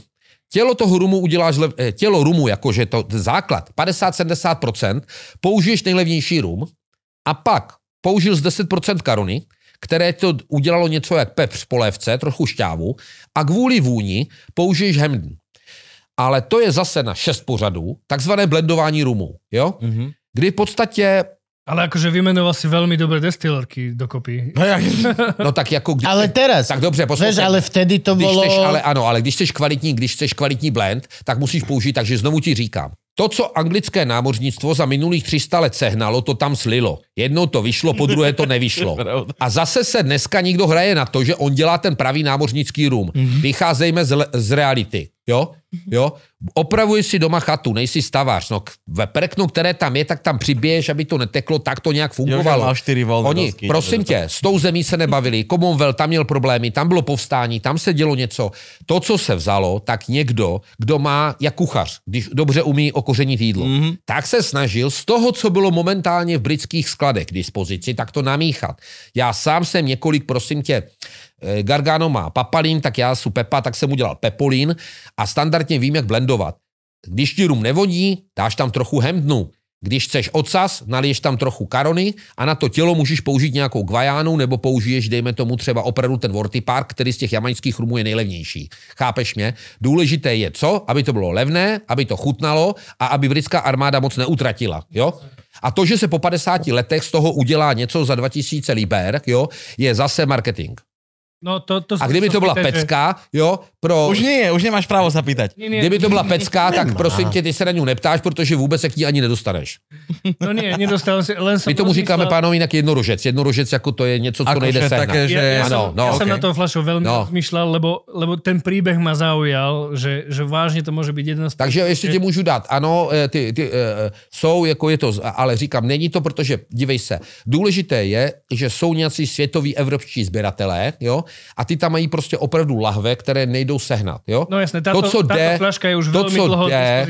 Tělo toho rumu uděláš, lev, eh, tělo rumu, jakože to základ, 50-70%, použiješ nejlevnější rum a pak použil z 10% karony, které to udělalo něco jak pepř polévce, trochu šťávu, a kvůli vůni použiješ Hemden. Ale to je zase na šest pořadů, takzvané blendování rumů, jo? Mhm. Kdy v podstatě, Ale akože vymenoval si veľmi dobré destilerky dokopy. no tak jako... Kdy, Ale teraz, tak dobře, poslouchej. ale vtedy to Když bolo... chceš, ale ano, ale když chceš kvalitní, když chceš kvalitní blend, tak musíš použít, takže znovu ti říkám, To, co anglické námořnictvo za minulých 300 let sehnalo, to tam slilo. Jednou to vyšlo, po druhé to nevyšlo. A zase se dneska nikdo hraje na to, že on dělá ten pravý námořnický rum. Vycházejme z, z reality. Jo? Jo? Opravuj si doma chatu, nejsi stavář. No, ve prknu, které tam je, tak tam přiběješ, aby to neteklo, tak to nějak fungovalo. mal čtyři volné Oni, dosky, prosím takže tě, s tou zemí se nebavili, Commonwealth tam měl problémy, tam bylo povstání, tam se dělo něco. To, co se vzalo, tak někdo, kdo má, jak kuchař, když dobře umí okořenit jídlo, Mhm. mm-hmm. tak se snažil z toho, co bylo momentálně v britských skladech k dispozici, tak to namíchat. Já sám jsem několik, prosím tě, Gargano má papalín, tak já su Pepa, tak jsem udělal pepolín a standardně vím, jak blendovat. Když ti rum nevodí, dáš tam trochu hemdnu. Když chceš ocas, naliješ tam trochu karony a na to tělo můžeš použít nějakou gvajánu nebo použiješ, dejme tomu třeba opravdu ten Worty Park, který z těch jamaňských rumů je nejlevnější. Chápeš mě? Důležité je co? Aby to bylo levné, aby to chutnalo a aby britská armáda moc neutratila. Jo? A to, že se po 50 letech z toho udělá něco za 2000 liber, jo, je zase marketing. No to, to A kdyby to byla pecka, jo, pro... Už nie, už nemáš právo sa pýtať. Nie, nie, Kdyby to byla pecka, tak prosím tě, ty se na ňu neptáš, protože vůbec se k ní ani nedostaneš. No nie, nedostal si, len My tomu říkáme, rozmýšľal- pánovi, jinak jednorožec. Jednorožec jako to je něco, co Akože nejde sehnat. také, že- Ja, ja, Áno, som, no, ja som okej. na tom flašu veľmi No. rozmýšľal, lebo, lebo ten príbeh ma zaujal, že, že vážne to môže byť jedna z Takže ještě ti můžu dát, ano, eh, ty, ty eh, jsou, jako je to, ale říkám, není to, protože, dívej se, důležité je, že jsou nějací světoví evropští sběratelé, jo, a ty tam mají prostě opravdu lahve, které nejdou sehnat, jo. No jasné, táto, to, co táto jde, je už to, veľmi co dlho k jde,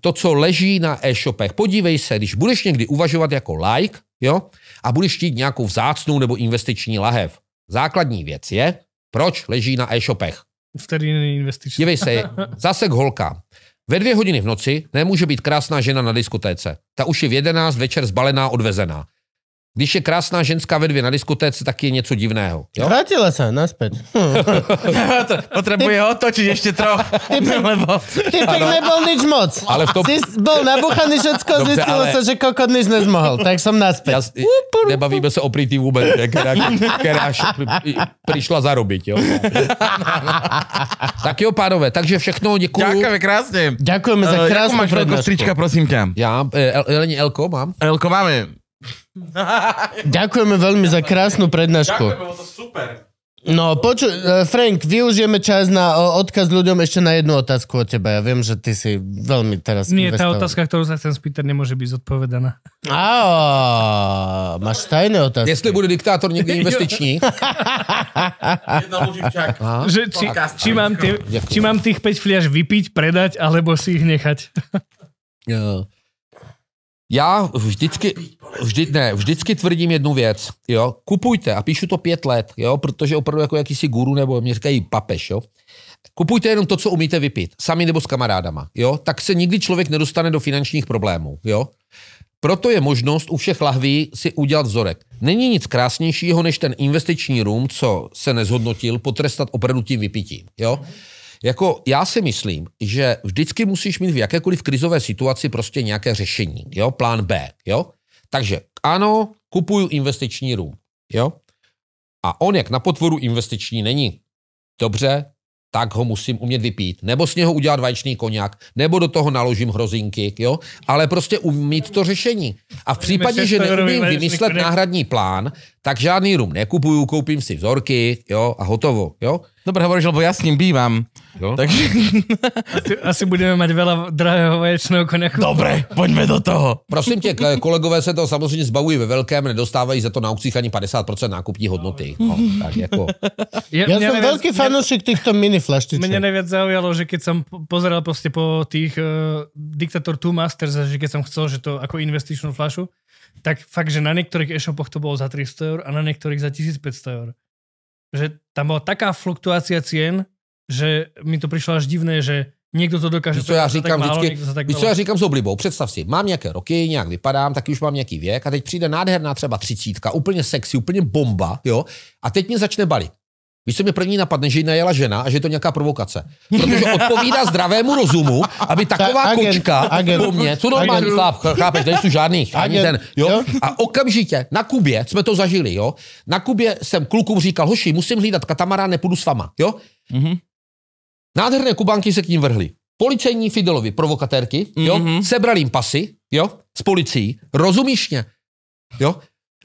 to, co leží na e-shopech. Podívej se, když budeš někdy uvažovat jako like, jo, a budeš chtít nějakou vzácnou nebo investiční lahev. Základní věc je, proč leží na e-shopech. Vtedy není investičný. Dívej se, zase k holkám. Ve dvě hodiny v noci nemůže být krásná žena na diskotéce. Ta už je v jedenáct večer zbalená, odvezená. Když je krásná ženská ve dvě na diskotéce, tak je něco divného. Jo? Vrátila sa naspäť. Hm. Potrebuje otočiť ešte troch. Lebo... Typek nebol nič moc. Ale v tom- Si bol nabuchaný všetko, Dobře, zistilo ale- sa, že kokot nič nezmohol. Tak som naspäť. Já, nebavíme se o prýtý vůbec, která, která š- přišla zarobit. Jo? tak jo, pánové, takže všechno děkuju. Ďakujeme krásne. Ďakujeme za Eh, jakú krásnu máš veľkosť trička, prednášku. prosím ťa? Já, eh, El- Eleni Elko mám. Elko, máme. Ďakujeme veľmi za krásnu prednášku. bolo to super. No, počuj, eh, Frank, využijeme čas na odkaz ľuďom ešte na jednu otázku od teba. Ja viem, že ty si veľmi teraz Nie, tá investoval. otázka, ktorú sa chcem spýtať, nemôže byť zodpovedaná. Á, máš tajné otázky. Jestli bude diktátor někdy investiční. Že, či, či, mám tie, či mám tých 5 fliaž vypiť, predať, alebo si ich nechať. Já vždycky, vždy, ne, vždycky tvrdím jednu věc, jo, kupujte a píšu to pět let, jo, protože opravdu jako jakýsi guru nebo mě říkají papež, jo. Kupujte jenom to, co umíte vypít, sami nebo s kamarádama, jo, tak se nikdy člověk nedostane do finančních problémů, jo. Proto je možnost u všech lahví si udělat vzorek. Není nic krásnějšího, než ten investiční rum, co se nezhodnotil, potrestat opravdu tím vypitím, jo. Jako já si myslím, že vždycky musíš mít v jakékoliv krizové situaci prostě nějaké řešení, jo, plán B, jo. Takže ano, kupuju investiční rum, jo. A on jak na potvoru investiční není. Dobře, tak ho musím umět vypít. Nebo z něho udělat vaječný koněk, nebo do toho naložím hrozinky, jo. Ale prostě umít to řešení. A v případě, že 600 eurový neumím vymyslet náhradní plán, tak žádný rum nekupuju, koupím si vzorky, jo, a hotovo, jo. Dobre hovoríš, lebo ja s ním bývam. Jo. Takže... Asi, asi budeme mať veľa drahého vaječného koniaku. Dobre, poďme do toho. Prosím tě, kolegové se to samozřejmě zbavují ve velkém, nedostávají za to na aukcích ani 50% nákupní hodnoty. No, tak jako, Ja, Ja mňa som najviac- veľký fanúšik týchto mini Mňa flaštičiek. najviac zaujalo, že keď som po- pozeral proste po tých uh, Dictator 2 Masters, a že keď som chcel, že to ako investičnú flašu, tak fakt, že na niektorých e-shopoch to bolo za 300 eur a na niektorých za 1500 eur. Že tam bola taká fluktuácia cien, že mi to prišlo až divné, že niekto to dokáže... Víš, co já říkám tak málo, vždycky, víš, co já říkám s oblibou, představ si, mám nějaké roky, nějak vypadám, taky už mám nějaký věk a teď přijde nádherná třeba třicítka, úplně sexy, úplně bomba, jo, a teď mě začne balit. Víš, co mě první napadne, že ji najela žena a že je to nějaká provokace. Protože odpovídá zdravému rozumu, aby taková agent, kočka agent. po mně, co normální Agent. chlap, chápeš, nejsou žádný, ani Agent, ten, jo? jo. A okamžitě na Kubě jsme to zažili, jo. Na Kubě jsem klukům říkal, hoši, musím hlídat katamarán, nepůjdu s vama, jo. Mhm. Nádherné kubanky se k ním vrhly. policejní Fidelovi provokatérky, jo, mm-hmm. sebrali jim pasy, jo, z policií, rozumíš mě, jo,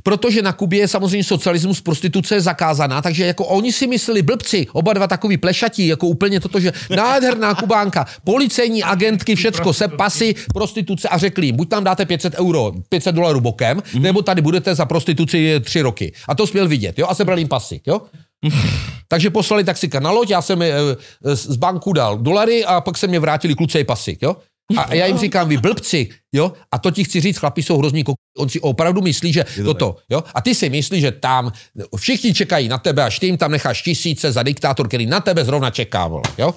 Protože na Kubě je samozřejmě socialismus, prostituce je zakázaná, takže jako oni si mysleli blbci, oba dva takový plešatí, jako úplně toto, že nádherná Kubánka, policejní agentky, všecko, se pasy, prostituce a řekli jim, buď tam dáte 500 euro, 500 dolarů bokem, mm-hmm. nebo tady budete za prostituci tři roky. A to směl vidět, jo, a sebrali jim pasy, jo. Takže poslali taxika na loď, já jsem je, eh, z banku dal dolary a pak se mě vrátili kluci pasy, jo. A já jim říkám, vy blbci, jo? A to ti chci říct, chlapi jsou hrozný kok... On si opravdu myslí, že toto, jo? A ty si myslíš, že tam všichni čekají na tebe, až ty jim tam necháš tisíce za diktátor, který na tebe zrovna čeká, jo?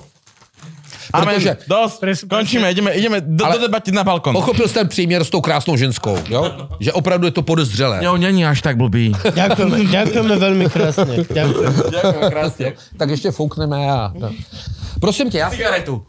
Protože, Amen, dost, končíme, ideme, ideme do, do debaty na balkon. Pochopil jsi ten příměr s tou krásnou ženskou, jo? Že opravdu je to podezřelé. Jo, není až tak blbý. Ďakujeme, ďakujeme velmi krásně. Ďakujeme. Ďakujeme krásně. Tak ještě foukneme a... Prosím tě, já... Cigaretu.